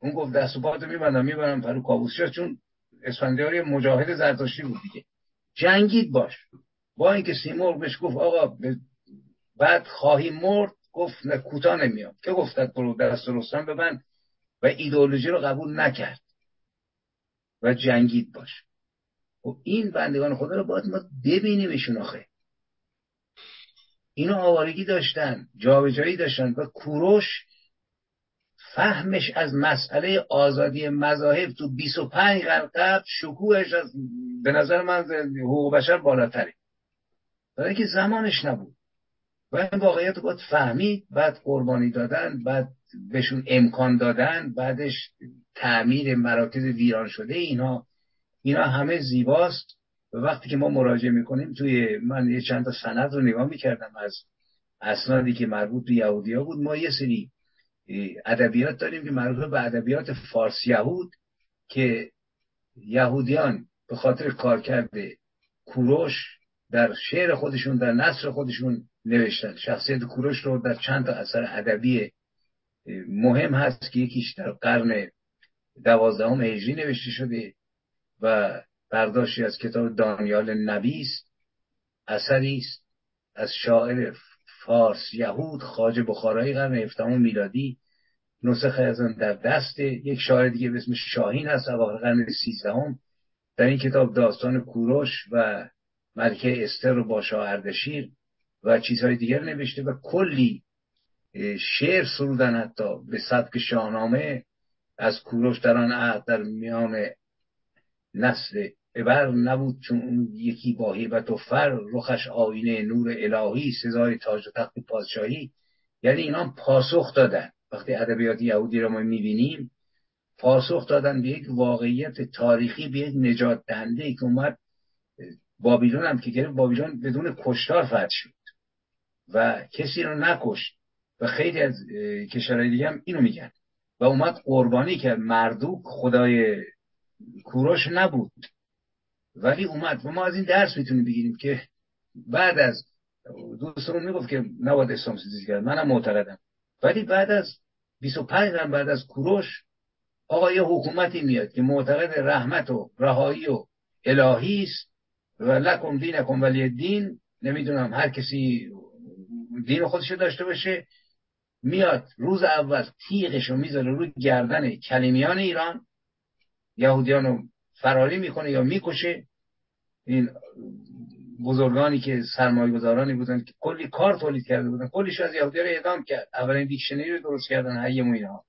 اون گفت دست و پاتو میبندم می‌برم پرو کابوس چون اسفندیار مجاهد زرتشتی بود دیگه. جنگید باش. با اینکه سیمرغ بهش گفت آقا بعد خواهی مرد؟ گفت نه کوتاه نمیام که گفتت برو دست رستم ببند. و ایدئولوژی رو قبول نکرد. و جنگید باش. خب این بندگان خدا رو باید ما ببینیمشون آخه. اینو آوارگی داشتن جابجایی داشتن و کوروش فهمش از مسئله آزادی مذاهب تو 25 قرن قبل شکوهش از به نظر من حقوق بشر بالاتره. برای که زمانش نبود. و این واقعیت رو باید فهمید بعد قربانی دادن بعد بهشون امکان دادن بعدش تعمیر مراکز ویران شده اینا اینا همه زیباست. وقتی که ما مراجعه می‌کنیم توی من یه چند تا سند رو نگاه می‌کردم از اسنادی که مربوط به یهودیا بود ما یه سری ادبیات داریم که مربوط به ادبیات فارس یهود که یهودیان به خاطر کار کرده کوروش در شعر خودشون در نصر خودشون نوشتن. شخصیت کوروش رو در چند تا اثر ادبی مهم هست که یکیش در قرن دوازدهم هجری نوشته شده. و برداشتی از کتاب دانیال نبی است. اثری است از شاعر فارس یهود خاج بخارایی قرن هفدهم میلادی. نسخه از آن در دست یک شاعر دیگه به اسم شاهین هست اواخر قرن سیزدهم. در این کتاب داستان کوروش و ملکه استر و باشا اردشیر و چیزهای دیگر نوشته و کلی شعر سرودن حتی به سبک شاهنامه از کوروش در آن در میان نسل ابر نبود چون اون یکی با هیبت و فر رخش آینه نور الهی سزای تاج و تخت پادشاهی. یعنی اینا پاسخ دادن. وقتی ادبیات یهودی رو ما می‌بینیم پاسخ دادن به یک واقعیت تاریخی به یک نجات دهنده که اومد بابیلون هم که گرفت بابیلون بدون کشتار فتح شد و کسی رو نکشت. و خیلی از کشورهای دیگه هم اینو میگن. و اومد قربانی کرد. مردوک خدای کوروش نبود. ولی اومد. و ما از این درس می‌تونیم بگیریم که بعد از دوستمون می‌گفت که نباید اسلام ستیزی کرد. منم معتقدم. ولی بعد از 25 قرن بعد از کوروش آقا یه حکومتی میاد که معتقد رحمت و رهایی و الهی است و لکم دینکم ولی دین نمی‌دونم هر کسی دین خودشو داشته باشه میاد روز اول تیغش رو می‌ذاره روی گردن کلمیان ایران. یهودیان رو فراری می‌کنه یا می‌کشه. این بزرگانی که سرمایه گذارانی بودن که کلی کار تولید کرده بودن کلیش از یهودی رو اعدام کرد. اولین دیکشنری رو درست کردن هیم و اینها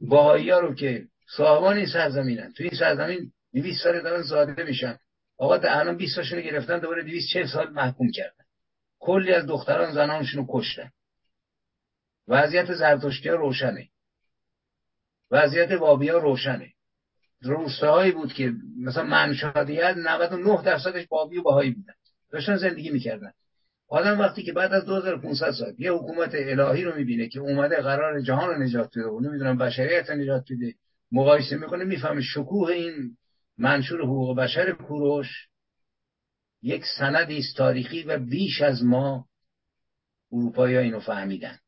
باهایی ها رو که صاحبان این سرزمینن. تو این سرزمین 200 سال دارن زاده میشن. آقا در الان 20 سالشون گرفتن دوباره 240 سال محکوم کردن. کلی از دختران زنانشون رو کشتن. وضعیت زرتشتی ها روشنه. وضعیت بابی ها روشنه. روستاهایی بود که مثلا منشادیت 99 درصدش بابی و بهایی بودن. داشتن زندگی می‌کردن. آدم وقتی که بعد از 2500 سال یه حکومت الهی رو می‌بینه که اومده قرار جهان رو نجات بده و نمی‌دونم بشریت رو نجات بده مقایسه می‌کنه می‌فهمه شکوه این منشور حقوق بشر کوروش یک سندی است تاریخی و بیش از ما اروپایی اینو فهمیدن.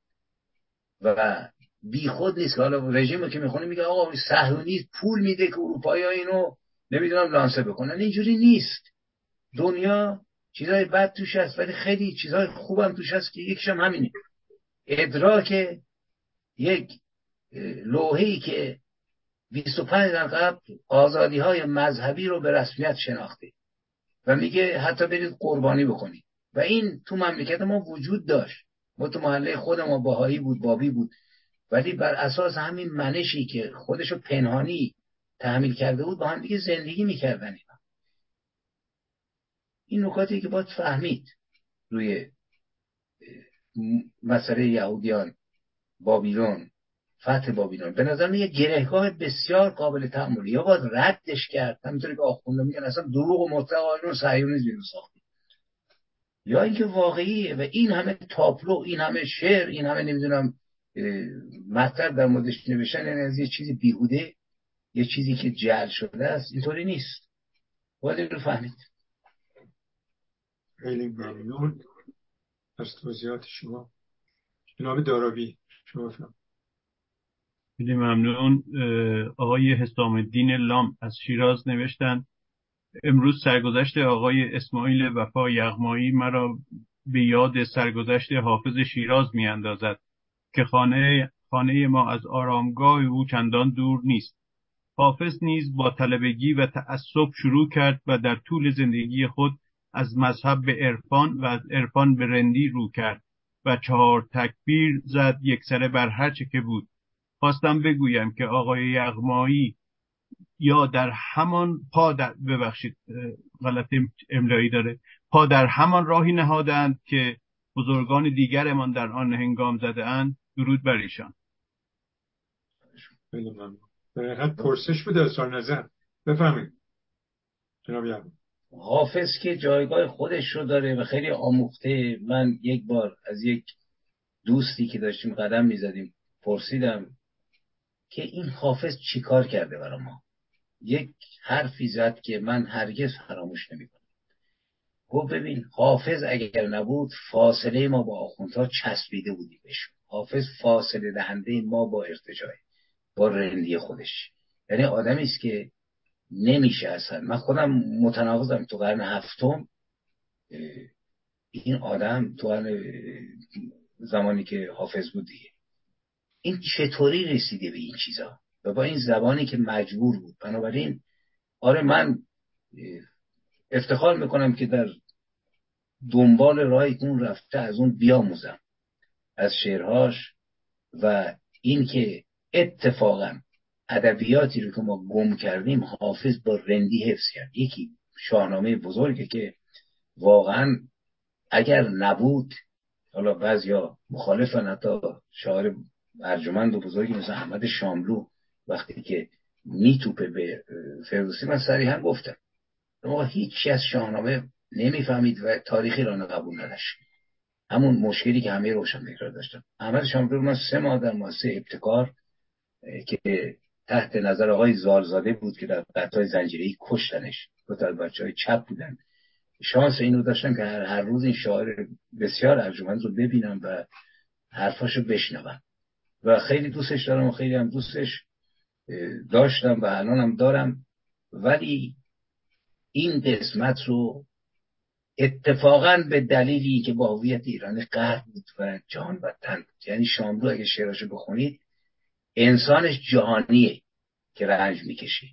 و بی خود نیست. که حالا رژیم که می‌خونه میگه آقا صهیونیسم پول میده که اروپایی اینو نمی‌دونم لانسه بکنن. اینجوری نیست. دنیا چیزای بد توش هست ولی خیلی چیزای خوبم توش هست که یکیشم همینه. ادراک یک لوحه‌ای که 25 سال قبل آزادی های مذهبی رو به رسمیت شناخته و میگه حتی برید قربانی بکنید. و این تو مملکت ما وجود داشت. ما تو محله خود ما باهایی بود بابی بود. ولی بر اساس همین منشی که خودشو پنهانی تحمیل کرده بود با هم دیگه زندگی می‌کردن اینا. این نکاتی که باید فهمید روی مسئله یهودیان بابیلون فتح بابیلون. به نظر یه گرهگاه بسیار قابل تعمل یا باید ردش کرد. همینطوری که آخونده میگن اصلا دروغ و مطلق آیون سعیونیزم ساختیم یا اینکه واقعیه و این همه تاپلو این همه شعر این همه نمی‌دونم مطلب در موردش نوشتن یعنی از یه چیزی بیهوده یه چیزی که جعل شده است اینطوری نیست. باید رو فهمید. خیلی ممنون. از توضیحات شما. جناب دارابی شما فهم. خیلی ممنون. آقای حسام الدین لام از شیراز نوشتن. امروز سرگذشت آقای اسماعیل وفا یغمایی مرا به یاد سرگذشت حافظ شیراز می اندازد که خانه, خانه ما از آرامگاه او چندان دور نیست. حافظ نیز با طلبگی و تعصب شروع کرد و در طول زندگی خود از مذهب به عرفان و از عرفان به رندی رو کرد و چهار تکبیر زد یکسره بر هر چه که بود. خواستم بگویم که آقای یغمایی یا در همان پا در ببخشید غلط املایی داره. پا در همان راهی نهادند که بزرگان دیگرمان در آن هنگام زده اند. درود بر ایشان. پرسش بوده از نظر بفهمید جناب حافظ که جایگاه خودش رو داره و خیلی آموخته. من یک بار از یک دوستی که داشتیم قدم می‌زدیم پرسیدم که این حافظ چیکار کرده برای ما؟ یک حرفی زد که من هرگز فراموش نمی‌کنم. گفت ببین حافظ اگر نبود فاصله ما با آخوندها چسبیده بودی بهشون. حافظ فاصله دهنده ما با ارتجاع با رندی خودش. یعنی آدمی است که نمیشه اصلا. من خودم متناقضم. تو قرن هفتم این آدم تو قرن زمانی که حافظ بود دیگه. این چطوری رسیده به این چیزا؟ و با این زبانی که مجبور بود. بنابراین آره من افتخار می‌کنم که در دنبال راهی اون رفته از اون بیاموزم. از شعرهاش و اینکه اتفاقا ادبیاتی رو که ما گم کردیم حافظ با رندی حفظ کرد. یکی شاهنامه بزرگه که واقعا اگر نبود حالا بعضیا مخالفن حتی شاعر ارجمند و بزرگی مثل احمد شاملو وقتی که میتوپه به فردوسی من هم گفتم ما هیچی از شاهنامه نمی‌فهمید و تاریخی را قبول نداشت همون مشکلی که همه روشن فکر داشتن احمد شاملو من سه ماه در ماسه ابتکار که تحت نظر آقای زارزاده بود که در قطعه زنجیری کشتنش. دو تا بچه های چپ بودن. شانس اینو داشتم که هر, هر روز این شاعر بسیار ارجمند رو ببینم و حرفاشو بشنوم. و خیلی دوستش دارم و خیلی هم دوستش داشتم و الانم دارم. ولی این قسمت رو اتفاقا به دلیلی که با هویت ایرانی قهر بود و جهان بدتن بود. یعنی شاملو اگه شعراشو بخونید انسانش جهانیه که رنج می‌کشه.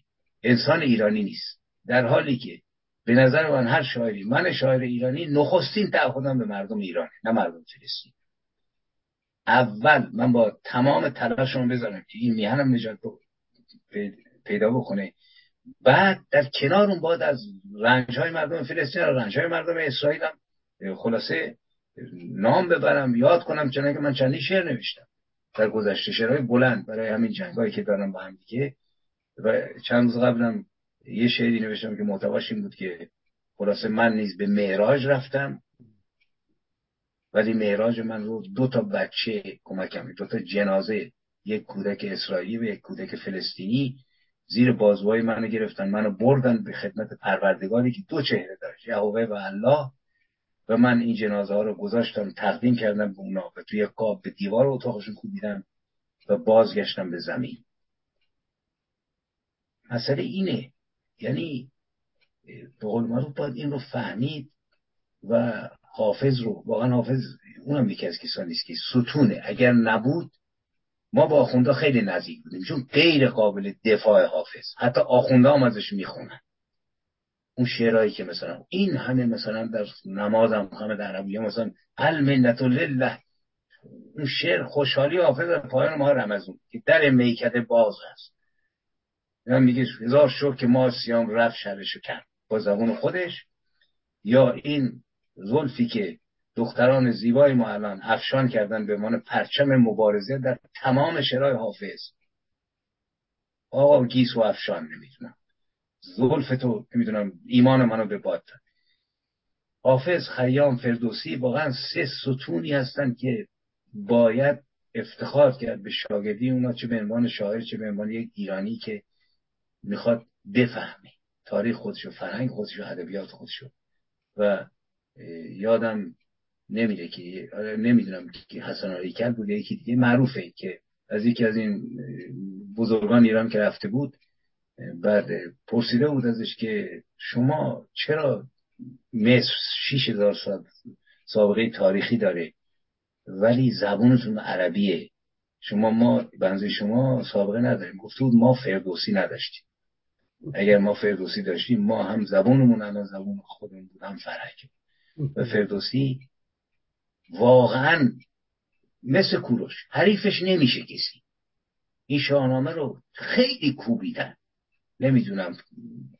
انسان ایرانی نیست. در حالی که به نظر من هر شاعری من شاعر ایرانی نخستین تعهدم به مردم ایرانه نه مردم فلسطین. اول من با تمام تلاشم بذارم که این میهنم نجات پیدا بکنه. بعد در کنار اون باید از رنج های مردم فلسطین رنج های مردم اسرائیل هم خلاصه نام ببرم یاد کنم چنانکه من چندی شعر نوشتم در گذشته شعرهای بلند برای همین جنگ که دارم با هم دیگه. و چند روز قبلم یه شعری نوشتم که محتواش این بود که خلاصه من نیز به معراج رفتم ولی معراج من رو دو تا بچه کمکم دو تا جنازه یک کودک اسرائیلی و یک کودک فلسطینی. زیر بازوهای منو گرفتن منو بردن به خدمت پروردگاری که دو چهره داشت یهوه و الله. و من این جنازه ها رو گذاشتم تقدیم کردم به اونا و توی قاب به دیوار اتاقشون کوبیدم و بازگشتم به زمین. مسئله اینه یعنی به قول معروف باید این رو فهمید و حافظ رو واقعا حافظ اونم یکی از کسانی است که ستونه. اگر نبود ما با آخونده خیلی نزدیک بودیم چون غیر قابل دفاع حافظ. حتی آخونده هم ازش می‌خونن. اون شعرهایی که مثلا این همه مثلا در نماز هم همه در عربی مثلا المنت لله اون شعر خوشحالی حافظ در پایان ما رمزون که در میکده باز هست یا میگه هزار شکر که ما سیام رفت شرشو کرد با زبون خودش یا این زلفی که دختران زیبای ما الان افشان کردن به عنوان پرچم مبارزه در تمام شرای حافظ. آقا گیس و افشان نمی‌دونم زلف تو نمی‌دونم ایمان منو به باد حافظ خیام فردوسی واقعا سه ستونی هستن که باید افتخار کرد به شاگردی اونا چه به عنوان شاعر چه به عنوان یک ایرانی که می‌خواد بفهمه. تاریخ خودشو فرهنگ خودشو ادبیات خودشو. و یادم نمیده که آره، نمی‌دونم که حسن علیکل بود یکی دیگه معروفه که از یکی از این بزرگان ایران که رفته بود بعد پرسیده بود ازش که شما چرا مصر شیش هزار سال سابقه تاریخی داره ولی زبونتون عربیه. شما ما بنزه شما سابقه نداریم. گفت بود ما فردوسی نداشتیم. اگر ما فردوسی داشتیم ما هم زبونمون الان زبون خودمون بود هم و فردوسی واقعا مثل کوروش. حریفش نمیشه کسی. این شاهنامه رو خیلی کوبیدن. نمی‌دونم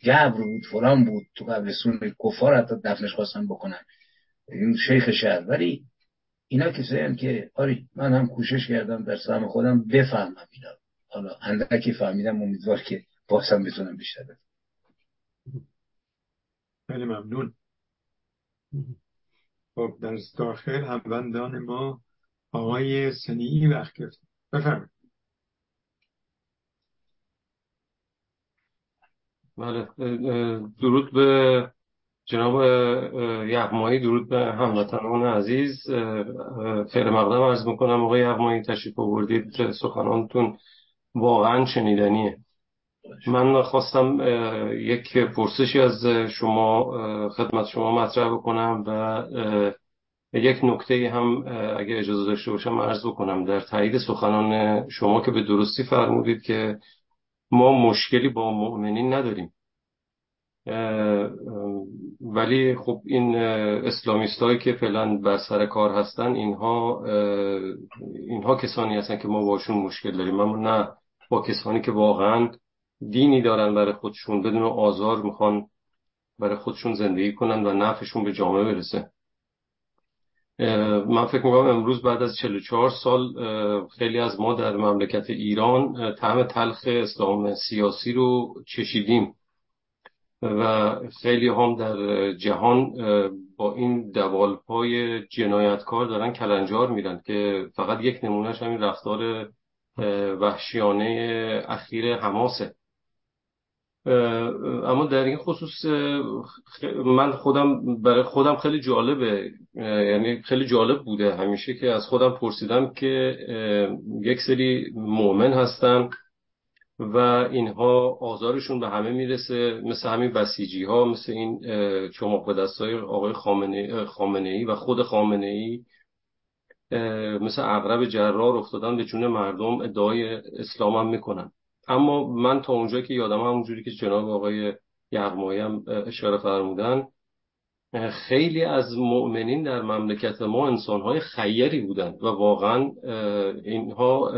گبر بود فلان بود تو قبرستون کفار حتی دفنش خواستن بکنن. این شیخ شهر. ولی اینا کسایی که آری من هم کوشش کردم در سهم خودم بفهمم اینا. حالا اندکی فهمیدم امیدوار که بازم بتونم بیشتر خیلی ممنون. خب در داخل هموندان ما آقای سنیی وقت گرفت. بفرمایید. بله درود به جناب یغمایی درود به هموطنان عزیز. خیر مقدم عرض می‌کنم آقای یغمایی تشریف آوردید. سخنانتون واقعا شنیدنیه. من خواستم یک پرسشی از شما خدمت شما مطرح بکنم و یک نکته هم اگر اجازه داشته باشم عرض بکنم. در تایید سخنان شما که به درستی فرمودید که ما مشکلی با مؤمنین نداریم. ولی خب این اسلامیست هایی که فعلا بر سر کار هستن اینها اینها کسانی هستن که ما باشون مشکل داریم. اما نه با کسانی که واقعا دینی دارن برای خودشون بدون آزار می‌خوان برای خودشون زندگی کنن و نفعشون به جامعه برسه. من فکر می‌کنم امروز بعد از 44 سال خیلی از ما در مملکت ایران طعم تلخ اسلام سیاسی رو چشیدیم. و خیلی هم در جهان با این دوالپای جنایتکار دارن کلنجار میرن که فقط یک نمونهش همین رفتار وحشیانه اخیر حماسه. اما در این خصوص من خودم برای خودم خیلی جالبه. یعنی خیلی جالب بوده همیشه که از خودم پرسیدم که یک سری مؤمن هستن و اینها آزارشون به همه می‌رسه مثل همین بسیجی ها مثل این چماق به دستای آقای خامنه ای و خود خامنه ای مثل اغرب جرار افتادن به جون مردم ادعای اسلام هم می‌کنن. اما من تا اونجایی که یادم همونجوری که جناب آقای یغمایی هم اشاره فرمودن خیلی از مؤمنین در مملکت ما انسانهای خیری بودند و واقعا اینها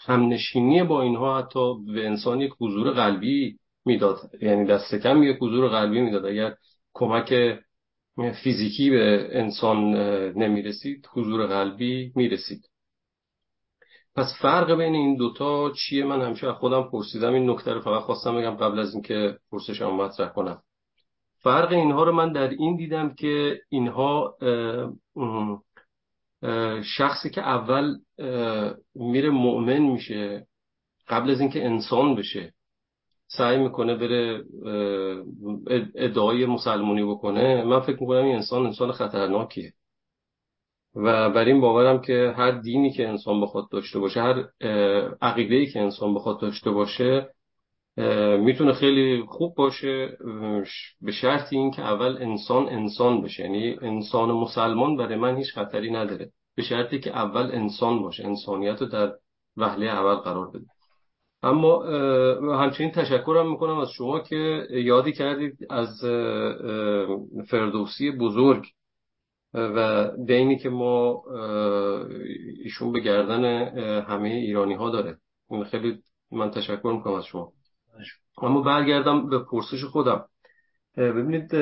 همنشینی با اینها حتی به انسان یک حضور قلبی می‌داد. یعنی دست کم یک حضور قلبی می‌داد. اگر کمک فیزیکی به انسان نمی‌رسید حضور قلبی می‌رسید. پس فرق بین این دوتا چیه؟ من همیشه خودم پرسیدم. این نکته رو فقط خواستم بگم قبل از اینکه پرسشم مطرح کنم. فرق اینها رو من در این دیدم که اینها شخصی که اول میره مؤمن میشه قبل از اینکه انسان بشه سعی می‌کنه بره ادعای مسلمونی بکنه. من فکر می‌کنم این انسان انسان خطرناکیه. و بر این باورم که هر دینی که انسان بخواد داشته باشه هر عقیده که انسان بخواد داشته باشه می‌تونه خیلی خوب باشه به شرط این که اول انسان انسان بشه. یعنی انسان مسلمان برای من هیچ خطری نداره. به شرطی که اول انسان باشه انسانیت رو در وهله اول قرار بده. اما همچنین تشکرم می‌کنم از شما که یادی کردید از فردوسی بزرگ و دینی که ما ایشون به گردن همه ایرانی ها داره خیلی من تشکر می‌کنم از شما. اما برگردم به پرسش خودم. ببینید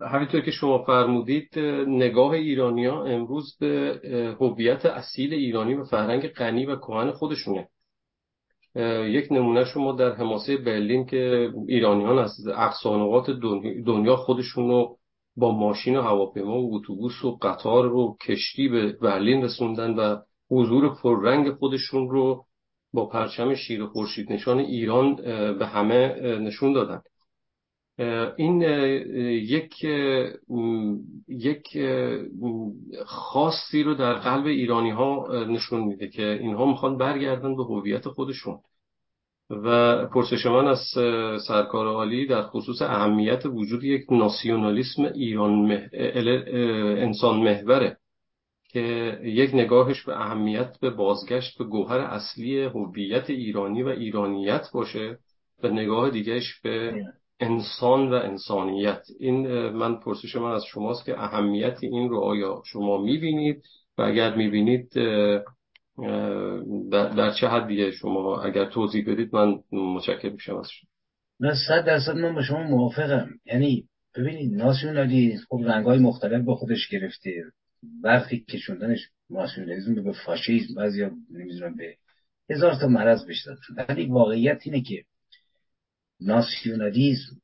همینطور که شما فرمودید نگاه ایرانیا امروز به هویت اصیل ایرانی و فرهنگ غنی و کهن خودشونه. یک نمونه شما در حماسه برلین که ایرانیان از اقصانقات دنیا خودشون رو با ماشین و هواپیما و اتوبوس و قطار و کشتی به برلین رسوندن و حضور پررنگ خودشون رو با پرچم شیر و خورشید نشان ایران به همه نشون دادن. این یک یک خاصی رو در قلب ایرانی ها نشون میده که اینها می‌خوان برگردن به هویت خودشون. و پرسش من از سرکار عالی در خصوص اهمیت وجود یک ناسیونالیسم ایران انسان محوره که یک نگاهش به اهمیت به بازگشت به گوهر اصلی هویت ایرانی و ایرانیت باشه و نگاه دیگهش به انسان و انسانیت. این من پرسش من از شماست که اهمیت این رو آیا شما می‌بینید؟ و اگر می‌بینید در, چه حدیه شما اگر توضیح بدید من متشکر میشم از شما من صد درصد من با شما موافقم. یعنی ببینید ناسیونالی خب رنگ های مختلف با خودش گرفته. برخی کشوندنش ناسیونالیزم به فاشیسم بعضی نمی‌دونم به هزار تا مرض بشتن ولی واقعیت اینه که ناسیونالیزم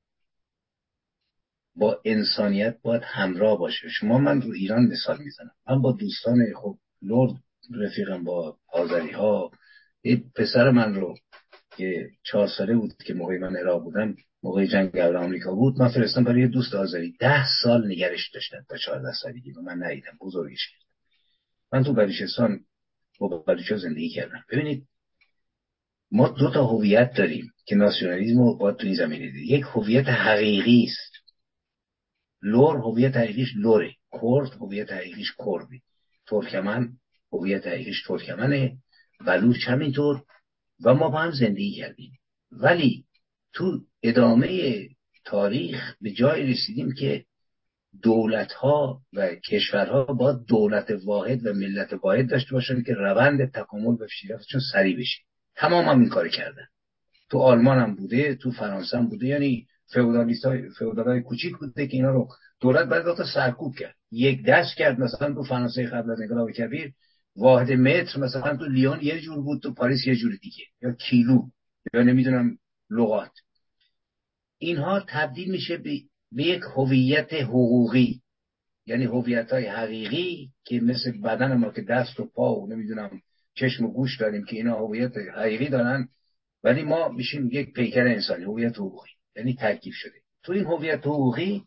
با انسانیت باید همراه باشه. شما من رو ایران مثال می‌زنم. من با دوستان خب لرد رفیقم با آذری ها پسر من رو که چهار ساله بود که موقعی من عراق بودم موقع جنگ اول آمریکا بود من فرستم برای یه دوست آذری. ده سال نگرش داشتن تا چهارده سالگی و من ندیدم بزرگش کرد من تو بلوچستان با بلوچا زندگی کردم. ببینید ما دو تا هویت داریم که ناسیونالیسم رو باید تو این زمینه دید. یک هویت حقیقی است. لور هویت حقیقیش لوره. کرد هویت حقیقیش کردی ترکمن هویت حقیقیش ترکمنه بلوچ همینطور و ما با هم زندگی کردیم. ولی تو ادامه تاریخ به جای رسیدیم که دولت ها و کشورها با دولت واحد و ملت واحد داشته باشن که روند تکامل و پیشرفتشون سریع بشه. تمام هم این کار کردن. تو آلمان هم بوده تو فرانسه هم بوده یعنی فئودالیست های های کوچیک بوده که اینا رو دولت بعد وقت سرکوب کرد. یک دست کرد مثلا تو فرانسه قبل از انقلاب کبیر واحد متر مثلا تو لیون یه جور بود تو پاریس یه جور دیگه. یا کیلو. یا نمی‌دونم لغات. اینها تبدیل میشه به یک هویت حقوقی. یعنی هویت های حقیقی که مثل بدن ما که دست و پا و نمی‌دونم چشم و گوش داریم که اینا هویت حقیقی دارن ولی ما میشیم یک پیکر انسانی هویت حقوقی. یعنی ترکیب شده. تو این هویت حقوقی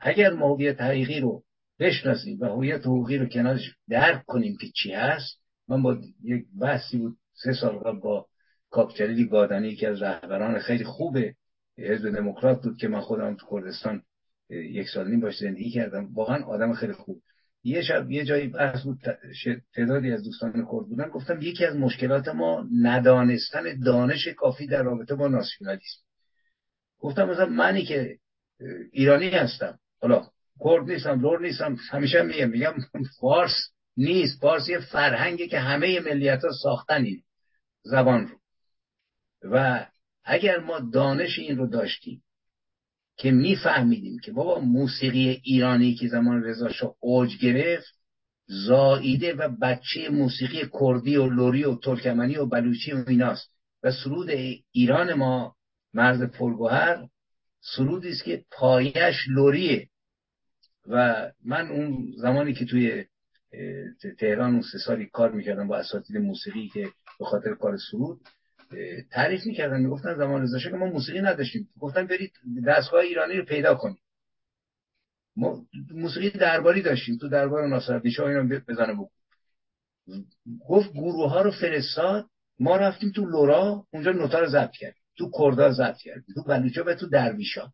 اگر ما هویت حقیقی رو بشناسیم و هویت حقوقی رو کنارش درک کنیم که چی هست. من با یک بحثی بود سه سال قبل با کاکچلی گادانی که از رهبران خیلی خوبه حزب دموکرات بود که من خودم تو کردستان یک سال نیم باش زندگی کردم. واقعا آدم خیلی خوب. یه شب یه جایی بحث بود تعدادی از دوستان کرد بودن. گفتم یکی از مشکلات ما ندانستن دانش کافی در رابطه با ناسیونالیسم. گفتم مثلا منی که ایرانی هستم. حالا کرد نیستم لور نیستم همیشه میگم میگم فارس نیست. فارس یه فرهنگی که همه ملیت ها ساختن این زبان رو. و اگر ما دانش این رو داشتیم که میفهمیدیم که بابا موسیقی ایرانی که زمان رضا شاه اوج گرفت زاییده و بچه موسیقی کردی و لوری و ترکمنی و بلوچی و ایناست. و سرود ایران ما مرز پرگوهر سرودی است که پایش لوریه و من اون زمانی که توی تهران اون سه سالی کار می‌کردم با اساتید موسیقی که به خاطر کار سرود تعریف می‌کردن می‌گفتن زمان رضا که ما موسیقی نداشتیم. گفتن برید دستگاه ایرانی رو پیدا کنید. ما موسیقی درباری داشتیم. تو دربار ناصرالدین شاه اینا بزنه بود گفت گروه ها رو فرستاد. ما رفتیم تو لورا اونجا نوتا رو ضبط کردیم. تو کردا ضبط کردیم. تو بلوچا و تو درویشا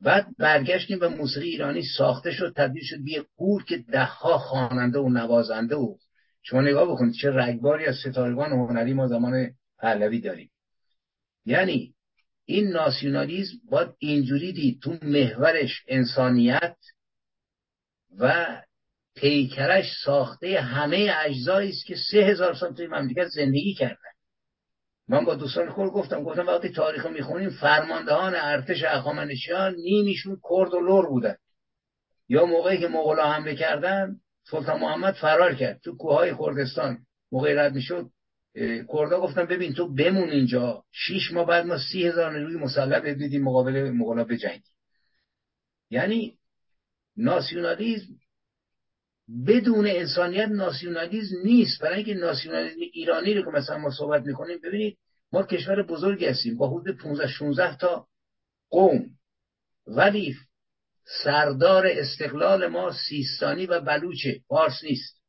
بعد برگشتیم و موسیقی ایرانی ساخته شد تبدیل شد به گور که دهها خواننده و نوازنده و شما نگاه بکنید چه رگباری از ستارگان هنری ما زمان پهلوی داریم. یعنی این ناسیونالیزم باید اینجوری دید تو محورش انسانیت و پیکرش ساخته همه اجزایی است که سه هزار سال توی مملکت زندگی کردن من با دوستان خود گفتم گفتم وقتی تاریخ می‌خونیم فرماندهان ارتش اخامنشیان نیمیشون کرد و لور بودن. یا موقعی که مغلا حمله کردن سلطان محمد فرار کرد. تو کوههای کردستان موقعی رد می‌شد کردا گفتن ببین تو بمون اینجا شیش ماه بعد ما سی هزار نیروی مسلح بدیدیم مقابل مغلا بجنگیم. یعنی ناسیونالیزم بدون انسانیت ناسیونالیزم نیست. برای اینکه ناسیونالیزم ایرانی رو که مثلا ما صحبت می‌کنیم ببینید ما کشور بزرگی هستیم. با حدود 15 16 تا قوم. ولی سردار استقلال ما سیستانی و بلوچه فارس نیست.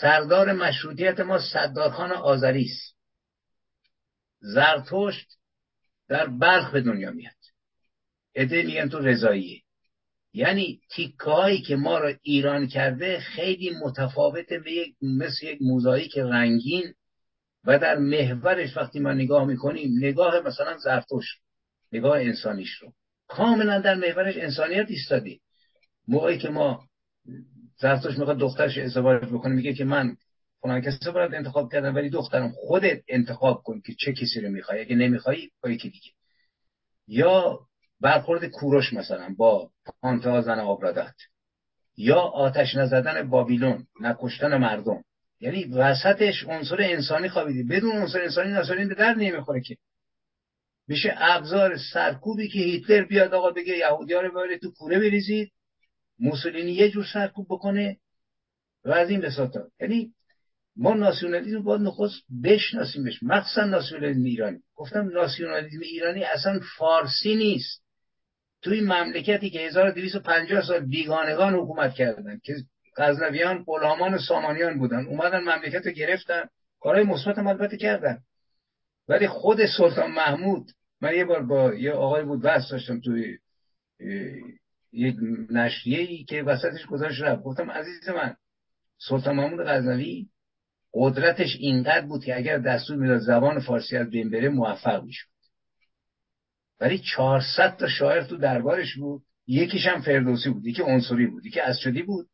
سردار مشروطیت ما صدارخان آذری است. زرتشت در بلخ به دنیا میاد. عده میگن تو رضاییه یعنی تیکه که ما رو ایران کرده خیلی متفاوته به یک مثل یک موزاییک رنگین و در محورش وقتی ما نگاه می‌کنیم نگاه مثلا زرتشت نگاه انسانیش رو. کاملا در محورش انسانیت ایستادی موقعی که ما زرتوش می‌خواد دخترش ازدواج بکنه میگه که من فلان کسی باید انتخاب کردم ولی دخترم خودت انتخاب کن که چه کسی رو می‌خوای. اگه نمی‌خوای با یکی دیگه. یا برخورد کوروش مثلا با پانتا زن آبرادت. یا آتش نزدن بابیلون نکشتن مردم. یعنی وسطش عنصر انسانی خوابیده بدون عنصر انسانی ناصرین به در نمی‌خوره که. میشه ابزار سرکوبی که هیتلر بیاد آقا بگه یهودی ها رو تو کوره بریزید. موسولینی یه جور سرکوب بکنه و از این بساطا یعنی ما ناسیونالیزم باید نخست بشناسیمش. مخصوصا ناسیونالیزم ایرانی. گفتم ناسیونالیزم ایرانی اصلا فارسی نیست. توی مملکتی که 1250 سال بیگانگان حکومت کردن که غزنویان غلامان و سامانیان بودن اومدن مملکت رو گرفتن. کارهای مثبت هم البته کردن. ولی خود سلطان محمود من یه بار با یه آقای بود بحث داشتم توی یک نشریه ای که وسطش گذاشت رفت. گفتم عزیز من سلطان محمود غزنوی قدرتش اینقدر بود که اگر دستور می‌داد زبان فارسی از بین بره موفق می‌شد. ولی 400 تا شاعر تو دربارش بود. یکیش هم فردوسی بود یکی عنصری بود یکی اسجدی بود.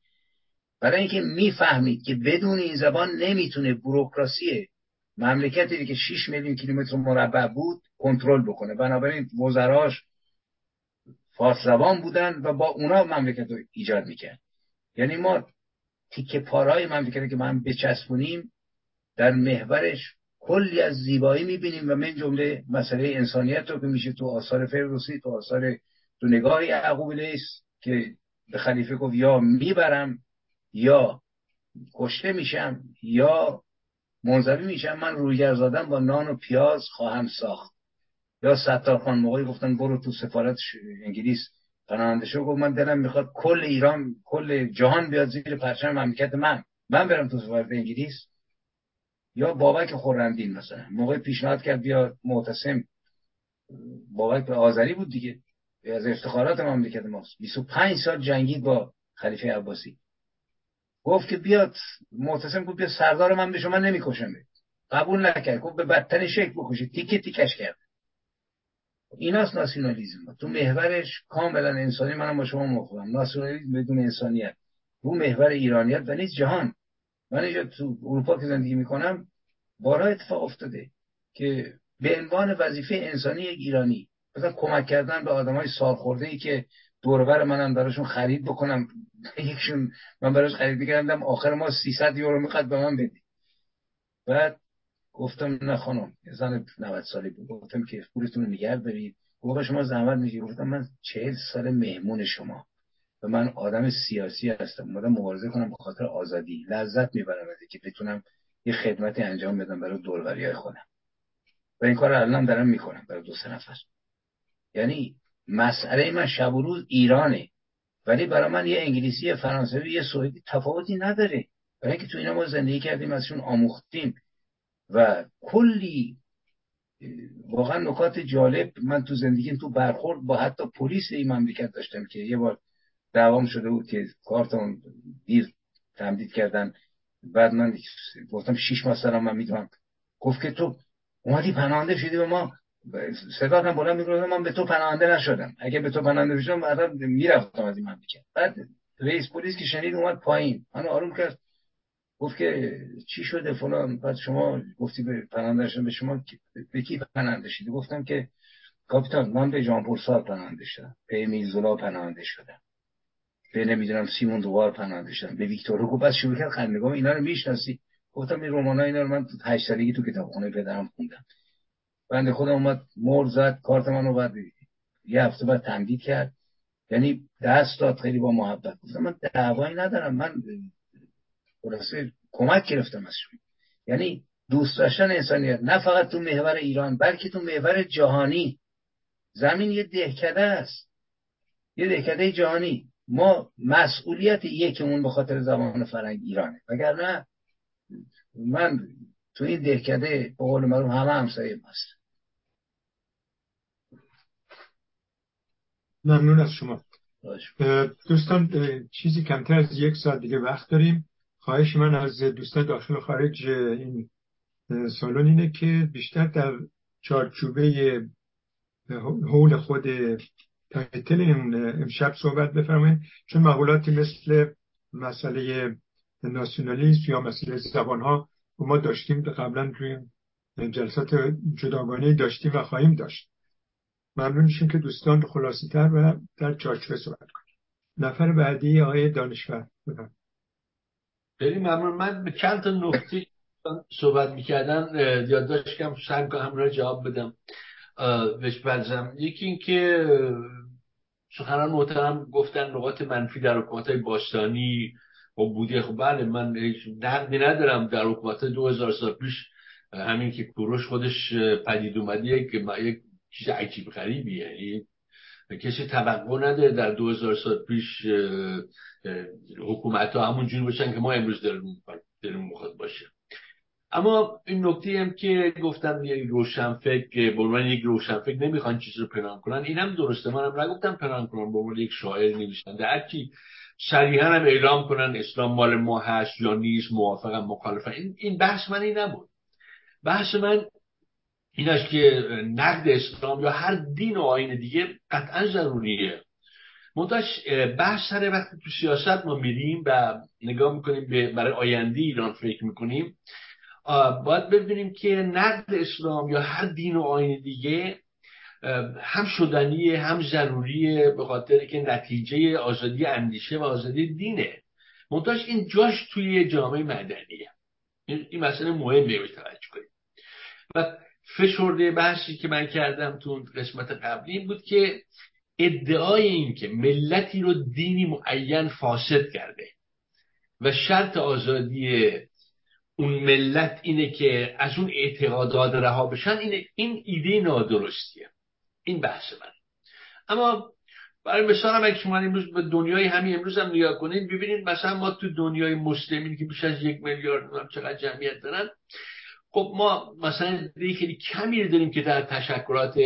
برای اینکه می‌فهمید که بدون این زبان نمی‌تونه بروکراسی مملکتی که 6 میلیون کیلومتر مربع بود کنترل بکنه. بنابراین وزراش فارس زبان بودن و با اونا مملکت رو ایجاد می‌کرد. یعنی ما تیکه پارهای مملکت که من بچسبونیم در محورش کلی از زیبایی می‌بینیم و من جمله مسئله انسانیت رو که میشه تو آثار فردوسی تو آثار تو نگاه یعقوب که به خلیفه گفت یا می‌برم یا کشته میشم یا منظوی میشم من رویگر زادم با نان و پیاز خواهم ساخت. یا ستار خان موقعی گفتن برو تو سفارت انگلیس. پناهنده شو گفت من دلم می‌خواد کل ایران کل جهان بیاد زیر پرچم مملکت من. من برم تو سفارت انگلیس. یا بابک خورندین مثلا. موقع پیشنهاد کرد بیا معتصم. بابک به آذری بود دیگه. از افتخارات مملکت ماست. 25 سال جنگید با خلیفه عباسی. گفت که بیاد معتصم گفت بیا سردار من به شما نمی‌کشم قبول نکرد. گفت به بدترین شکل بکشید تیکه تیکش کرد. ایناست ناسیونالیزم. تو محورش کاملا انسانی منم با شما موافقم. ناسیونالیزم بدون انسانیت. رو محور ایرانیت و نیز جهان. من اینجا تو اروپا که زندگی می‌کنم بارها اتفاق افتاده که به عنوان وظیفه انسانی یک ایرانی مثلا کمک کردن به آدم های سالخورده ای که دوربر منم براشون خرید بکنم [laughs] یکشون من براش خرید می‌کردم آخر ما 300 یورو می‌خواد به من بدی. بعد گفتم نه خانم زن 90 سالی بود. گفتم که پولتون رو نگه دارید. گفت شما زحمت میگی گفتم من 40 سال مهمون شما. و من آدم سیاسی هستم. اومدم مبارزه کنم به خاطر آزادی. لذت می‌برم از که بتونم یه خدمتی انجام بدم برای دوروری خودم. و این کار الان دارم می‌کنم برای دو سه نفر. یعنی مسئله من شب و روز ایرانه. ولی برای من یه انگلیسی فرانسوی یه سوئدی تفاوتی نداره. برای اینکه تو اینا ما زندگی کردیم ازشون آموختیم. و کلی واقعا نکات جالب من تو زندگیم تو برخورد با حتی پلیس این مملکت داشتم که یه بار دعوام شده بود که کارتون دیر تمدید کردن. بعد من گفتم شیش ماه سرم من می‌دونم. گفت که تو اومدی پناهنده شدی به ما. صدا هم بلند من به تو پناهنده نشدم. اگه به تو پناهنده بشم بعدا می‌رفتم از این مملکت. بعد رئیس پلیس که شنید اومد پایین. منو آروم کرد. گفت که چی شده فلان؟ بعد شما گفتی به پناهنده شدم به شما به کی پناهنده شدی؟ گفتم که کاپیتان من به جان پول پناهنده شدم. به میزولا پناهنده شدم. به نمی‌دونم سیمون دوبار پناهنده شدم به ویکتور هوگو بعد شروع کرد خندگاه اینا رو می‌شناسی؟ گفتم این رمانا اینا رو من تو 8 سالگی تو کتابخونه پدرم خوندم. بنده خودم اومد مر زد کارت منو بعد یه هفته بعد تمدید کرد. یعنی دست داد خیلی با محبت. گفتم من دعوایی ندارم. من خلاصه کمک گرفتم از شما یعنی دوست داشتن انسانیت. نه فقط تو محور ایران بلکه تو محور جهانی. زمین یه دهکده است. یه دهکده جهانی. ما مسئولیت یکمون به خاطر زبان فرنگ ایرانه. وگرنه من تو این دهکده به قول معروف همه همسایه هست. ممنون از شما. دوستان چیزی کمتر از یک ساعت دیگه وقت داریم. خواهش من از دوستان داخل و خارج این سالن اینه که بیشتر در چارچوبه حول خود تایتل امشب صحبت بفرمایید. چون مقولاتی مثل مسئله ناسیونالیسم یا مسئله زبان ها ما داشتیم قبلا توی جلسات جداگانه داشتیم و خواهیم داشت. ممنون میشیم که دوستان خلاصی تر و در چارچوبه صحبت کنیم. نفر بعدی آقای دانشور. خیلی ممنون. من به چند تا نکته صحبت می‌کردن یادداشت کم سعی کنم همراه جواب بدم. بهش بلزم یکی اینکه سخنان محترم گفتن نقاط منفی در حکومت های باستانی و بوده خب بله من نقدی ندارم در حکومت دو هزار سال پیش. همین که کوروش خودش پدید اومده که یک چیز عجیب غریبیه. یعنی کسی توقع نداره در دو هزار سال پیش حکومت ها همون جوری باشن که ما امروز داریم مخواد باشه. اما این نکته هم که گفتم یک روشنفکر به عنوان یک روشنفکر نمی‌خوان چیز رو پنهان کنن اینم درسته. منم نگفتم پنهان کنن به عنوان یک شاعر نویسنده. هرچی صریحا هم اعلام کنن اسلام مال ما هست یا نیست موافقم مخالفم. این این بحث من این نبود. بحث من این است که نقد اسلام یا هر دین و آین دیگه قطعا ضروریه. منتش بحث سر وقتی تو سیاست ما میریم و نگاه می‌کنیم به برای آینده ایران فکر می‌کنیم. باید ببینیم که نقد اسلام یا هر دین و آین دیگه هم شدنیه هم ضروریه به خاطر که نتیجه آزادی اندیشه و آزادی دینه. منتاش این جاش توی جامعه مدنیه این مسئله مهمه به توجه کنیم. و فشرده بحثی که من کردم تو قسمت قبلی بود که ادعای این که ملتی رو دینی معین فاسد کرده و شرط آزادی اون ملت اینه که از اون اعتقادات رها بشن این, این ایده نادرستیه. این بحث من. اما برای مثال هم اگه شما امروز به دنیای همین امروز هم نگاه کنید ببینید مثلا ما تو دنیای مسلمین که بیش از یک میلیارد چقدر جمعیت دارن خب ما مثلا خیلی کمی داریم که در تشکلات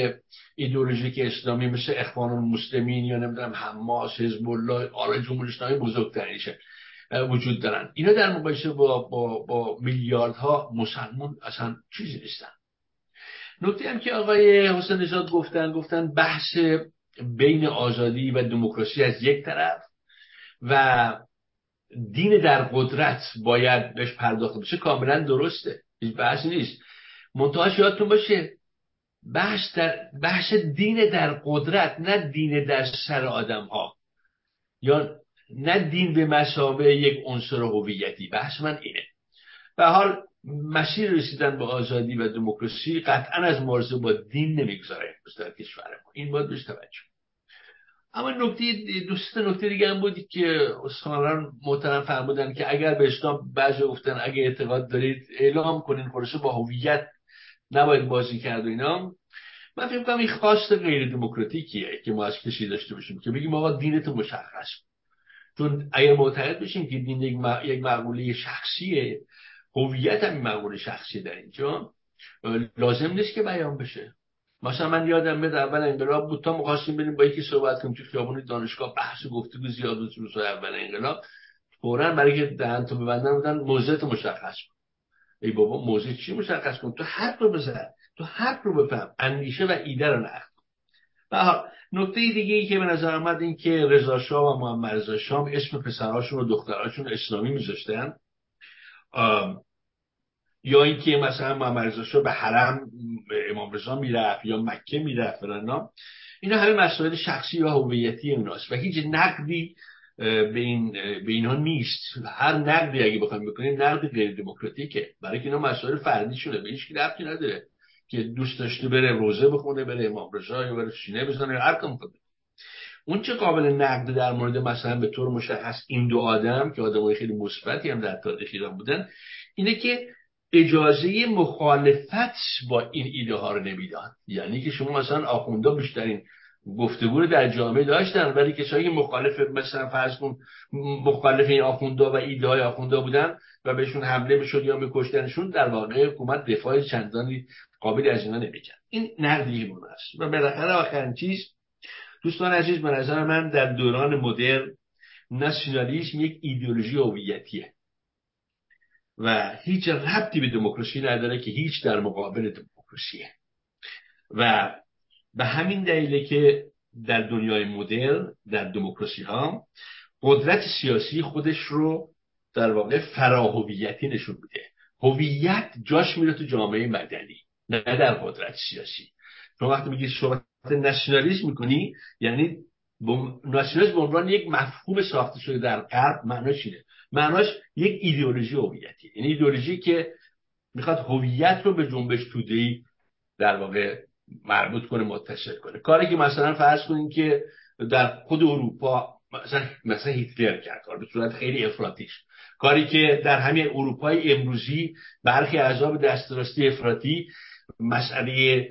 ایدئولوژیک اسلامی مثل اخوان المسلمین یا نمی‌دونم حماس حزب الله آرای جمهوری اسلامی بزرگترینشه. وجود دارن. اینا در مقایسه با, با, با میلیاردها مسلمون اصلا چیزی نیستن. نکته هم که آقای حسین نژاد گفتن گفتن بحث بین آزادی و دموکراسی از یک طرف و دین در قدرت باید بهش پرداخته بشه کاملا درسته. هیچ بحثی نیست. منتهاش یادتون باشه بحث, در بحث دین در قدرت نه دین در سر آدم ها یا نه دین به مسابه یک عنصر هویتی. بحث من اینه. و حال مسیر رسیدن به آزادی و دموکراسی قطعا از مارزه با دین نمی‌گذاره در کشور ما. این باید بهش توجه اما نکته دوست نکته دیگه هم بودی که استادان محترم فرمودن که اگر به اسلام بعضی گفتن اگر اعتقاد دارید اعلام کنین خلاصه با هویت نباید بازی کرد و اینا. من فکر کنم این خواست غیر دموکراتیکیه که ما از کسی داشته باشیم که بگیم آقا دینت مشخص چون اگر معتقد بشیم که دین یک مقوله شخصیه هویت هم مقوله شخصی در اینجا لازم نیست که بیان بشه. مثلا من یادم میاد اول انقلاب بود تا می‌خواستیم بریم با یکی صحبت کنیم تو خیابون دانشگاه بحث گفتگو زیاد بود روزهای اول انقلاب. فورا برای که دهن تو ببندن بودن موضع مشخص کن ای بابا موضع چی مشخص کن تو حرف رو بزن. تو حرف رو بفهم. اندیشه و ایده رو نقد نکته دیگه ای که به نظر آمد این که رضا شاه و محمد رضا شاه اسم پسرهاشون و دخترهاشون اسلامی میذاشتن. یا اینکه مثلا محمد رضا به حرم امام رضا می‌رفت یا مکه می‌رفت فلان اینا. همه مسائل شخصی و هویتی اوناست و هیچ نقدی به این به اینها نیست. هر نقدی اگه بخوایم بکنیم نقد غیر دموکراتیکه برای که اینا مسائل فردیشونه به هیچ ربطی نداره. که دوست داشته بره روزه بخونه بره امام رضا یا بره سینه بزنه هر کم اون چه قابل نقد در مورد مثلا به طور مشخص این دو آدم که آدمای خیلی مثبتی هم در تاریخ ایران بودن اینه که اجازه مخالفت با این ایده ها رو نمی‌داد. یعنی که شما مثلا آخوندا بیشترین گفتگو رو در جامعه داشتن ولی کسایی مخالف مثلا فرض کن مخالف این آخوندا و ایده های آخوندا بودن و بهشون حمله می‌شد یا میکشتنشون در واقع حکومت دفاع چندانی قابل از اینا نمی‌کرد این نقدی است. و بالاخره آخرین چیز دوستان عزیز به نظر من در دوران مدرن ناسیونالیسم یک ایدئولوژی هویتیه. و هیچ ربطی به دموکراسی نداره که هیچ در مقابل دموکراسیه. و به همین دلیله که در دنیای مدرن در دموکراسی ها قدرت سیاسی خودش رو در واقع فراهویتی نشون میده. هویت جاش میره تو جامعه مدنی. نه در قدرت سیاسی. تو وقتی میگی صحبت نشنالیسم می‌کنی یعنی ناسیونالیسم به عنوان یک مفهوم ساخته شده در غرب معناش اینه. معناش یک ایدئولوژی هویتی یعنی ایدئولوژی که می‌خواد هویت رو به جنبش توده‌ای در واقع مربوط کنه متصل کنه. کاری که مثلا فرض کنیم که در خود اروپا مثلا مثلا هیتلر کرد به صورت خیلی افراطیش. کاری که در همین اروپای امروزی برخی اعضاب دستراستی افراطی مسئله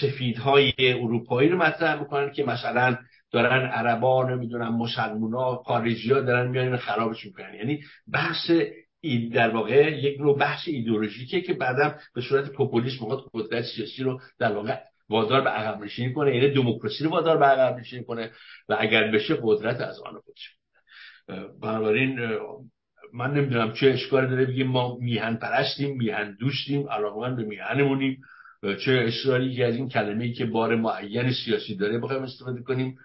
سفیدهای اروپایی رو مطرح می‌کنن که مثلا دارن عربا نمی‌دونن مسلمونا خارجی ها دارن میان خرابش می‌کنن. یعنی بحث در واقع یک نوع بحث ایدئولوژیکه که بعدم به صورت پوپولیسم می‌خواد قدرت سیاسی رو در واقع وادار به عقب نشینی کنه. یعنی دموکراسی رو وادار به عقب نشینی کنه و اگر بشه قدرت از آن خودش. بنابراین من نمی‌دونم چه اشکالی داره بگیم ما میهن پرستیم میهن دوستیم علاقمند به میهنمونیم چه اصراری از این کلمه ای که بار معین سیاسی داره بخوایم استفاده کنیم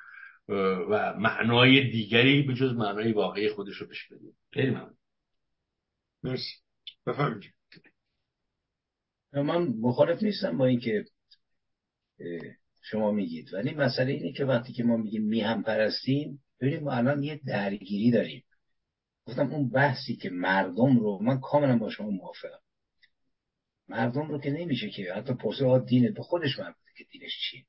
و معنای دیگری به جز معنای واقعی خودش رو بهش بدیم. خیلی ممنون. مرسی. بفرمایید. من مخالف نیستم با اینکه شما میگید. ولی مسئله اینه که وقتی که ما میگیم میهم پرستیم ببینیم ما الان یه درگیری داریم. گفتم اون بحثی که مردم رو من کاملا با شما موافقم. مردم رو که نمیشه که حتی پرسه دینه به خودش مربوطه که دینش چیه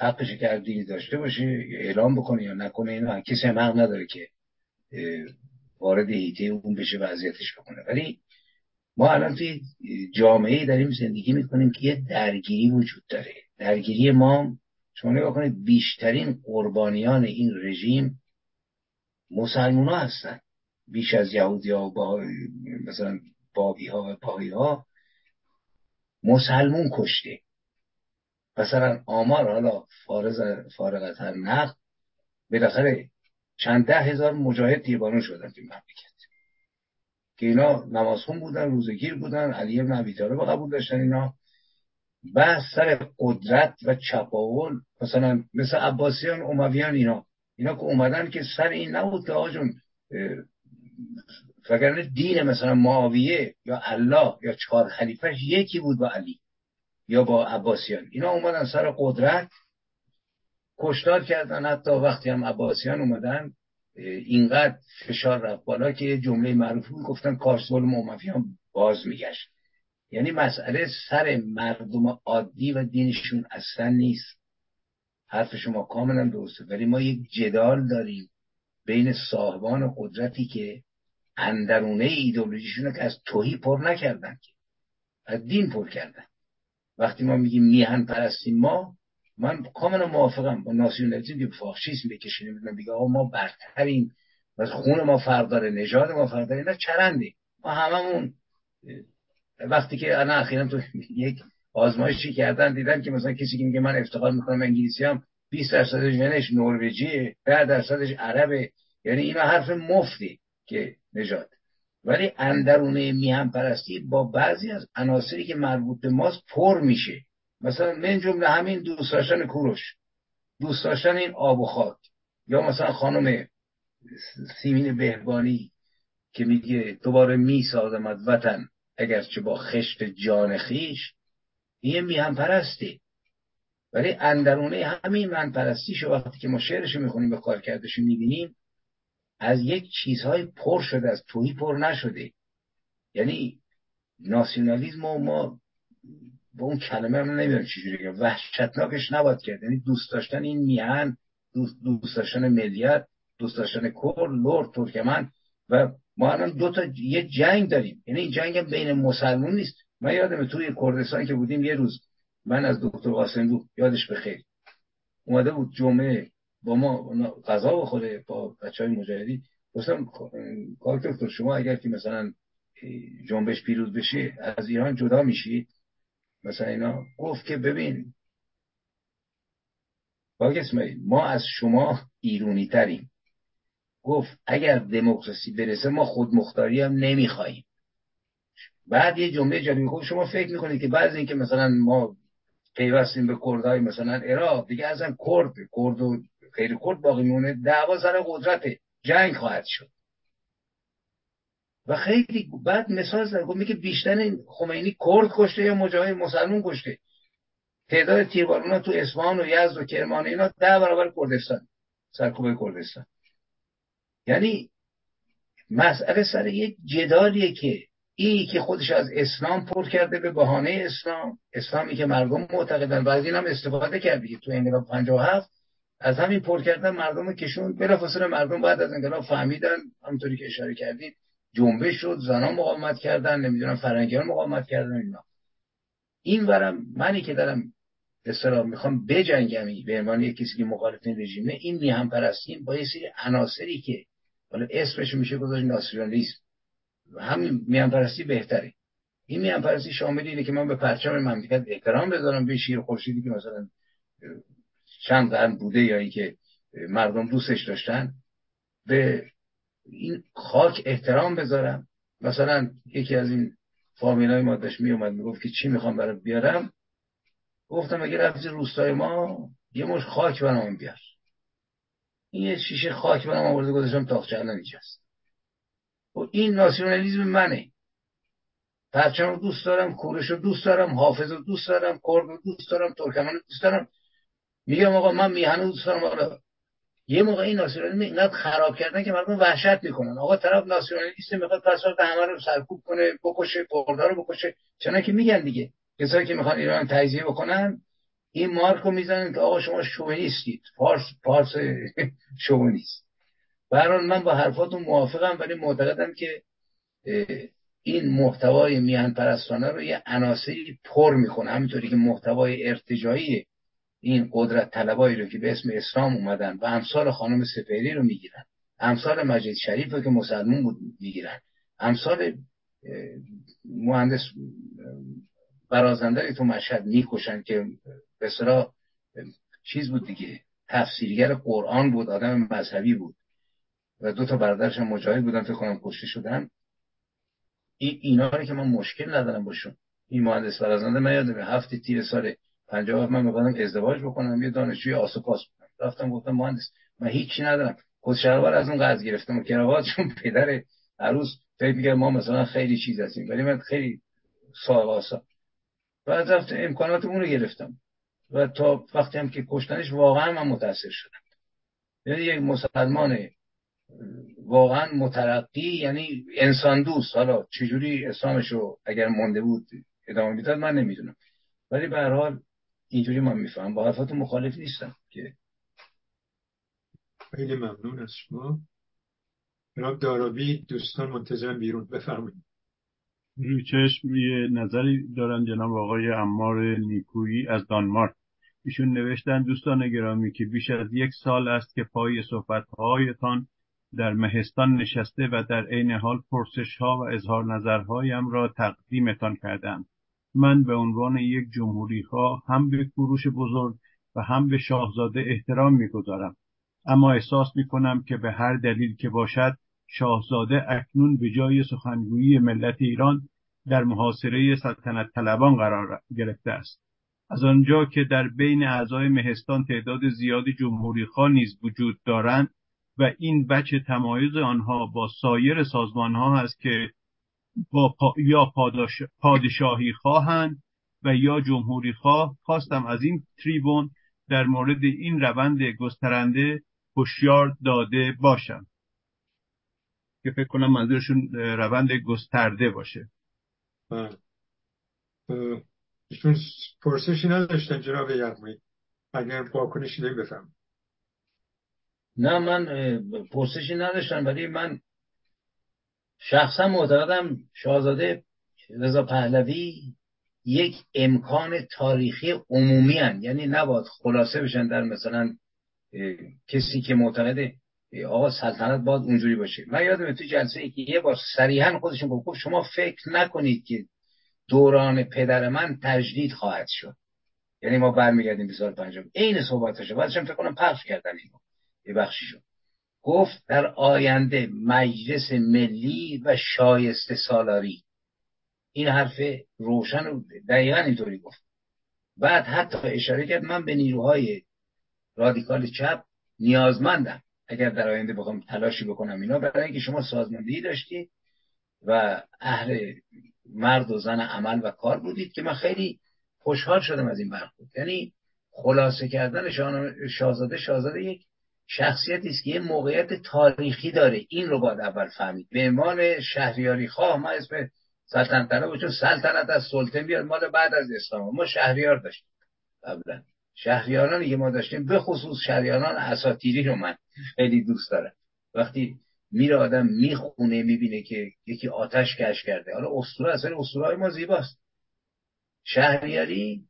حقش که دینی داشته باشه اعلام بکنه یا نکنه اینا کسی هم حق نداره که وارد هیته اون بشه وضعیتش بکنه. ولی ما الان توی جامعه داریم زندگی می‌کنیم که یه درگیری وجود داره. درگیری ما شما نگاه کنید بیشترین قربانیان این رژیم مسلمان ها هستن. بیش از یهودی ها و با... مثلا بابی ها و پایی ها مسلمون کشته. مثلا آمار حالا فارغ هر نقد بالاخره چند ده هزار مجاهد تیربانون شدن تو مملکت. که اینا نمازخون بودن روزگیر بودن علی ابن ابی طالب قبول داشتن اینا. بحث سر قدرت و چپاول مثلا مثل عباسیان امویان اینا. اینا که اومدن که سر این نبود که آجون وگرنه دین مثلا معاویه یا الله یا چهار خلیفهش یکی بود با علی یا با عباسیان. اینا اومدن سر قدرت کشتار کردن حتی وقتی هم عباسیان اومدن اینقدر فشار رفت بالا که جمله معروفی گفتن کارسول مومفیان باز میگشت. یعنی مسئله سر مردم عادی و دینشون اصلا نیست. حرف شما کاملا درسته ولی ما یک جدال داریم بین صاحبان قدرتی که اندرونه ایدولوژیشون که از توهی پر نکردن که از دین پر کردن. وقتی ما میگیم میهن پرستیم ما من کاملا موافقم با ناسیونالیسم که فاشیسم بکشیم. می‌دونم بگه آقا ما برتریم. و خون ما فرق داره نژاد ما فرق داره نه چرنده ما هممون وقتی که الان اخیرا تو [laughs] یک آزمایشی کردن؟ دیدن که مثلا کسی که میگه من افتخار می‌کنم انگلیسی هم 20 درصد ژنش نروژیه 10 درصدش عربه. یعنی اینا حرف مفتی که نژاد. ولی اندرونه میهم پرستی با بعضی از عناصری که مربوط به ماست پر میشه. مثلا من جمله همین دوست داشتن کوروش دوست داشتن این آب و خاک. یا مثلا خانم سیمین بهبانی که میگه دوباره میسازمد وطن اگرچه با خشت جان خیش این میهم پرستی ولی اندرونه همین من پرستیش وقتی که ما شعرش می‌خونیم به کار کردش می‌بینیم از یک چیزهای پر شده از توهی پر نشده. یعنی ناسیونالیزم ما با اون کلمه هم نمی‌دونم چجوری بگم وحشتناکش نباید کرد. یعنی دوست داشتن این میهن دوست, داشتن ملیت دوست داشتن کور لور ترکمن و ما الان دو تا یه جنگ داریم. یعنی این جنگ بین مسلمون نیست. من یادمه توی کردستان که بودیم یه روز من از دکتر قاسملو یادش بخیر اومده بود جمعه با ما غذا بخوره با بچه های مجاهدی گفتم کار دکتر شما اگر که مثلا جنبش پیروز بشه از ایران جدا میشید مثلا اینا گفت که ببین با ما از شما ایرونی تریم. گفت اگر دموکراسی برسه ما خودمختاری هم نمی‌خواهیم. بعد یه جمله جالبی گفت شما فکر می‌کنید که بعضی اینکه مثلا ما پیوستیم به کردهای مثلا عراق دیگه اصلا کرد کرد و غیر کرد باقی میمونه دعوا سر قدرت جنگ خواهد شد. و خیلی بعد مثال زد گفت میگه بیشتر خمینی کرد کشته یا مجاهد مسلمون کشته؟ تعداد تیربارونا تو اصفهان و یزد و کرمان اینا ده برابر کردستان سرکوب کردستان. یعنی مسئله سر یک جدالیه که این که خودش از اسلام پر کرده به بهانه اسلام. اسلامی که مردم معتقدن. این هم استفاده کردی تو انقلاب 57 از همین پر کردن مردم کشون. بلافاصله مردم بعد از انقلاب فهمیدن. همونطوری که اشاره کردید جنبش شد زنان مقاومت کردن نمی‌دونم فرنگیان مقاومت کردن اینا. این ورم منی که دارم اصطلاح می‌خوام بجنگم به عنوان کسی که مخالف این رژیمه این میهم پرستیم با یه سری عناصری که حالا اسمش میشه گذاشت ناسیونالیسم. همین میهم پرستی بهتره. این میهم پرستی شامل اینه که من به پرچم مملکت احترام بذارم به شیر خورشیدی که مثلا چند قرن بوده یا که مردم دوستش داشتن به این خاک احترام بذارم. مثلا یکی از این فامیل های ما داشت می اومد می‌گفت که چی می‌خوام برای بیارم؟ گفتم اگه رفتی روستای ما یه مش خاک برام بیار. این یه شیشه خاک برام آورده گذاشتم تاخچه الان اینجاست. و این ناسیونالیزم منه. پرچم رو دوست دارم کورش رو دوست دارم حافظ رو دوست دارم کرد رو دوست دارم ترکمن رو دوست دارم. میگم آقا من میهن دوست دارم حالا یه موقع این ناسیونالیسم اینقدر خراب کردن که مردم وحشت می‌کنن. آقا طرف ناسیونالیست می‌خواد پسورد همه رو سرکوب کنه بکشه کردا رو بکشه. چون که میگن دیگه. کسایی که می‌خوان ایران تجزیه بکنن این مارک رو می‌زنن که آقا شما شوونیستید پارس پارس [laughs] شوونیست برحال من با حرفاتون موافقم ولی معتقدم که این محتوای میهن پرستانه رو یه عناصری پر می‌کنه. همینطوری که محتوای ارتجایی این قدرت طلبایی رو که به اسم اسلام اومدن و امثال خانم سپهری رو می‌گیرن. امثال مجید شریف رو که مسلمون بود می‌گیرن. امثال مهندس برازنده تو مشهد می‌کشن که به چیز بود دیگه تفسیرگر قرآن بود آدم مذهبی بود. و دو تا برادرش مجاهد بودن فکر کنم کشته شدن. این اینا رو که من مشکل ندارم باشون. این مهندس برازنده من یادم هفته تیر سال 57 من می‌خواستم ازدواج بکنم یه دانشجوی آسوپاس بودم. رفتم گفتم مهندس من هیچی ندارم. خود شلوار از اون قرض گرفتم و کراوات چون پدر عروس فکر می‌کرد ما مثلا خیلی چیز هستیم. ولی من خیلی سال بعد رفت امکانات اون رو گرفتم. و تا وقتی هم که کشتنش واقعا من متاثر شدم. یعنی یک مسلمان واقعا مترقی یعنی انسان دوست. حالا چجوری اسلامش رو اگر مونده بود ادامه می‌داد من نمی‌دونم. ولی به هر حال اینجوری من میفهم با حرفات مخالف نیستم که. خیلی ممنون از شما. جناب دارابی دوستان منتظرم بیرون. بفرمایید. روی چشم یه نظری دارن جناب آقای امار نیکویی از دانمارک. ایشون نوشتن دوستان گرامی که بیش از یک سال است که پای صحبتهایتان در مهستان نشسته و در عین حال پرسش ها و اظهار نظرهایم را تقدیمتان کردم من به عنوان یک جمهوری ها هم به کوروش بزرگ و هم به شاهزاده احترام می‌گذارم. اما احساس می کنم که به هر دلیل که باشد شاهزاده اکنون به جای سخنگویی ملت ایران در محاصره سلطنت طلبان قرار گرفته است. از آنجا که در بین اعضای مهستان تعداد زیادی جمهوری نیز وجود دارند و این بچه تمایز آنها با سایر سازمان ها هست که با یا پادشاهی خواهند و یا جمهوری خواه خواستم از این تریبون در مورد این روند گسترنده هوشیار داده باشم که فکر کنم منظورشون روند گسترده باشه. بله. ایشون پرسشی نداشتن جناب یغمی اگر واکنشی بفهم نه من پرسشی نداشتم ولی من شخصا معتقدم شاهزاده رضا پهلوی یک امکان تاریخی عمومی هن. یعنی نباید خلاصه بشن در مثلا کسی که معتقده آقا سلطنت باید اونجوری باشه. من یادم تو جلسه ای که یه بار صریحا خودشون گفت شما فکر نکنید که دوران پدر من تجدید خواهد شد. یعنی ما برمیگردیم به سال پنجم. عین صحبتشه بعدش فکر کنم پخش کردن اینو یه بخشی شد. گفت در آینده مجلس ملی و شایسته سالاری. این حرف روشن و دقیقا اینطوری گفت. بعد حتی اشاره کرد من به نیروهای رادیکال چپ نیازمندم. اگر در آینده بخوام تلاشی بکنم اینا برای اینکه شما سازماندهی داشتید و اهل مرد و زن عمل و کار بودید که من خیلی خوشحال شدم از این برخورد. یعنی خلاصه کردن شاهزاده شاهزاده یک شخصیتی است که یه موقعیت تاریخی داره. این رو باید اول فهمید. به عنوان شهریاری خواه ما اسم سلطنت طلب چون سلطنت از سلطه میاد مال بعد از اسلام. ما شهریار داشتیم قبلا. شهریارانی که ما داشتیم به خصوص شهریاران اساتیری رو من خیلی دوست دارم. وقتی میره آدم می‌خونه می‌بینه که یکی آتش کش کرده. حالا اسطوره اصلا اسطوره ما زیباست. شهریاری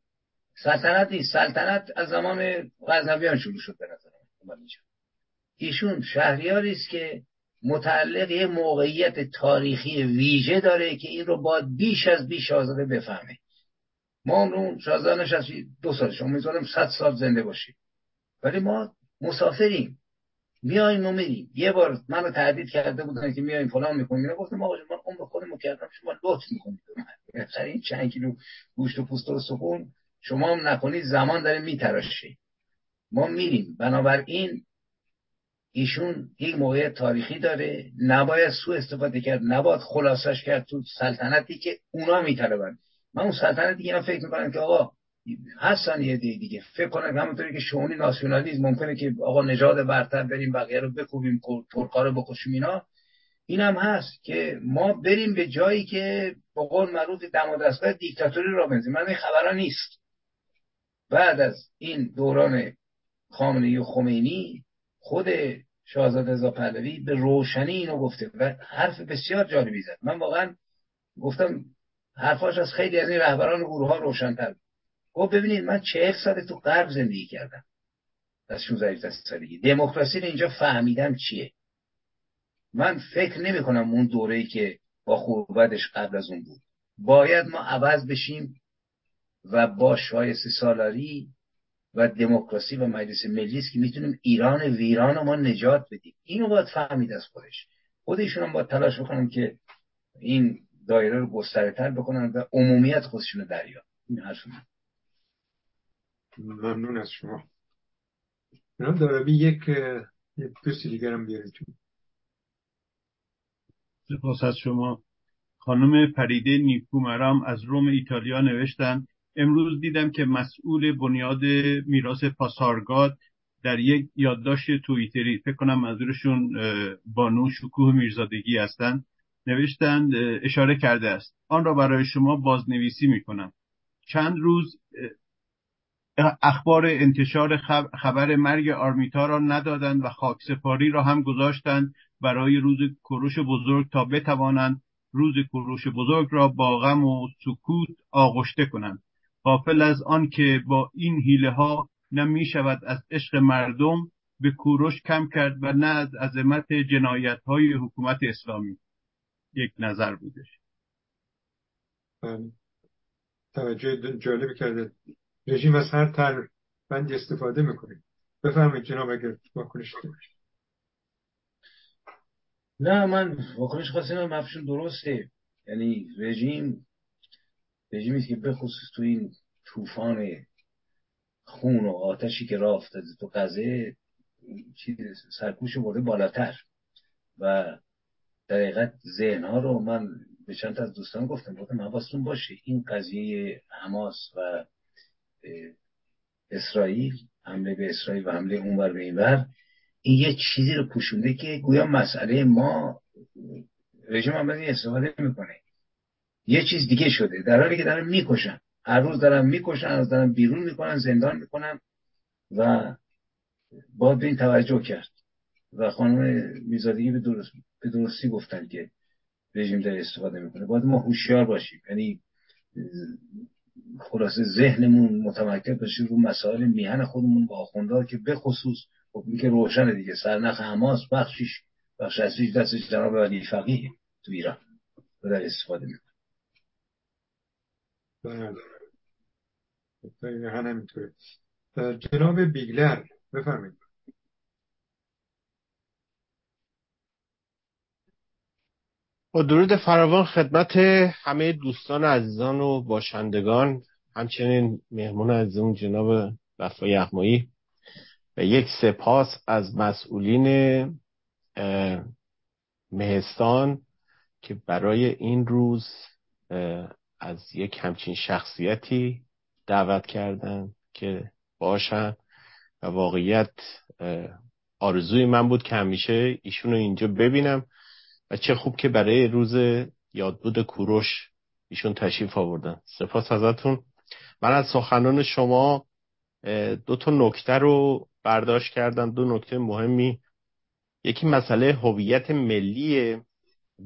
سلطنت نیست سلطنت از زمان غزنویان شروع شد به نظر ایشون شهریاری است که متعلق یه موقعیت تاریخی ویژه داره که این رو باید بیش از بیش آزاده بفهمه. ما اون شاهزاده نشستی دو سالش امیدوارم صد سال زنده باشیم. ولی ما مسافریم. میایم و میریم. یه بار منو تهدید کرده بودن که میایم فلان می‌کنیم. اینا گفتم آقا من عمر خودمو کردم شما لطف می‌کنید به این چند کیلو گوشت و پوست و سخون شما هم نکنید زمان داره میتراشه ما میریم. بنابراین ایشون یک موقع تاریخی داره نباید سو استفاده کرد نباید خلاصش کرد تو سلطنتی که اونا میطلبن. من اون سلطنتی که فکر می‌کنم که آقا هستن یه دی دیگه. فکر کنم همونطوری که شونی ناسیونالیسم ممکنه که آقا نژاد برتر بریم بقیه رو بکوبیم ترکا رو بکشیم اینا. این هم هست که ما بریم به جایی که با قول معروف دم و دستگاه دیکتاتوری را بنزیم. من این خبرها نیست. بعد از این دوران خامنه و خمینی خود شاهزاده رضا پهلوی به روشنی اینو گفته و حرف بسیار جالبی زد. من واقعا گفتم حرفاش از خیلی از این رهبران گروه ها روشنتر گفت ببینید من چه سال تو غرب زندگی کردم. از 16 سالگی دموکراسی رو اینجا فهمیدم چیه؟ من فکر نمی کنم اون دوره که با خوبتش قبل از اون بود. باید ما عوض بشیم و با شایسته سالاری و دموکراسی و مجلس ملی است که می‌تونیم ایران ویران ما نجات بدیم. اینو باید فهمید از خودش. خودشون هم باید تلاش بکنن که این دایره رو گستره تر بکنن و عمومیت خودشون رو دریا. این حرف ممنون از شما. جناب دارابی یک یک دوست دیگر هم سپاس از شما. خانم پریده نیکومرام از روم ایتالیا نوشتن امروز دیدم که مسئول بنیاد میراث پاسارگاد در یک یادداشت توییتری فکر کنم منظورشون بانو شکوه میرزادگی هستند نوشتند اشاره کرده است. آن را برای شما بازنویسی می کنم چند روز اخبار انتشار خبر مرگ آرمیتا را ندادند و خاکسپاری را هم گذاشتند برای روز کروش بزرگ تا بتوانند روز کروش بزرگ را با غم و سکوت آغشته کنند. غافل از آن که با این حیله ها نه می شود از عشق مردم به کوروش کم کرد و نه از عظمت جنایت های حکومت اسلامی. یک نظر بودش. بله. توجه جالبی کرده. رژیم از هر تر بند استفاده می‌کنه. بفهمید جناب اگر واکنش نه من واکنش خواستم مفشون درسته. یعنی رژیم رژیمی که بخصوص تو این طوفان خون و آتشی که راه افتاده تو قضیه چیز سرکوش برده بالاتر. و در حقیقت ذهن ها رو من به چند از دوستان گفتم گفتم حواستون باشه این قضیه حماس و اسرائیل حمله به اسرائیل و حمله اونور به اینور این یه چیزی رو پوشونده که گویا مسئله ما رژیم هم استفاده می‌کنه. یه چیز دیگه شده. در حالی که دارن می‌کشن. هر روز دارن می‌کشن از دارن بیرون می‌کنن زندان می‌کنن و باید به این توجه کرد. و خانم میزادگی به, درست به درستی گفتن که رژیم داره استفاده می‌کنه. باید ما هوشیار باشیم. یعنی خلاصه ذهنمون متمرکز باشه رو مسائل میهن خودمون با آخوندها که به خصوص خب که روشن دیگه. سرنخ حماس بخشیش بخش اصلیش دست جناب علی فقیه تو ایران در استفاده می‌کنه. بله. جناب بیگلر بفرمایید. با درود فراوان خدمت همه دوستان عزیزان و باشندگان همچنین مهمون عزیزمون جناب وفا یغمایی و یک سپاس از مسئولین مهستان که برای این روز از یک همچین شخصیتی دعوت کردن که باشن و واقعیت آرزوی من بود که همیشه ایشون رو اینجا ببینم و چه خوب که برای روز یادبود کوروش ایشون تشریف آوردن. سپاس ازتون. من از سخنان شما دو تا نکته رو برداشت کردم دو نکته مهمی. یکی مسئله هویت ملیه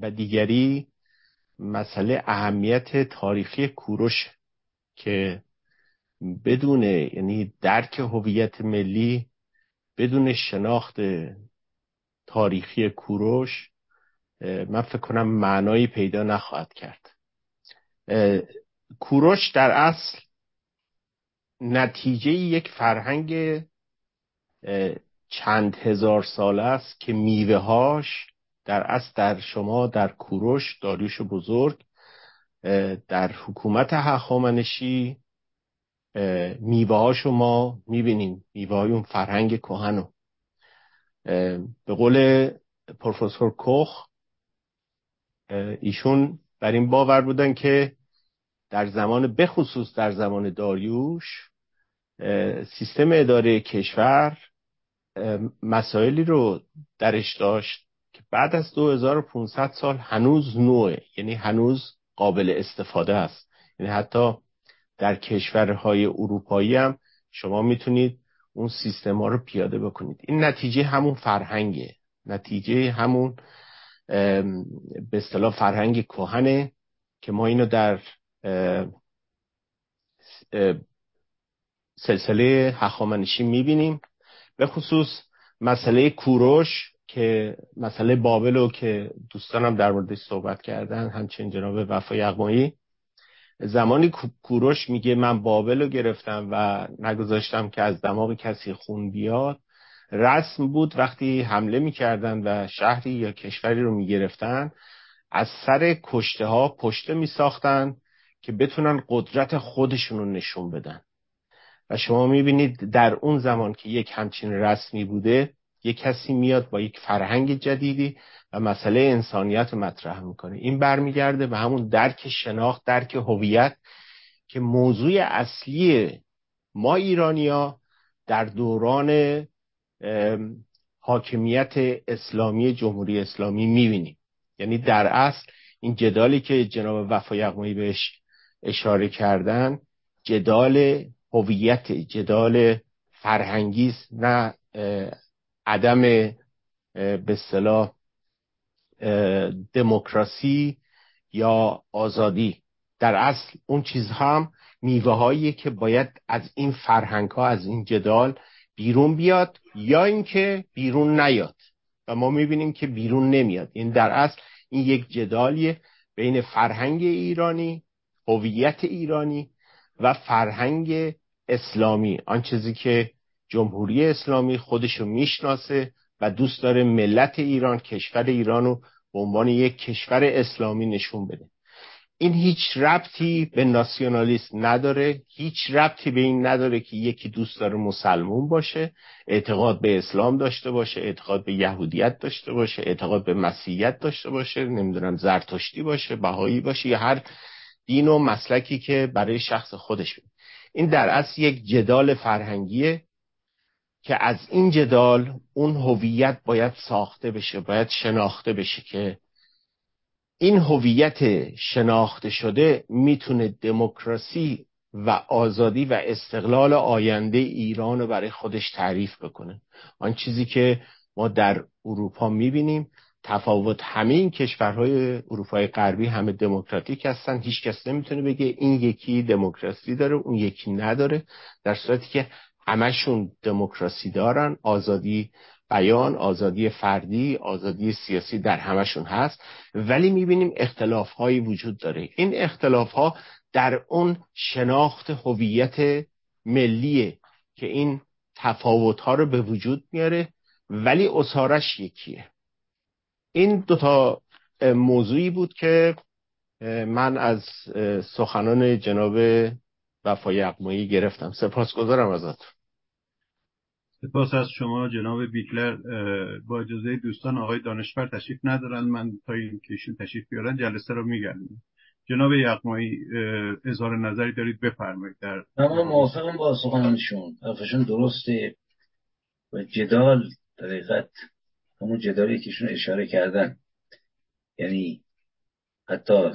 و دیگری مسئله اهمیت تاریخی کوروش که بدون یعنی درک هویت ملی بدون شناخت تاریخی کوروش من فکر کنم معنایی پیدا نخواهد کرد. کوروش در اصل نتیجه یک فرهنگ چند هزار ساله است که میوه هاش در اصل در شما در کوروش داریوش بزرگ در حکومت هخامنشی میوه ها شما می‌بینیم میوه های اون فرهنگ کهنو. به قول پروفسور کوخ ایشون بر این باور بودن که در زمان بخصوص در زمان داریوش سیستم اداره کشور مسائلی رو درش داشت. که بعد از 2500 سال هنوز نوعه. یعنی هنوز قابل استفاده است یعنی حتی در کشورهای اروپایی هم شما می‌تونید اون سیستم ها رو پیاده بکنید. این نتیجه همون فرهنگه. نتیجه همون به اصطلاح فرهنگ کهنه که ما اینو در سلسله هخامنشی می‌بینیم. به خصوص مسئله کوروش که مسئله بابل رو که دوستانم در موردش صحبت کردن همچنین جناب وفا یغمایی زمانی کوروش میگه من بابل رو گرفتم و نگذاشتم که از دماغ کسی خون بیاد رسم بود وقتی حمله می‌کردن و شهری یا کشوری رو می‌گرفتن از سر کشته ها پشته میساختن که بتونن قدرت خودشون رو نشون بدن. و شما می‌بینید در اون زمان که یک همچین رسمی بوده یک کسی میاد با یک فرهنگ جدیدی و مسئله انسانیت مطرح می‌کنه. این برمیگرده به همون درک شناخت درک هویت که موضوع اصلی ما ایرانیا در دوران حاکمیت اسلامی جمهوری اسلامی می‌بینیم. یعنی در اصل این جدالی که جناب وفا یغمایی بهش اشاره کردن جدال هویت جدال فرهنگی نه عدم به صلاح دموکراسی یا آزادی. در اصل اون چیزها هم میوه هایی که باید از این فرهنگ ها از این جدال بیرون بیاد یا اینکه بیرون نیاد. و ما می‌بینیم که بیرون نمیاد. این در اصل این یک جدالیه بین فرهنگ ایرانی هویت ایرانی و فرهنگ اسلامی. آن چیزی که جمهوری اسلامی خودشو می‌شناسه و دوست داره ملت ایران کشور ایران رو به عنوان یک کشور اسلامی نشون بده این هیچ ربطی به ناسیونالیسم نداره هیچ ربطی به این نداره که یکی دوست داره مسلمون باشه اعتقاد به اسلام داشته باشه اعتقاد به یهودیت داشته باشه اعتقاد به مسیحیت داشته باشه نمی‌دونم زرتشتی باشه بهایی باشه یا هر دین و مسلکی که برای شخص خودش بید. این در اصل یک جدال فرهنگیه که از این جدال اون هویت باید ساخته بشه باید شناخته بشه که این هویت شناخته شده می‌تونه دموکراسی و آزادی و استقلال آینده ایران رو برای خودش تعریف بکنه. آن چیزی که ما در اروپا می‌بینیم تفاوت همه این کشورهای اروپای غربی همه دموکراتیک هستن. هیچ کس نمی‌تونه بگه این یکی دموکراسی داره اون یکی نداره. در صورتی که همشون دموکراسی دارن آزادی بیان آزادی فردی آزادی سیاسی در همشون هست. ولی می‌بینیم اختلاف هایی وجود داره. این اختلاف ها در اون شناخت هویت ملیه که این تفاوت ها رو به وجود میاره. ولی اصارش یکیه. این دوتا موضوعی بود که من از سخنان جناب وفای اقمایی گرفتم. سپاسگزارم ازت سپاس از شما جناب بیکلر. با اجازه دوستان آقای دانشور تشریف ندارن. من تا این کشون تشریف بیارن جلسه رو میگردیم جناب یقمایی اظهار نظری دارید؟ بفرمایید. در من موافقم با سخنانشون حرفشون درسته و جدال در همون جدالی که اشاره کردن. یعنی حتی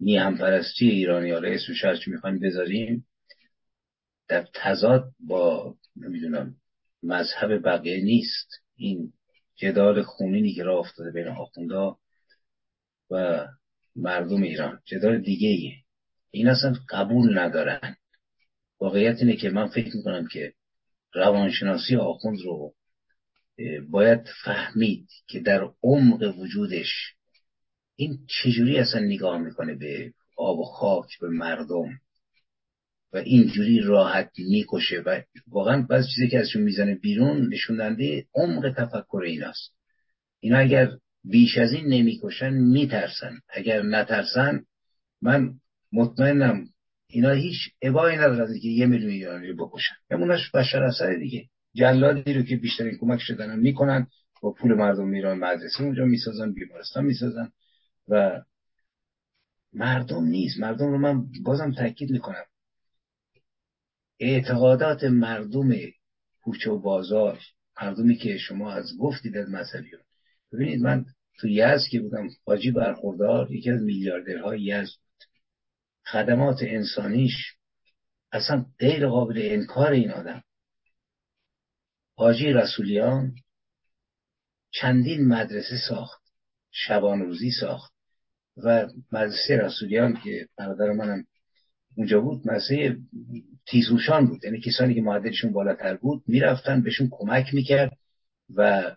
میهم پرستی ایرانی ها اسمش هرچی می‌خوایم بذاریم. در تضاد با نمی‌دونم مذهب بقیه نیست. این جدال خونینی که راه افتاده بین آخوندا و مردم ایران جدال دیگه ایه. این اصلا قبول ندارن. واقعیت اینه که من فکر می‌کنم که روانشناسی آخوند رو باید فهمید که در عمق وجودش این چجوری اصلا نگاه می‌کنه به آب و خاک به مردم. و اینجوری راحت می‌کشه. و واقعا بعض چیزی که ازشون می‌زنه بیرون نشوندنده عمق تفکر ایناست. اینا اگر بیش از این نمی‌کشن میترسن. اگر نترسن من مطمئنم اینا هیچ ابایی ندارن از یه میلیون ایرانی رو بکشن. بمونش بشر اثر دیگه. جلادی رو که بیشترین کمک شدن می‌کنن با پول مردم میرن مدرسه اونجا می‌سازن بیمارستان می‌سازن و مردم نیست. مردم رو من بازم تاکید می‌کنم. اعتقادات مردم کوچه و بازار مردمی که شما از گفتید از مذهبیون. ببینید من تو یزد که بودم حاجی برخوردار یکی از میلیاردرهای یزد بود. خدمات انسانیش اصلا غیر قابل انکار این آدم. حاجی رسولیان چندین مدرسه ساخت شبان روزی ساخت و مدرسه رسولیان که برادر منم اونجا بود مدرسه تیزوشان بود. یعنی کسانی که معدلشون بالاتر بود می‌رفتن بهشون کمک می‌کرد و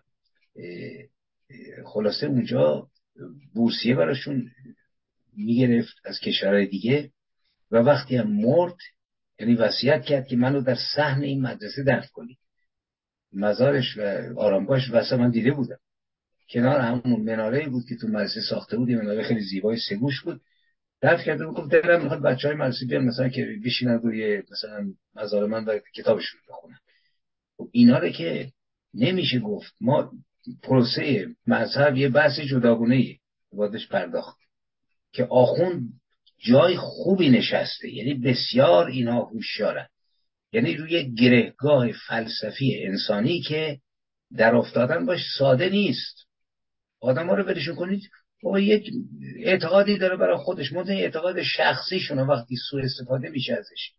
خلاصه اونجا بورسیه براشون می‌گرفت از کشورهای دیگه و وقتی هم مرد یعنی وصیت کرد که منو در صحن این مدرسه دفن کنید مزارش و آرامگاهش واسه من دیده بودم. کنار همون مناره بود که تو مدرسه ساخته بود مناره خیلی زیبای سگوش بود. دفت کرده بود گفت دلم می‌خواد بچه های مدرسه بیان مثلا که بشینن روی مثلا مزار من و کتابشون بخونن. خب اینا رو که نمیشه گفت. ما پروسه مذهب یه بحث جداگونه ای بادش پرداخت. که آخون جای خوبی نشسته. یعنی بسیار اینها هوشیارن. یعنی روی گرهگاه فلسفی انسانی که در افتادن باش ساده نیست. آدم ها رو برشون کنید. با یک اعتقادی داره برای خودش. مدن اعتقاد شخصیشونه وقتی سوء استفاده میشه ازش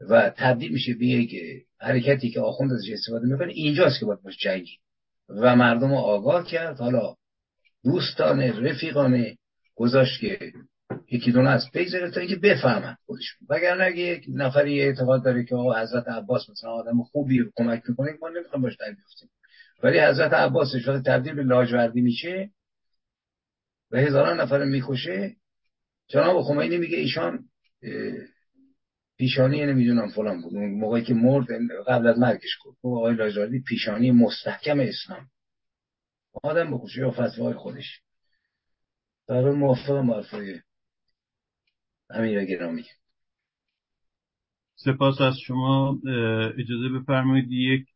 و تبدیل میشه به یک حرکتی که آخوند ازش استفاده می‌کنه. اینجاست که باید باش جنگی و مردم رو آگاه کرد. حالا دوستانه رفیقانه گذاشت که یکی دونه از بگذاره تا اینکه بفهمن خودشون. وگرنه اگه یک نفری اعتقاد داره که آقا حضرت عباس مثلا آدم خوبی کمک می‌کنه ما نمی‌خوام باش در ولی حضرت عباس وقتی تبدیل به لاجوردی میشه و هزاران نفر می‌کشه. جناب خمینی میگه ایشان پیشانی نمی‌دونم فلان بود. موقعی که مرد قبل از مرگش بود آقای لاجوردی پیشانی مستحکم اسلام. آدم بکشه یا فتوای خودش. در موافقم با امیر گرامی. سپاس از شما. اجازه بفرمایید یک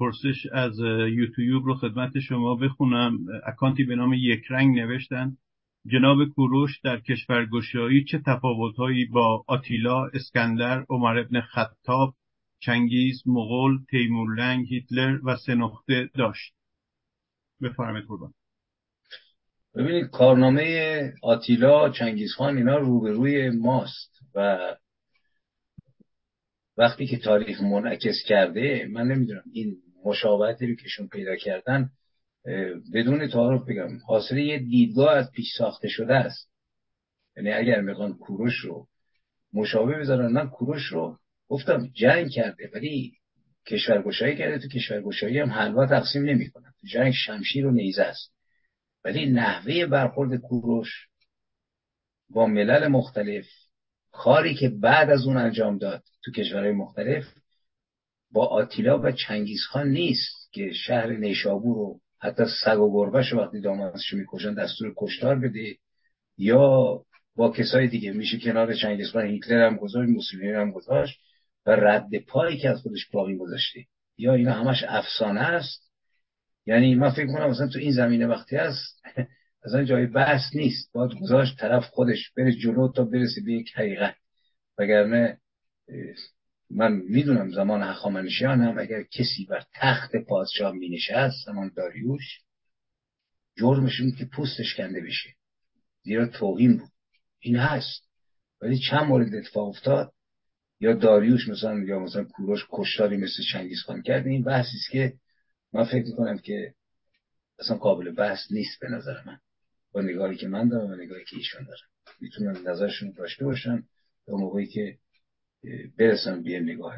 پرسش از یوتیوب رو خدمت شما بخونم. اکانتی به نام یک رنگ نوشتن. جناب کوروش در کشورگشایی چه تفاوتهایی با آتیلا، اسکندر، عمر ابن خطاب، چنگیز، مغول، تیمورلنگ، هیتلر و سنخته داشت؟ بفرمایید قربان. ببینید کارنامه آتیلا چنگیزخان اینا روبروی ماست و وقتی که تاریخ منعکس کرده من نمی‌دونم این مشابهتی رو کهشون پیدا کردن بدون تعارف بگم حاصل یه دیدگاه از پیش ساخته شده است. یعنی اگر می‌خوان کوروش رو مشابه بذارن من کوروش رو گفتم جنگ کرده ولی کشورگشایی کرده تو کشورگشایی هم حلوا تقسیم نمی‌کنن. جنگ شمشیر و نیزه است. ولی نحوه برخورد کوروش با ملل مختلف کاری که بعد از اون انجام داد تو کشورهای مختلف با آتیلا و چنگیزخان نیست که شهر نیشابور رو حتی سگ و گربهش وقتی دامادش می‌کشن دستور کشتار بده یا با کسای دیگه. میشه کنار چنگیزخان هیتلر هم گذاشت موسولینی هم گذاشت و رد پایی که از خودش باقی گذاشته. یا اینا همش افسانه است؟ یعنی من فکر کنم مثلا تو این زمینه وقتی هست [laughs] اصلا جای بحث نیست. باید گذاشت طرف خودش بره جلو تا برسه به یک حقیقت. وگرنه من می‌دونم زمان هخامنشیان هم اگر کسی بر تخت پادشاه می نشست زمان داریوش جرمش که پوستش کنده بشه. زیرا توهین بود. این هست. ولی چند مورد اتفاق افتاد؟ یا داریوش مثلا یا مثلا کوروش کشتاری مثل چنگیز خان کرد. این بحثی است که من فکر می‌کنم که اصلا قابل بحث نیست به نظر من. با نگاهی که من دارم و نگاهی که ایشون دارم. می‌تونم نظرشون داشته باشم تا موقعی که برسم به نگاه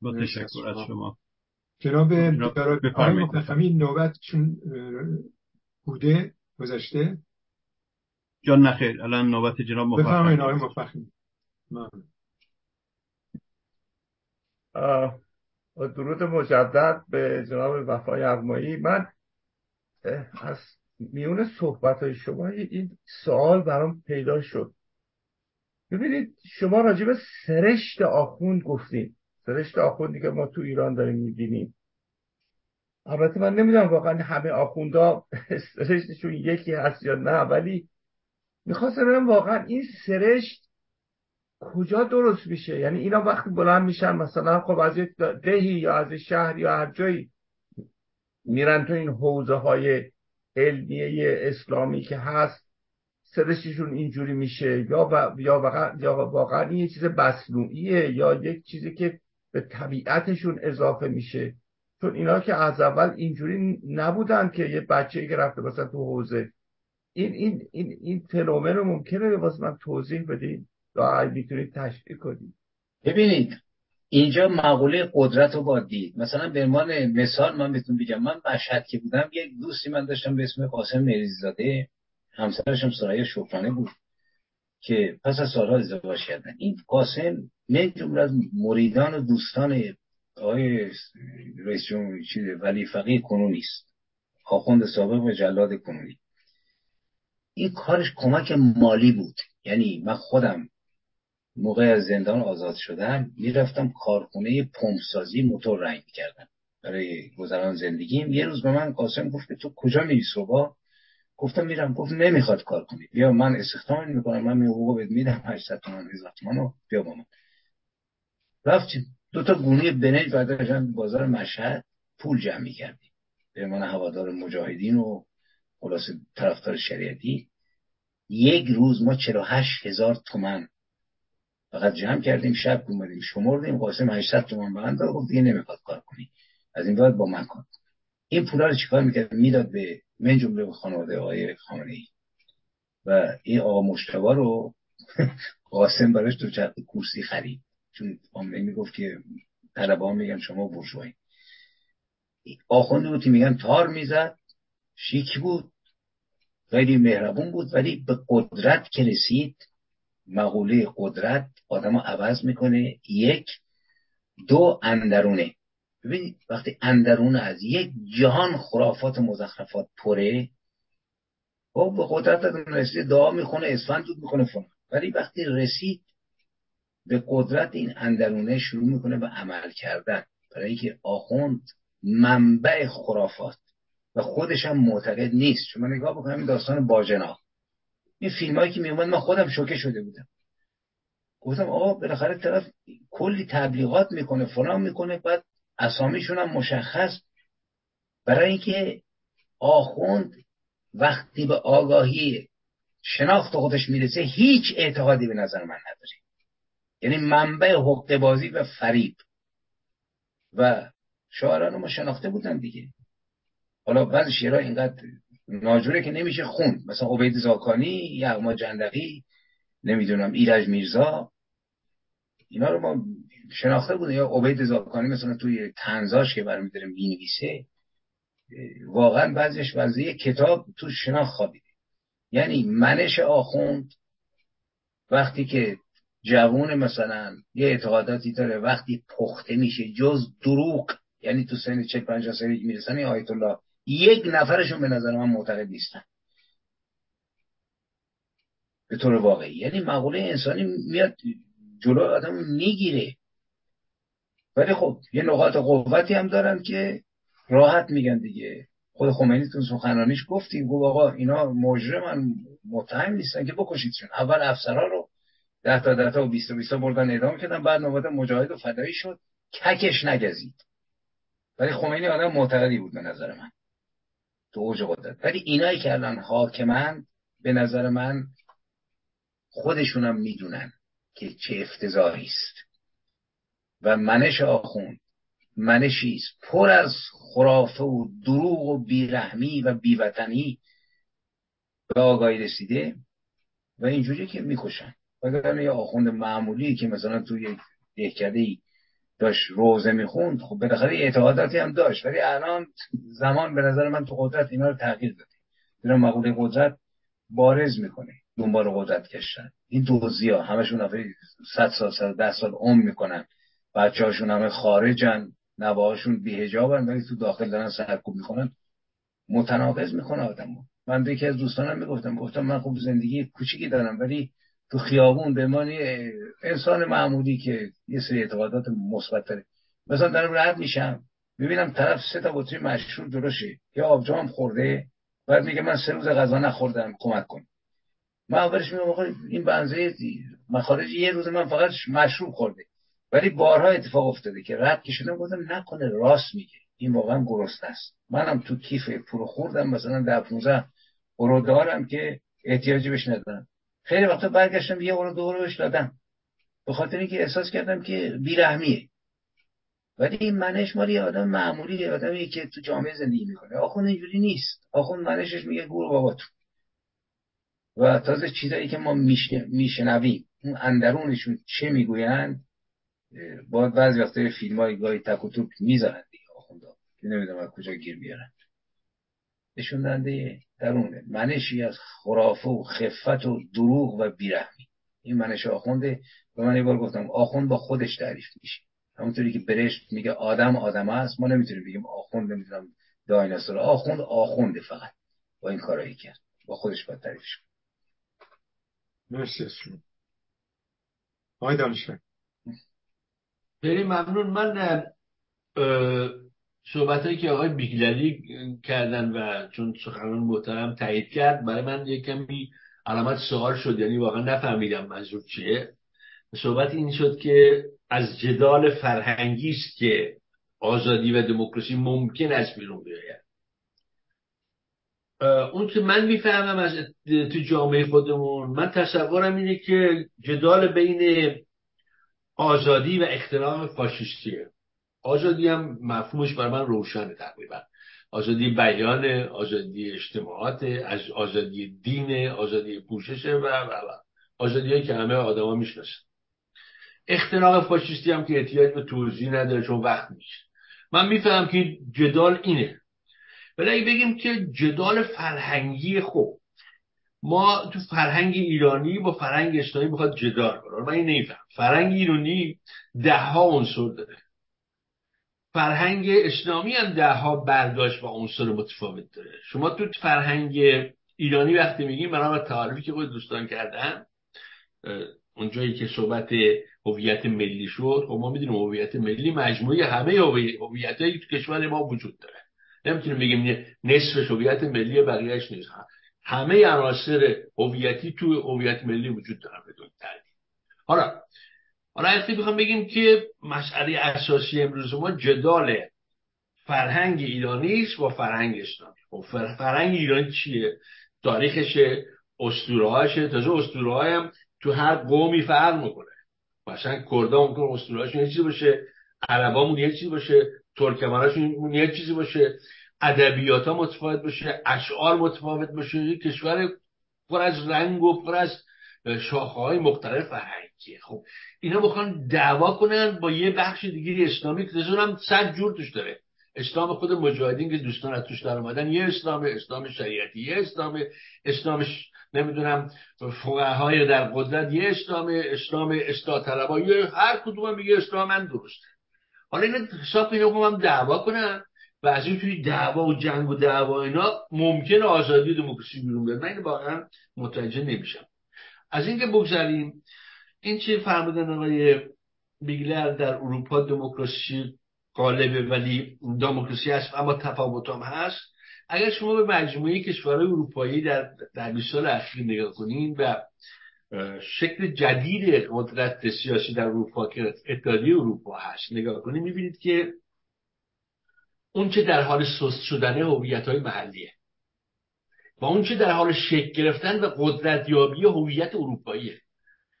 با تشکر از شما. جناب برای مفهمی نوبت چون بوده گذشته؟ جان نخیر الان نوبت جناب مفخمی بفرمایید آقای مفخمی درود مجدد به جناب وفای اغمایی من از میون صحبت های شما این سوال برام پیدا شد. ببینید شما راجع به سرشت آخوند گفتید سرشت آخوندی که ما تو ایران داریم می‌بینیم. البته من نمی‌دونم واقعا همه آخوندا [laughs] سرشتشون یکی هست یا نه ولی می‌خواستم ببینم واقعا این سرشت کجا درست میشه؟ یعنی اینا وقتی بلند میشن مثلا خب از دهی یا از شهر یا هر جایی میرن تو این حوزه های علمیه اسلامی که هست سرششون اینجوری میشه یا یا واقعا یا واقعا یه چیز مصنوعیه یا یک چیزی که به طبیعتشون اضافه میشه. چون اینا که از اول اینجوری نبودن که یه بچه که رفته مثلا تو حوزه. این این این این فنومن رو ممکنه واسه من توضیح بدین یا می‌تونید تشریح کنید. ببینید اینجا مقوله قدرت رو با دید. مثلا به عنوان مثال من بهتون بگم. من مشهد که بودم یک دوستی من داشتم به اسم قاسم مریزاده. همسرش هم سرای شکرانه بود که پس از سالها ازدواج کردن. این قاسم من جمله از مریدان و دوستان آقای رئیس جمهوری ولی فقیه کنونی است. آخوند سابق و جلاد کنونی. این کارش کمک مالی بود. یعنی من خودم موقع از زندان آزاد شدم می‌رفتم کارخونه پمپسازی موتور رنگ می‌کردم برای گذران زندگیم. یه روز به من قاسم گفت تو کجا میری صبح؟ گفتم میرم گفت نمی‌خواد کار کنی. بیا من استخدام می‌کنم من حقوق بهت میدم 800 تومن 1000 تومن بیا با من. رفتیم دو تا گونی بنج برداشتن بازار مشهد پول جمع می‌کردیم. به من هوادار مجاهدین و خلاص طرفدار شریعتی. یک روز ما 48 هزار تومن فقط جمع کردیم شب اومدیم شمردیم قاسم 800 تومن به من گفت دیگه نمی‌خواد کار کنی. از این بعد با من کن. این پولا رو چیکار می‌کرد؟ می‌داد به من جمله به خانواده آقای خامنه ای و این آقا مشتبا رو قاسم براش تو چرخ کورسی خرید. چون خامنه می‌گفت که طلبه میگن شما برجوهی آخونده بودی میگن تار می‌زد شیک بود خیلی مهربون بود ولی به قدرت که رسید مقوله قدرت آدم عوض می‌کنه. یک دو اندرونه. ببینید وقتی اندرون از یک جهان خرافات و مزخرفات پره خب به قدرت رسید دعا می‌خونه اسفند دود می‌کنه فلان. ولی وقتی رسید به قدرت این اندرونه شروع می‌کنه به عمل کردن. برای اینکه آخوند منبع خرافات و خودش هم معتقد نیست. من نگاه بکنم این داستان باجنا. این فیلم هایی که میومد من خودم شوکه شده بودم. گفتم آقا بالاخره طرف کلی تبلیغات می‌کنه فلان می‌کنه بعد اسامیشون هم مشخص. برای اینکه آخوند وقتی به آگاهی شناخت خودش می‌رسه هیچ اعتقادی به نظر من نداره. یعنی منبع حقه بازی و فریب. و شاعران ما شناخته بودن دیگه. حالا بعضی شعرها اینقدر ناجوره که نمیشه خون مثلا عبید زاکانی یغما جندقی نمی‌دونم ایرج میرزا. اینا رو ما شناخته بودیم یا عبید زاکانی مثلا توی تنزاش که برمی داره می‌نویسه واقعا بعضیش بعضی کتاب تو شناخت خوابیده. یعنی منش آخوند وقتی که جوون مثلا یه اعتقاداتی داره وقتی پخته میشه جز دروغ یعنی تو سن چه پنجاه سالگی می‌رسن آیت الله یک نفرشون به نظر من معتقد نیستن. به طور واقعی. یعنی مقوله انسانی میاد جلو آدم می‌گیره. ولی خب یه نقاط قوتی هم دارن که راحت میگن دیگه. خود خمینی تو سخنرانیش گفتیم گفت آقا اینا مجرمن متهم نیستن که بکشیدشون. اول افسرها رو ده تا ده تا و بیست و بیست بردن اعدام کردن بعد نوبت مجاهد و فدایی شد. ککش نگزید. ولی خمینی آدم معتقدی بود به نظر من. تو اوج قدرت. ولی اینایی که الان حاکمن به نظر من خودشونم می‌دونن که چه افتضاحی است. و منش آخوند. منشی است. پر از خرافه و دروغ و بیرحمی و بیوطنی. به آگاهی رسیده و اینجوری که می‌کشن. و یه آخوند معمولی که مثلا توی دهکده ای داشت روزه می‌خوند خب بالاخره اعتقاداتی هم داشت. ولی الان زمان به نظر من تو قدرت اینا رو تغییر داده. اینا مقوله قدرت بارز می‌کنه. دنبال قدرت کشتن این دوزی ها همشون صد سال صد ده سال عمر می‌کنن. بچه هاشون همه خارجن نواهاشون بیهجابن ولی تو داخل دارن سرکوب می‌کنن متناقض می‌کنه آدم من به یکی از دوستانم می‌گفتم گفتم من خوب زندگی کوچیکی دارم ولی تو خیابون به معنی انسان معمولی که یه سری اعتقادات مثبت داره مثلا دارم رد میشم ببینم طرف سه تا بطری مشروب جلوشه یا آبجام خورده بعد میگه من سه روز غذا نخوردم کمک کن. من اولش میگم این بنزه مخارج یه روز من فقط مشروب خورده. ولی بارها اتفاق افتاده که رد که شدم گفتم نکنه راست میگه. این واقعا گرسنه است. منم تو کیف پول خوردم مثلا در 15 اورو دارم که احتیاجی بهش ندارم. خیلی وقتا برگشتم یه اورو دو بهش دادم. به خاطر اینکه احساس کردم که بیرحمیه. ولی این منش مالی آدم معمولی آدمی که تو جامعه زندگی می‌کنه. آخون اینجوری نیست. آخون منشش میگه گور باباتون. و تازه چیزایی که ما میشنویم اون اندرونشون چه می‌گویند باید بعضی وقتا فیلم های گاهی تک و می‌زنند دیگه. آخوندا که نمی‌دونم از کجا گیر بیارن. نشون درونه. منشی از خرافه و خفت و دروغ و بیرحمی. این منش آخونده. و من یه بار گفتم آخوند با خودش تعریف میشه. همونطوری که برشت میگه آدم آدم است ما نمی‌تونیم بگیم آخوند نمی‌دونم دایناسور. آخوند آخونده فقط. با این کارایی کرد. با خودش باید تعریفش کنه. مرسی آقای دانشور. خیلی ممنون. من صحبت هایی که آقای بیگلری کردن و چون سخنان محترم تایید کرد برای من یک کمی علامت سوال شد یعنی واقعا نفهمیدم منظور چیه. صحبت این شد که از جدال فرهنگی است که آزادی و دموکراسی ممکن است بیرون بیاید. اون که من می‌فهمم از تو جامعه خودمون من تصورم اینه که جدال بین آزادی و اختلاف فاشیستیه آزادی هم مفهومش بر من روشنه تقریبا. آزادی بیان آزادی اجتماعات از آزادی دین آزادی پوشش و و و. آزادی که همه آدما می‌شناسن. اختلاق فاشیستی هم که احتیاج به توضیح نداره چون وقت میشه من می‌فهمم که جدال اینه. ولی بگیم که جدال فرهنگی خوب ما تو فرهنگ ایرانی با فرهنگ اسلامی می‌خواد جدال کنه. من این نمیفهم. فرهنگ ایرانی ده ها عنصر داره. فرهنگ اسلامی هم ده ها برداشت و عنصر متفاوت داره. شما تو فرهنگ ایرانی وقتی میگیم برای تعریفی که خود دوستان کردن اونجایی که صحبت هویت ملی شد خب ما می‌دونیم هویت ملی مجموعی همه هویت هایی تو کشور ما وجود داره. نمی‌تونیم بگیم نصف هویت ملی بقیهش نیست. همه عناصر هویتی تو هویت ملی وجود دارن بدون تردید حالا حالا وقتی بخوام بگیم که مسئله اساسی امروز ما جدال فرهنگ ایرانی است با فرهنگ اسلامی. خب فرهنگ ایرانی چیه؟ تاریخشه اسطورهاشه تازه اسطوره هم تو هر قومی فرق می‌کنه. مثلا کردا ممکن اسطورهاشون یه چیزی باشه عربامون یه چیزی باشه ترکمناشون یه چیزی باشه. ادبیات ها متفاوت باشه اشعار متفاوت باشه یه کشور پر از رنگ و پر از شاخه های مختلف فرهنگیه خب اینا بخوان دعوا کنن با یه بخش دیگه اسلامی که هم صد جور توش داره. اسلام خود مجاهدین که دوستان از توش در اومدن یه اسلام اسلام شریعتی یه اسلام اسلامش نمی‌دونم فقهای در قدرت یه اسلام اسلام اصلاح یه هر کدوم میگه اسلام من درسته. حالا اینا حساب اینا هم دعوا کنن. و از این توی دعوا و جنگ و دعوا اینا ممکن آزادی دموکراسی بیرون بیاد. من واقعا متوجه نمیشم. از اینکه بگذاریم این چه فرمودن آقای بیگلر در اروپا دموکراسی غالبه ولی دموکراسی هست اما تفاوت هم هست. اگر شما به مجموعه کشورهای اروپایی در در 20 سال اخیر نگاه کنین و شکل جدید قدرت سیاسی در اروپا که اتحادیه اروپا هست نگاه کنید می‌بینید که اون چه در حال سست شدن هویت های محلیه. و اون چه در حال شکل گرفتن و قدرت یابی هویت اروپاییه.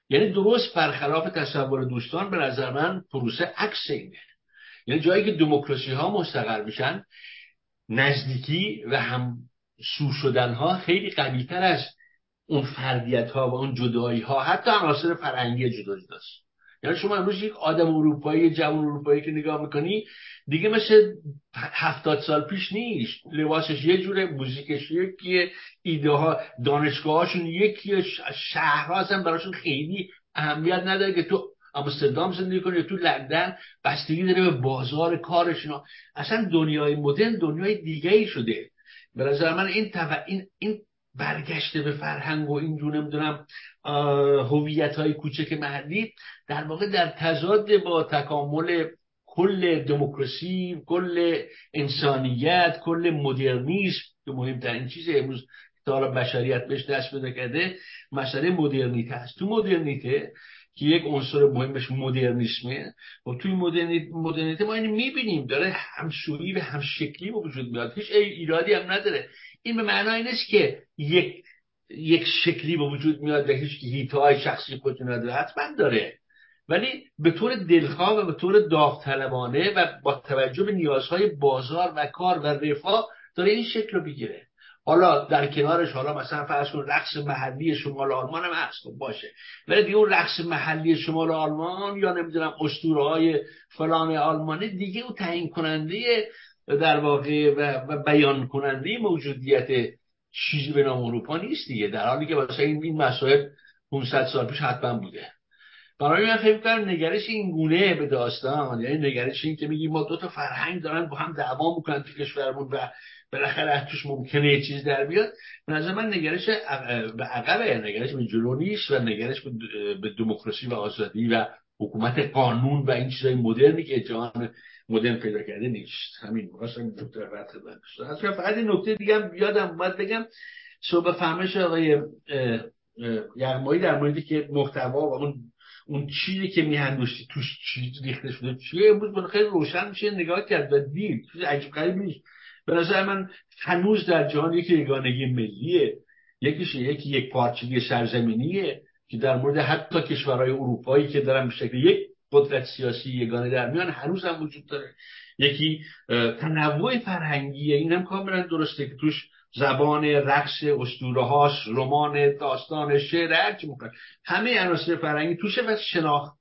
یعنی درست برخلاف تصور دوستان به نظر من پروسه عکس اینه. یعنی جایی که دموکراسی ها مستقر میشن نزدیکی و هم سو شدن ها خیلی قوی از اون فردیت ها و اون جدایی ها حتی عناصر فرهنگی جدا جداست یعنی شما امروز یک آدم اروپایی جوان اروپایی که نگاه می‌کنی دیگه مثل هفتاد سال پیش نیست. لباسش یه جوره موزیکش یکیه ایده ها دانشگاهاشون یکیه شهرها اصلا براشون خیلی اهمیت نداره که تو آمستردام زندگی کنی تو لندن بستگی داره به بازار کارشون. اصلا دنیای مدرن دنیای دیگه ای شده. به نظر من این, این, این برگشته به فرهنگ و اینجور نمی‌دونم هویت های کوچک محلی در واقع در تضاد با تکامل کل دموکراسی کل انسانیت کل مدرنیسم که مهمترین چیز امروز تا بشریت بهش دست پیدا کرده مسئله مدرنیته هست. تو مدرنیته که یک عنصر مهمش مدرنیسمه و توی مدرنیته ما این می‌بینیم. داره همسویی و همشکلی به وجود میاد. هیچ ایرادی هم نداره. این به معنای نیست که یک یک شکلی به وجود میاد و هیچ هیتای شخصی خودی نداره حتما داره. ولی به طور دلخواه و به طور داوطلبانه و با توجه به نیازهای بازار و کار و رفاه داره این شکل رو بگیره حالا در کنارش حالا مثلا فرض کن رقص محلی شمال آلمان هم هست خب باشه. ولی دیگه اون رقص محلی شمال آلمان یا نمی‌دونم اسطوره های فلان آلمانی دیگه اون تعیین کننده در واقع و بیان کننده موجودیت چیزی به نام اروپا نیست دیگه. در حالی که مثلا این این مسائل 500 سال پیش حتما بوده. برای من فکر کنم نگرش این گونه به داستان یعنی نگرش این که میگی ما دو تا فرهنگ دارن با هم دعوا می‌کنن تو کشورمون و بالاخره توش ممکنه یه چیز در بیاد به نظر من نگرش به عقبه. نگرش به جلو نیست و نگرش به دموکراسی و آزادی و حکومت قانون و این چیزای مدرنی که جهان مدرن پیدا کرده نیست. همین واسه دکتر فقط این نکته دیگه هم یادم باید بگم صبح فهمش آقای یغمایی در موردی که محتوا و اون اون چیزی که میهندوشتی توش چیز ریخته شده چیه؟ امروز خیلی روشن میشه نگاه کرد و دید. چیز عجیب غریب نیست. به نظر من هنوز در جهان یک یگانگی ملیه یکیش یکی یک پارچگی سرزمینیه که در مورد حتی کشورهای اروپایی که دارن به شکل یک قدرت سیاسی یگانه در میان هنوز هم وجود داره. یکی تنوع فرهنگیه. این هم کاملا درسته که توش زبان رقص اسطوره هاش رمان داستان شعر هرچی همه عناصر فرهنگی توشه و شناخت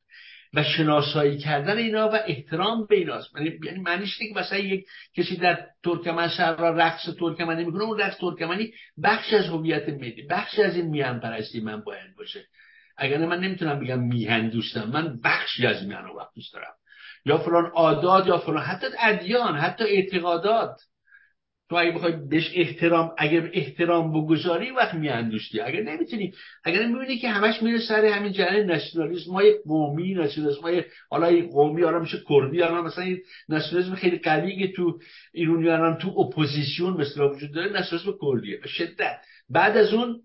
و شناسایی کردن اینا و احترام به ایناست. یعنی, یعنی معنیش که مثلا یک کسی در ترکمن سر را رقص ترکمنی می‌کنه اون رقص ترکمنی بخش از هویت ملی بخش از این میهن پرستی من باید باشه. اگر من نمی‌تونم بگم میهن دوستم من بخشی از میهن رو دوست دارم. یا فلان عادات یا فلان حتی ادیان حتی اعتقادات. تو اگه بخوای بهش احترام اگر احترام بگذاری وقت میاندوشتی اگر نمی‌تونی اگر می‌بینی که همش میره سر همین جنه نشنالیسم های قومی نشنالیسم های حالا قومی حالا میشه کردی حالا مثلا نشنالیسم خیلی قوی که تو ایرانیان تو اپوزیسیون مثلا وجود داره نشنالیسم کردیه. به شدت. بعد از اون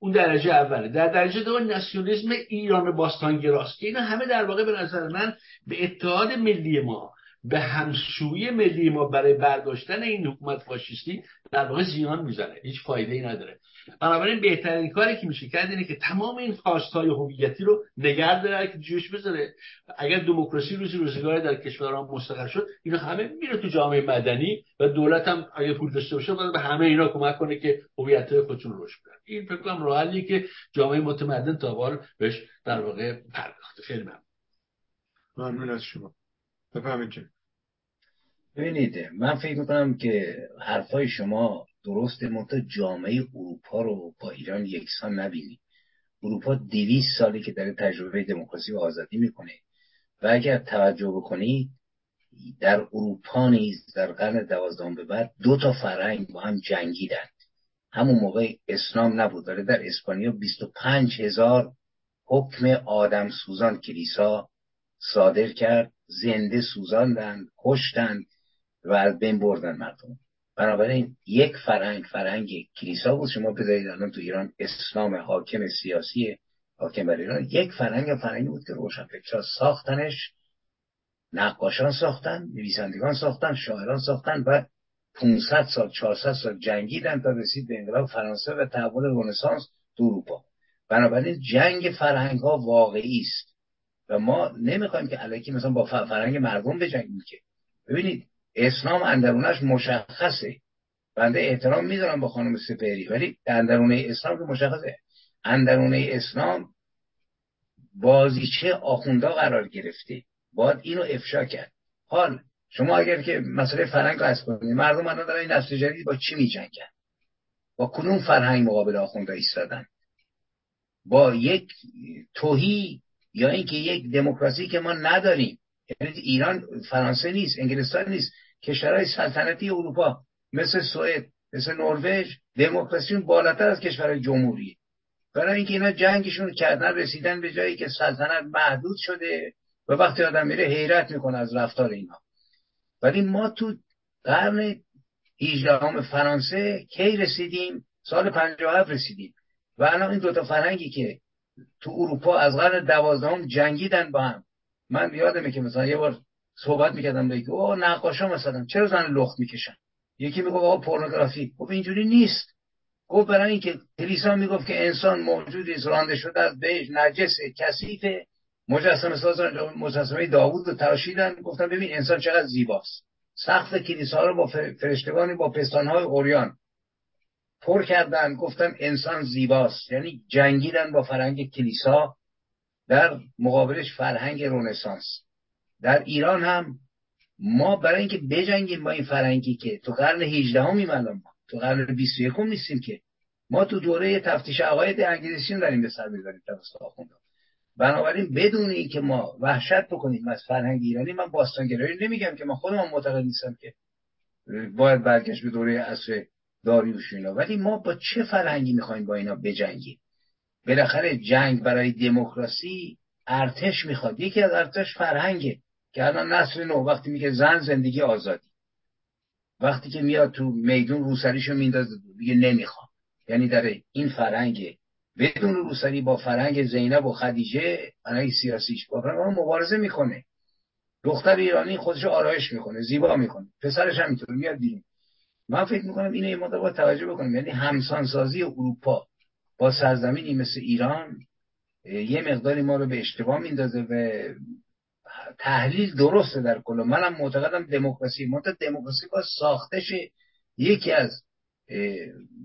اون درجه اوله. در درجه دوم ناسیونالیسم ایران باستانگراست. که اینا همه در واقع به نظر من به اتحاد ملی ما به همسویی ملی ما برای برداشتن این حکومت فاشیستی در واقع زیان می‌زنه. هیچ فایده ای نداره. بنابراین بهترین کاری که میشه کرد اینه که تمام این خواستهای هویتی رو نگه که جوش بذاره. اگر دموکراسی روزی روزگار در کشورها مستقر شد اینا همه میره تو جامعه مدنی و دولت هم اگه پول داشته باشه باید به همه اینا کمک کنه که هویت خودشون رشد کنن. این فکر کنم که جامعه متمدن تا بهش در واقع پرداخته. خیلی ممنون. ممنون از شما. بفهمید ببینید من فکر می‌کنم که حرفای شما درست منتها جامعه اروپا رو با ایران یکسان نبینید اروپا دویست سالی که داره تجربه دموکراسی و آزادی می‌کنه و اگر توجه بکنید در اروپا نیز در قرن دوازدهم به بعد دو تا فرهنگ با هم جنگیدند همون موقع اسلام نبود داره در اسپانیا 25 هزار حکم آدم سوزان کلیسا صادر کرد زنده سوزاندند کشتند. و از بین بردن مردم. بنابراین یک فرهنگ فرهنگ کلیسا بود. شما بذارید الان تو ایران اسلام حاکم سیاسی حاکم بر ایران یک فرهنگ فرهنگی بود که روشنفکرها ساختنش نقاشان ساختن نویسندگان ساختن شاعران ساختن و 500 سال 400 سال جنگیدن تا رسید به انقلاب فرانسه و تحول رنسانس تو اروپا. بنابراین جنگ فرهنگ ها واقعی است. و ما نمی‌خوایم که علیکی مثلا با فرهنگ مردم بجنگیم که ببینید اسلام اندرونش مشخصه. بنده احترام میدارم با خانم سپهری ولی اندرونه اسلام که مشخصه. اندرونه اسلام بازیچه آخوندا قرار گرفته. باید اینو افشا کرد. حال شما اگر که مسئله فرهنگ از کنید مردم الان دارن این نسل جدید با چی میجنگن؟ با کنون فرهنگ مقابل آخوندا ایستادن؟ با یک توهی یا اینکه یک دموکراسی که ما نداریم؟ یعنی ایران فرانسه نیست انگلستان نیست. کشورهای سلطنتی اروپا مثل سوئد مثل نروژ دموکراسیون بالاتر از کشورهای جمهوری. برای اینکه اینا جنگشون کردن رسیدن به جایی که سلطنت محدود شده و وقتی آدم میره حیرت می‌کنه از رفتار اینا. ولی ما تو قرن 18 فرانسه کی رسیدیم؟ سال 57 رسیدیم. و الان این دوتا فرهنگی که تو اروپا از قرن دوازدهم جنگیدن با هم. من یادمه که مثلا یه بار صحبت می‌کردم بگی او نقاشا مثلا چرا زن لخت می‌کشن؟ یکی میگه آقا پورنوگرافی. خب اینجوری نیست. گفت برای اینکه کلیسا می‌گفت که انسان موجودی رانده شده از بهش نجس کثیف مجسمه ساز مجسمه داوود رو تراشیدن. گفتن ببین انسان چقدر زیباست. سقف کلیسا رو با فرشتگانی با پستانهای اوریان پر کردن. گفتن انسان زیباست. یعنی جنگیدن با فرهنگ کلیسا در مقابلش فرهنگ رونسانس در ایران هم ما برای اینکه بجنگیم با این فرهنگی که تو قرن 18 همیم الان ما. تو قرن 21 نیستیم که. ما تو دوره تفتیش عقاید انگلیسی داریم به سر می‌بریم توسط آخونده بنابراین بدون اینکه ما وحشت بکنیم از فرهنگ ایرانی من باستانگرایی نمیگم که من خودم معتقد نیستم که باید برگشت به دوره عصر داریوش اینا. ولی ما با چه فرهنگی می‌خوایم با اینا بجنگیم؟ بالاخره جنگ برای دموکراسی ارتش می‌خواد. یکی از ارتش فرهنگه. که الان نسل نو وقتی میگه زن زندگی آزادی. وقتی که میاد تو میدون روسریشو میندازه دیگه نمی‌خوام. یعنی در این فرهنگ بدون روسری با فرهنگ زینب و خدیجه برای سیاسیش با مبارزه می‌کنه. دختر ایرانی خودش آرایش می‌کنه زیبا می‌کنه. پسرش هم می‌تونه میاد بیرون. من فکر می‌کنم اینو یه مقدار با توجه بکنیم. یعنی همسانسازی اروپا با سرزمینی مثل ایران یه مقداری ما رو به اشتباه میندازه و تحلیل درسته در کل. منم معتقدم دموکراسی منتها دموکراسی با ساختش یکی از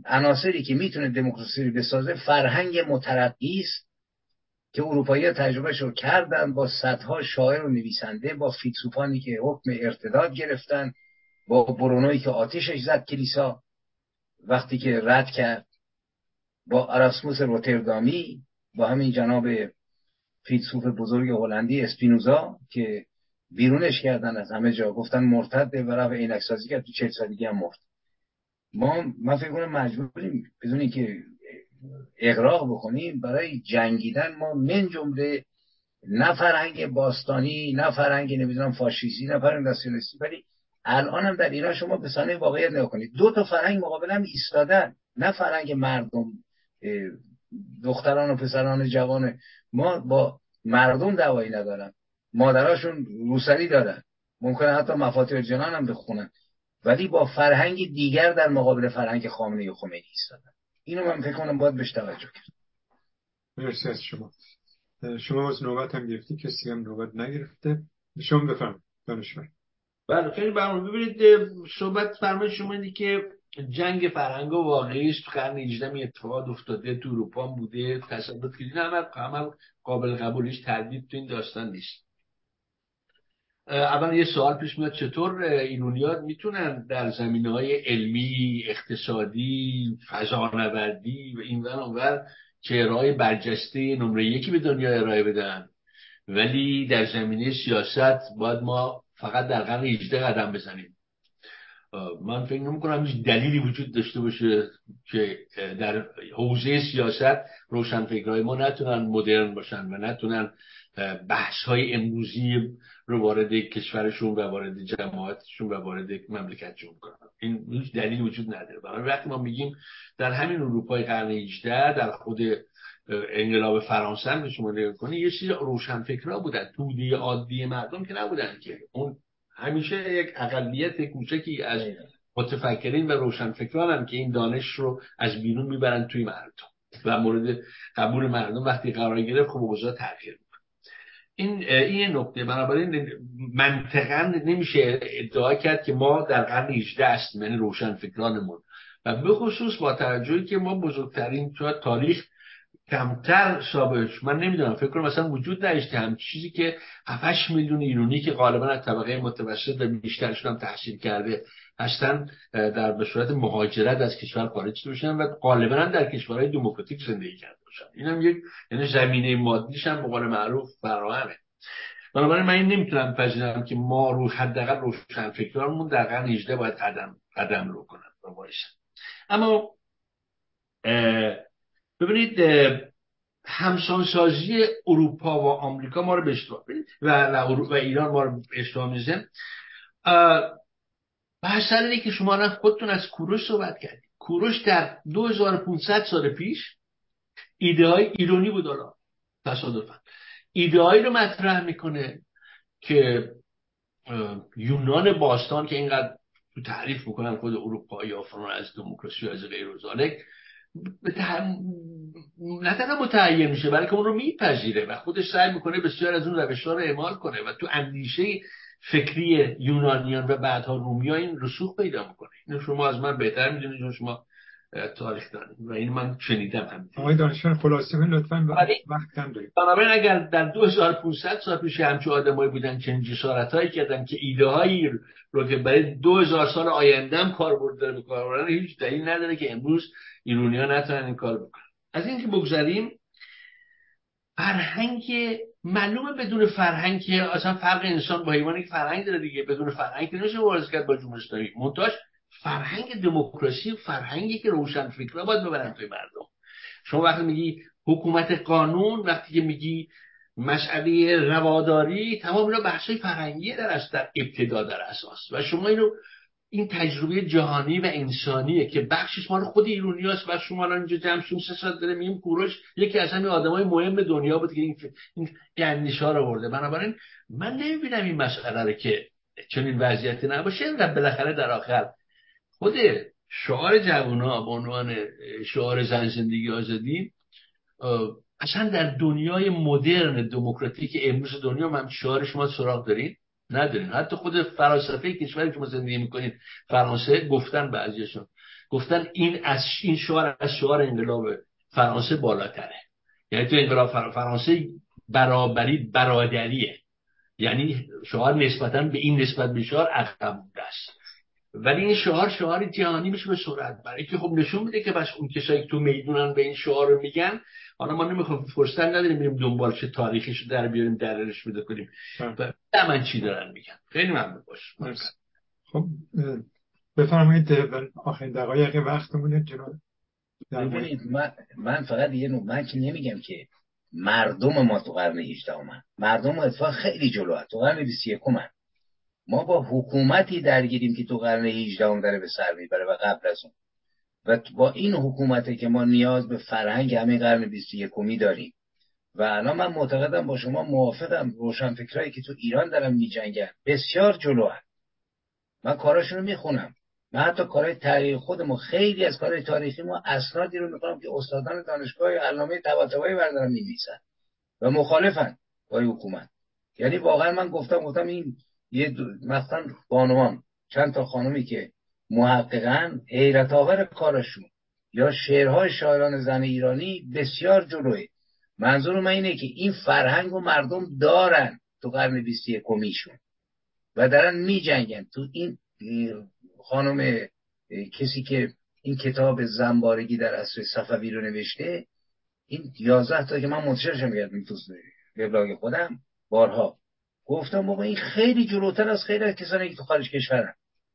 عناصری که می‌تونه دموکراسی رو بسازه فرهنگ مترقی است که اروپایی تجربه رو کردن با صدها شاعر و نویسنده با فیلسوفانی که حکم ارتداد گرفتن با برونوی که آتیشش زد کلیسا وقتی که رد کرد با اراسموس روتردامی با همین جناب فیلسوف بزرگ هلندی اسپینوزا که بیرونش کردن از همه جا. گفتن مرتد و رفت عینک سازی کرد تو چهل سالگی هم مرد. ما من فکر کنم مجبوریم بدون اینکه اقراق بکنیم برای جنگیدن ما من جمله نه فرهنگ باستانی نه فرهنگ نمی‌دونم فاشیستی نه فرهنگ ناسیونالیستی ولی الان هم در ایران شما به سانه واقعیت نکنید دو تا فرهنگ مقابل هم ایستادن. نه فرهنگ مردم دختران و پسران جوان ما با مردم دعوایی ندارن. مادراشون روسری دارن ممکنه حتی مفاتیح جنان هم بخونن. ولی با فرهنگ دیگر در مقابل فرهنگ خامنه و خمینی ایستادن. اینو من فکر کنم باید بهش توجه کرد. مرسی از شما. شما از نوبت هم گرفتی. کسی هم نوبت نگرفته. شما بفهم دانشور. بله خیلی برنامه ببینید صحبت فرمایش شما اینه که جنگ فرهنگ و واقعی است. قرن 18 اتفاق افتاده تو اروپا بوده. تصادف که عمل قابل قبولیش تردید تو این داستان نیست. اول یه سوال پیش میاد. چطور ایرونیات می‌تونن در زمینه های علمی اقتصادی فضانوردی و این ور اونور چهرهای برجسته نمره یکی به دنیا ارائه بدن؟ ولی در زمینه سیاست باید ما فقط در قرن 18 قدم بزنیم. من فکر نمی کنم هیچ دلیلی وجود داشته باشه که در حوزه سیاست روشنفکرهای ما نتونن مدرن باشن و نتونن بحث های امروزی رو وارد کشورشون و وارد جماعتشون و وارد مملکتشون کنن. این هیچ دلیل وجود نداره. برای وقتی ما میگیم در همین اروپای قرن 18 در خود انقلاب فرانسه هم شما نگاه کنید یه چیز روشنفکرها بودن توده عادی مردم که نبودن که. اون همیشه یک اقلیت کوچکی از متفکرین و روشنفکران هم که این دانش رو از بیرون می‌برن توی مردم و مورد قبول مردم وقتی قرار گرفت خب اوضاع تغییر این این نکته. بنابراین منطقا نمیشه ادعا کرد که ما در قرن 18 است یعنی روشن فکرانمون و به خصوص با توجهی که ما بزرگترین تاریخ کمتر سابقش من نمی‌دونم فکر کنم مثلا وجود نداشته هم چیزی که 7 میلیون ایرانی که غالبا از طبقه متوسط و بیشترشون هم تحصیل کرده هستن در به صورت مهاجرت از کشور خارج بشن و غالبا در کشورهای دموکراتیک زندگی کرده باشن. اینم یک یعنی زمینه مادیش هم به قول معروف فراهمه. بنابراین من این نمی‌تونم پذیرم که ما رو حداقل روشن فکرانمون در قرن 18 باید قدم قدم رو کنن رو اما ببینید همسانسازی اروپا و آمریکا ما رو به و, و ایران ما رو به اشتباه میزن بحث اینه که شما رفت خودتون از کوروش صحبت کردید. کوروش در 2500 سال پیش ایده های ایرانی بود حالا تصادفا. ایده رو مطرح می‌کنه که یونان باستان که اینقدر تو تعریف می‌کنن خود اروپایی ها از دموکراسی از غیر و نه تنها متعین میشه بلکه اون رو میپذیره و خودش سعی می‌کنه بسیار از اون روش رو اعمال کنه و تو اندیشه فکری یونانیان و بعدها رومی این رسوخ پیدا می‌کنه. اینو شما از من بهتر می‌دونید چون شما تاریخ دانیم و این من شنیدم هم آقای دانشمند خلاصه من لطفا وقت کم داریم. بنابراین اگر در 2500 سال پیش همچه آدمایی بودن چنین جسارت هایی کردن که ایده هایی رو که برای 2000 سال آینده هم کاربرد داره به کار هیچ دلیل نداره که امروز ایرونی ها نتونن این کار بکنن. از اینکه بگذاریم فرهنگ معلومه بدون فرهنگ که اصلا فرق انسان با حیوانی که فرهنگ داره دیگه بدون فرهنگ که نمیشه مبارزه کرد با جمهوری اسلامی منتاش فرهنگ دموکراسی فرهنگی که روشن فکرها باید ببرن توی مردم. شما وقتی میگی حکومت قانون وقتی که میگی مسئله رواداری تمام اینا بحثای فرهنگی در است در ابتدا در اساس. و شما اینو این تجربه جهانی و انسانیه که بخشش مال خود ایرونی هست و شما الان اینجا جمع شون سه ساعت داره میگیم کوروش یکی از همین آدمای مهم دنیا بود که این این گندیشا رو برده بنابراین من نمی‌بینم این مسئله رو که چنین وضعیتی نباشه. و بالاخره در آخر خود شعار جوونا به عنوان شعار زن زندگی آزادی اصلا در دنیای مدرن دموکراتیک امروز دنیا من شعار شما سراغ دارین. ندارین حتی خود فراسفه کشوری که ما زندگی می‌کنیم فرانسه گفتن بعضیشون گفتن این از این شعار از شعار انقلاب فرانسه بالاتره. یعنی تو انقلاب فرانسه برابری برادریه. یعنی شعار نسبتا به این نسبت به شعار عقب است. ولی این شعار شعار جهانی میشه به سرعت برای که خب نشون میده که بس اون کسایی تو می‌دونن به این شعار رو میگن حالا ما نمی‌خوام فرصت نداریم بریم دنبال چه تاریخیش رو در بیاریم درش بده کنیم. و من چی دارن میگن. خیلی ممنون باش. خب بفرمایید آخرین دقایق وقتمونه جناب. من, من فقط یه نوع من که نمیگم که مردم ما تو قرن 18 من مردم اتفاق خیلی جلو تو قرن 21 من ما با حکومتی درگیریم که تو قرن 18 داره به سر می‌بره و قبل از اون. و با این حکومته که ما نیاز به فرهنگ همین قرن 21 داریم. و الان من معتقدم با شما موافقم روشن فکرایی که تو ایران دارن میجنگن بسیار جلو. من کاراشون رو می‌خونم. من حتی کارهای تاریخی خودمون خیلی از کارهای تاریخی ما اسنادی رو می‌کنم که استادان دانشگاه علامه طباطبایی بردارن می‌نویسن و مخالفن با حکومت. یعنی واقعا من گفتم گفتم این یه مثلا بانوان چند تا خانمی که محققا حیرت آور کارشون. یا شعرهای شاعران زن ایرانی بسیار جلوه. منظور من اینه که این فرهنگ و مردم دارن تو قرن بیستی کمیشون و دارن می جنگن تو این خانم کسی که این کتاب زنبارگی در اصر صفوی رو نوشته این یازده تا که من منتشرشم کردم تو وبلاگ خودم بارها. گفتم بابا این خیلی جلوتر از خیلی از کسانی که تو خارج کشورن.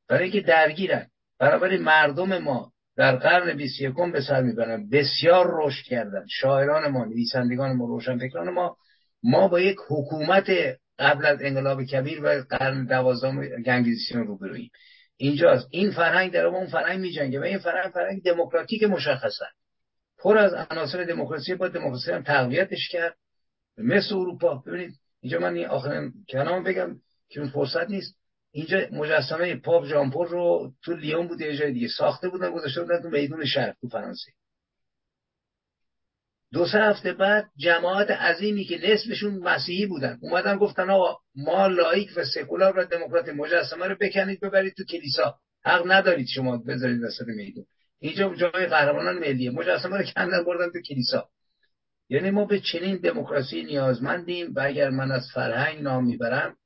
برای اینکه درگیرن. بنابراین مردم ما در قرن 21 به سر می‌برن. بسیار رشد کردن. شاعران ما نویسندگان ما روشنفکران ما. ما با یک حکومت قبل از انقلاب کبیر و قرن دوازدهم گنگیزیسیون روبرویم اینجاست این فرهنگ در اون فرهنگ میجنگه و این فرهنگ فرهنگ دموکراتیک مشخصه. پر از عناصر دموکراسی با دموکراسی هم تقویتش کرد. مثل اروپا. ببینید اینجا من این آخرین کلام بگم که اون فرصت نیست. اینجا مجسمه پاپ ژان پل رو تو لیون بود یه جای دیگه ساخته بودن گذاشته بودن تو میدون شهر تو فرانسه. دو سه هفته بعد جماعت عظیمی که نصفشون مسیحی بودن اومدن گفتن آقا ما لائیک و سکولار و دموکرات مجسمه رو بکنید ببرید تو کلیسا. حق ندارید شما بذارید وسط میدون. اینجا جای قهرمانان ملیه. مجسمه رو کندن بردن تو کلیسا. یعنی ما به چنین دموکراسی نیازمندیم و اگر من از فرهنگ نام می‌برم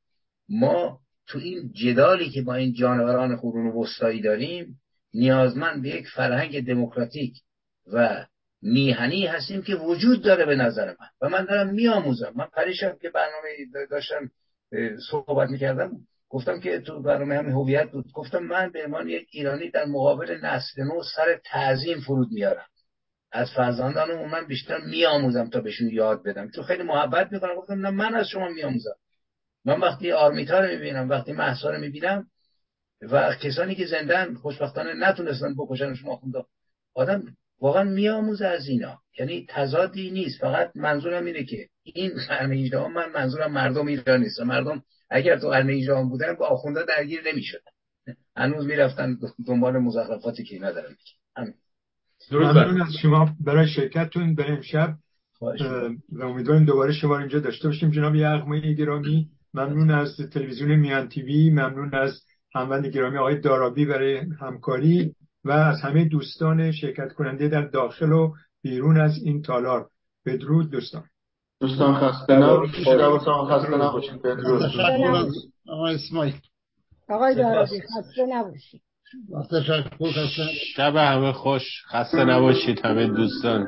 ما تو این جدالی که با این جانوران قرون وسطایی داریم نیازمند به یک فرهنگ دموکراتیک و میهنی هستیم که وجود داره به نظر من. و من دارم میآموزم. من پریشم که برنامه داشتم صحبت می‌کردم گفتم که تو برنامه همین هویت بود. گفتم من به عنوان یک ایرانی در مقابل نسل نو سر تعظیم فرود میارم. از فرزندانم من بیشتر میآموزم تا بهشون یاد بدم. تو خیلی محبت می‌کنم. گفتم نه من از شما میآموزم. من وقتی آرمیتا رو می‌بینم وقتی محسا رو می‌بینم و کسانی که زندن خوشبختانه نتونستن بکشن شما خونده. آدم واقعا میآموزه از اینا. یعنی تضادی نیست. فقط منظورم اینه که این قرن 18 من منظورم مردم ایران نیست مردم اگر تو قرن 18 بودن با آخونده درگیر نمی‌شدن. هنوز می‌رفتن دنبال مزخرفاتی که اینا دارن. همین. ممنون از شما برای شرکتتون به امشب و امیدواریم دوباره شما اینجا داشته باشیم. جناب یغمایی گرامی. ممنون از تلویزیون میان تیوی ممنون از هموند گرامی آقای دارابی برای همکاری و از همه دوستان شرکت کننده در داخل و بیرون از این تالار. بدرود دوستان. دوستان خسته نباشید. دوستان خسته نباشید. بدرود. آقای اسماعیل. آقای دارابی خسته نباشید. شب همه خوش. خسته نباشید همه دوستان.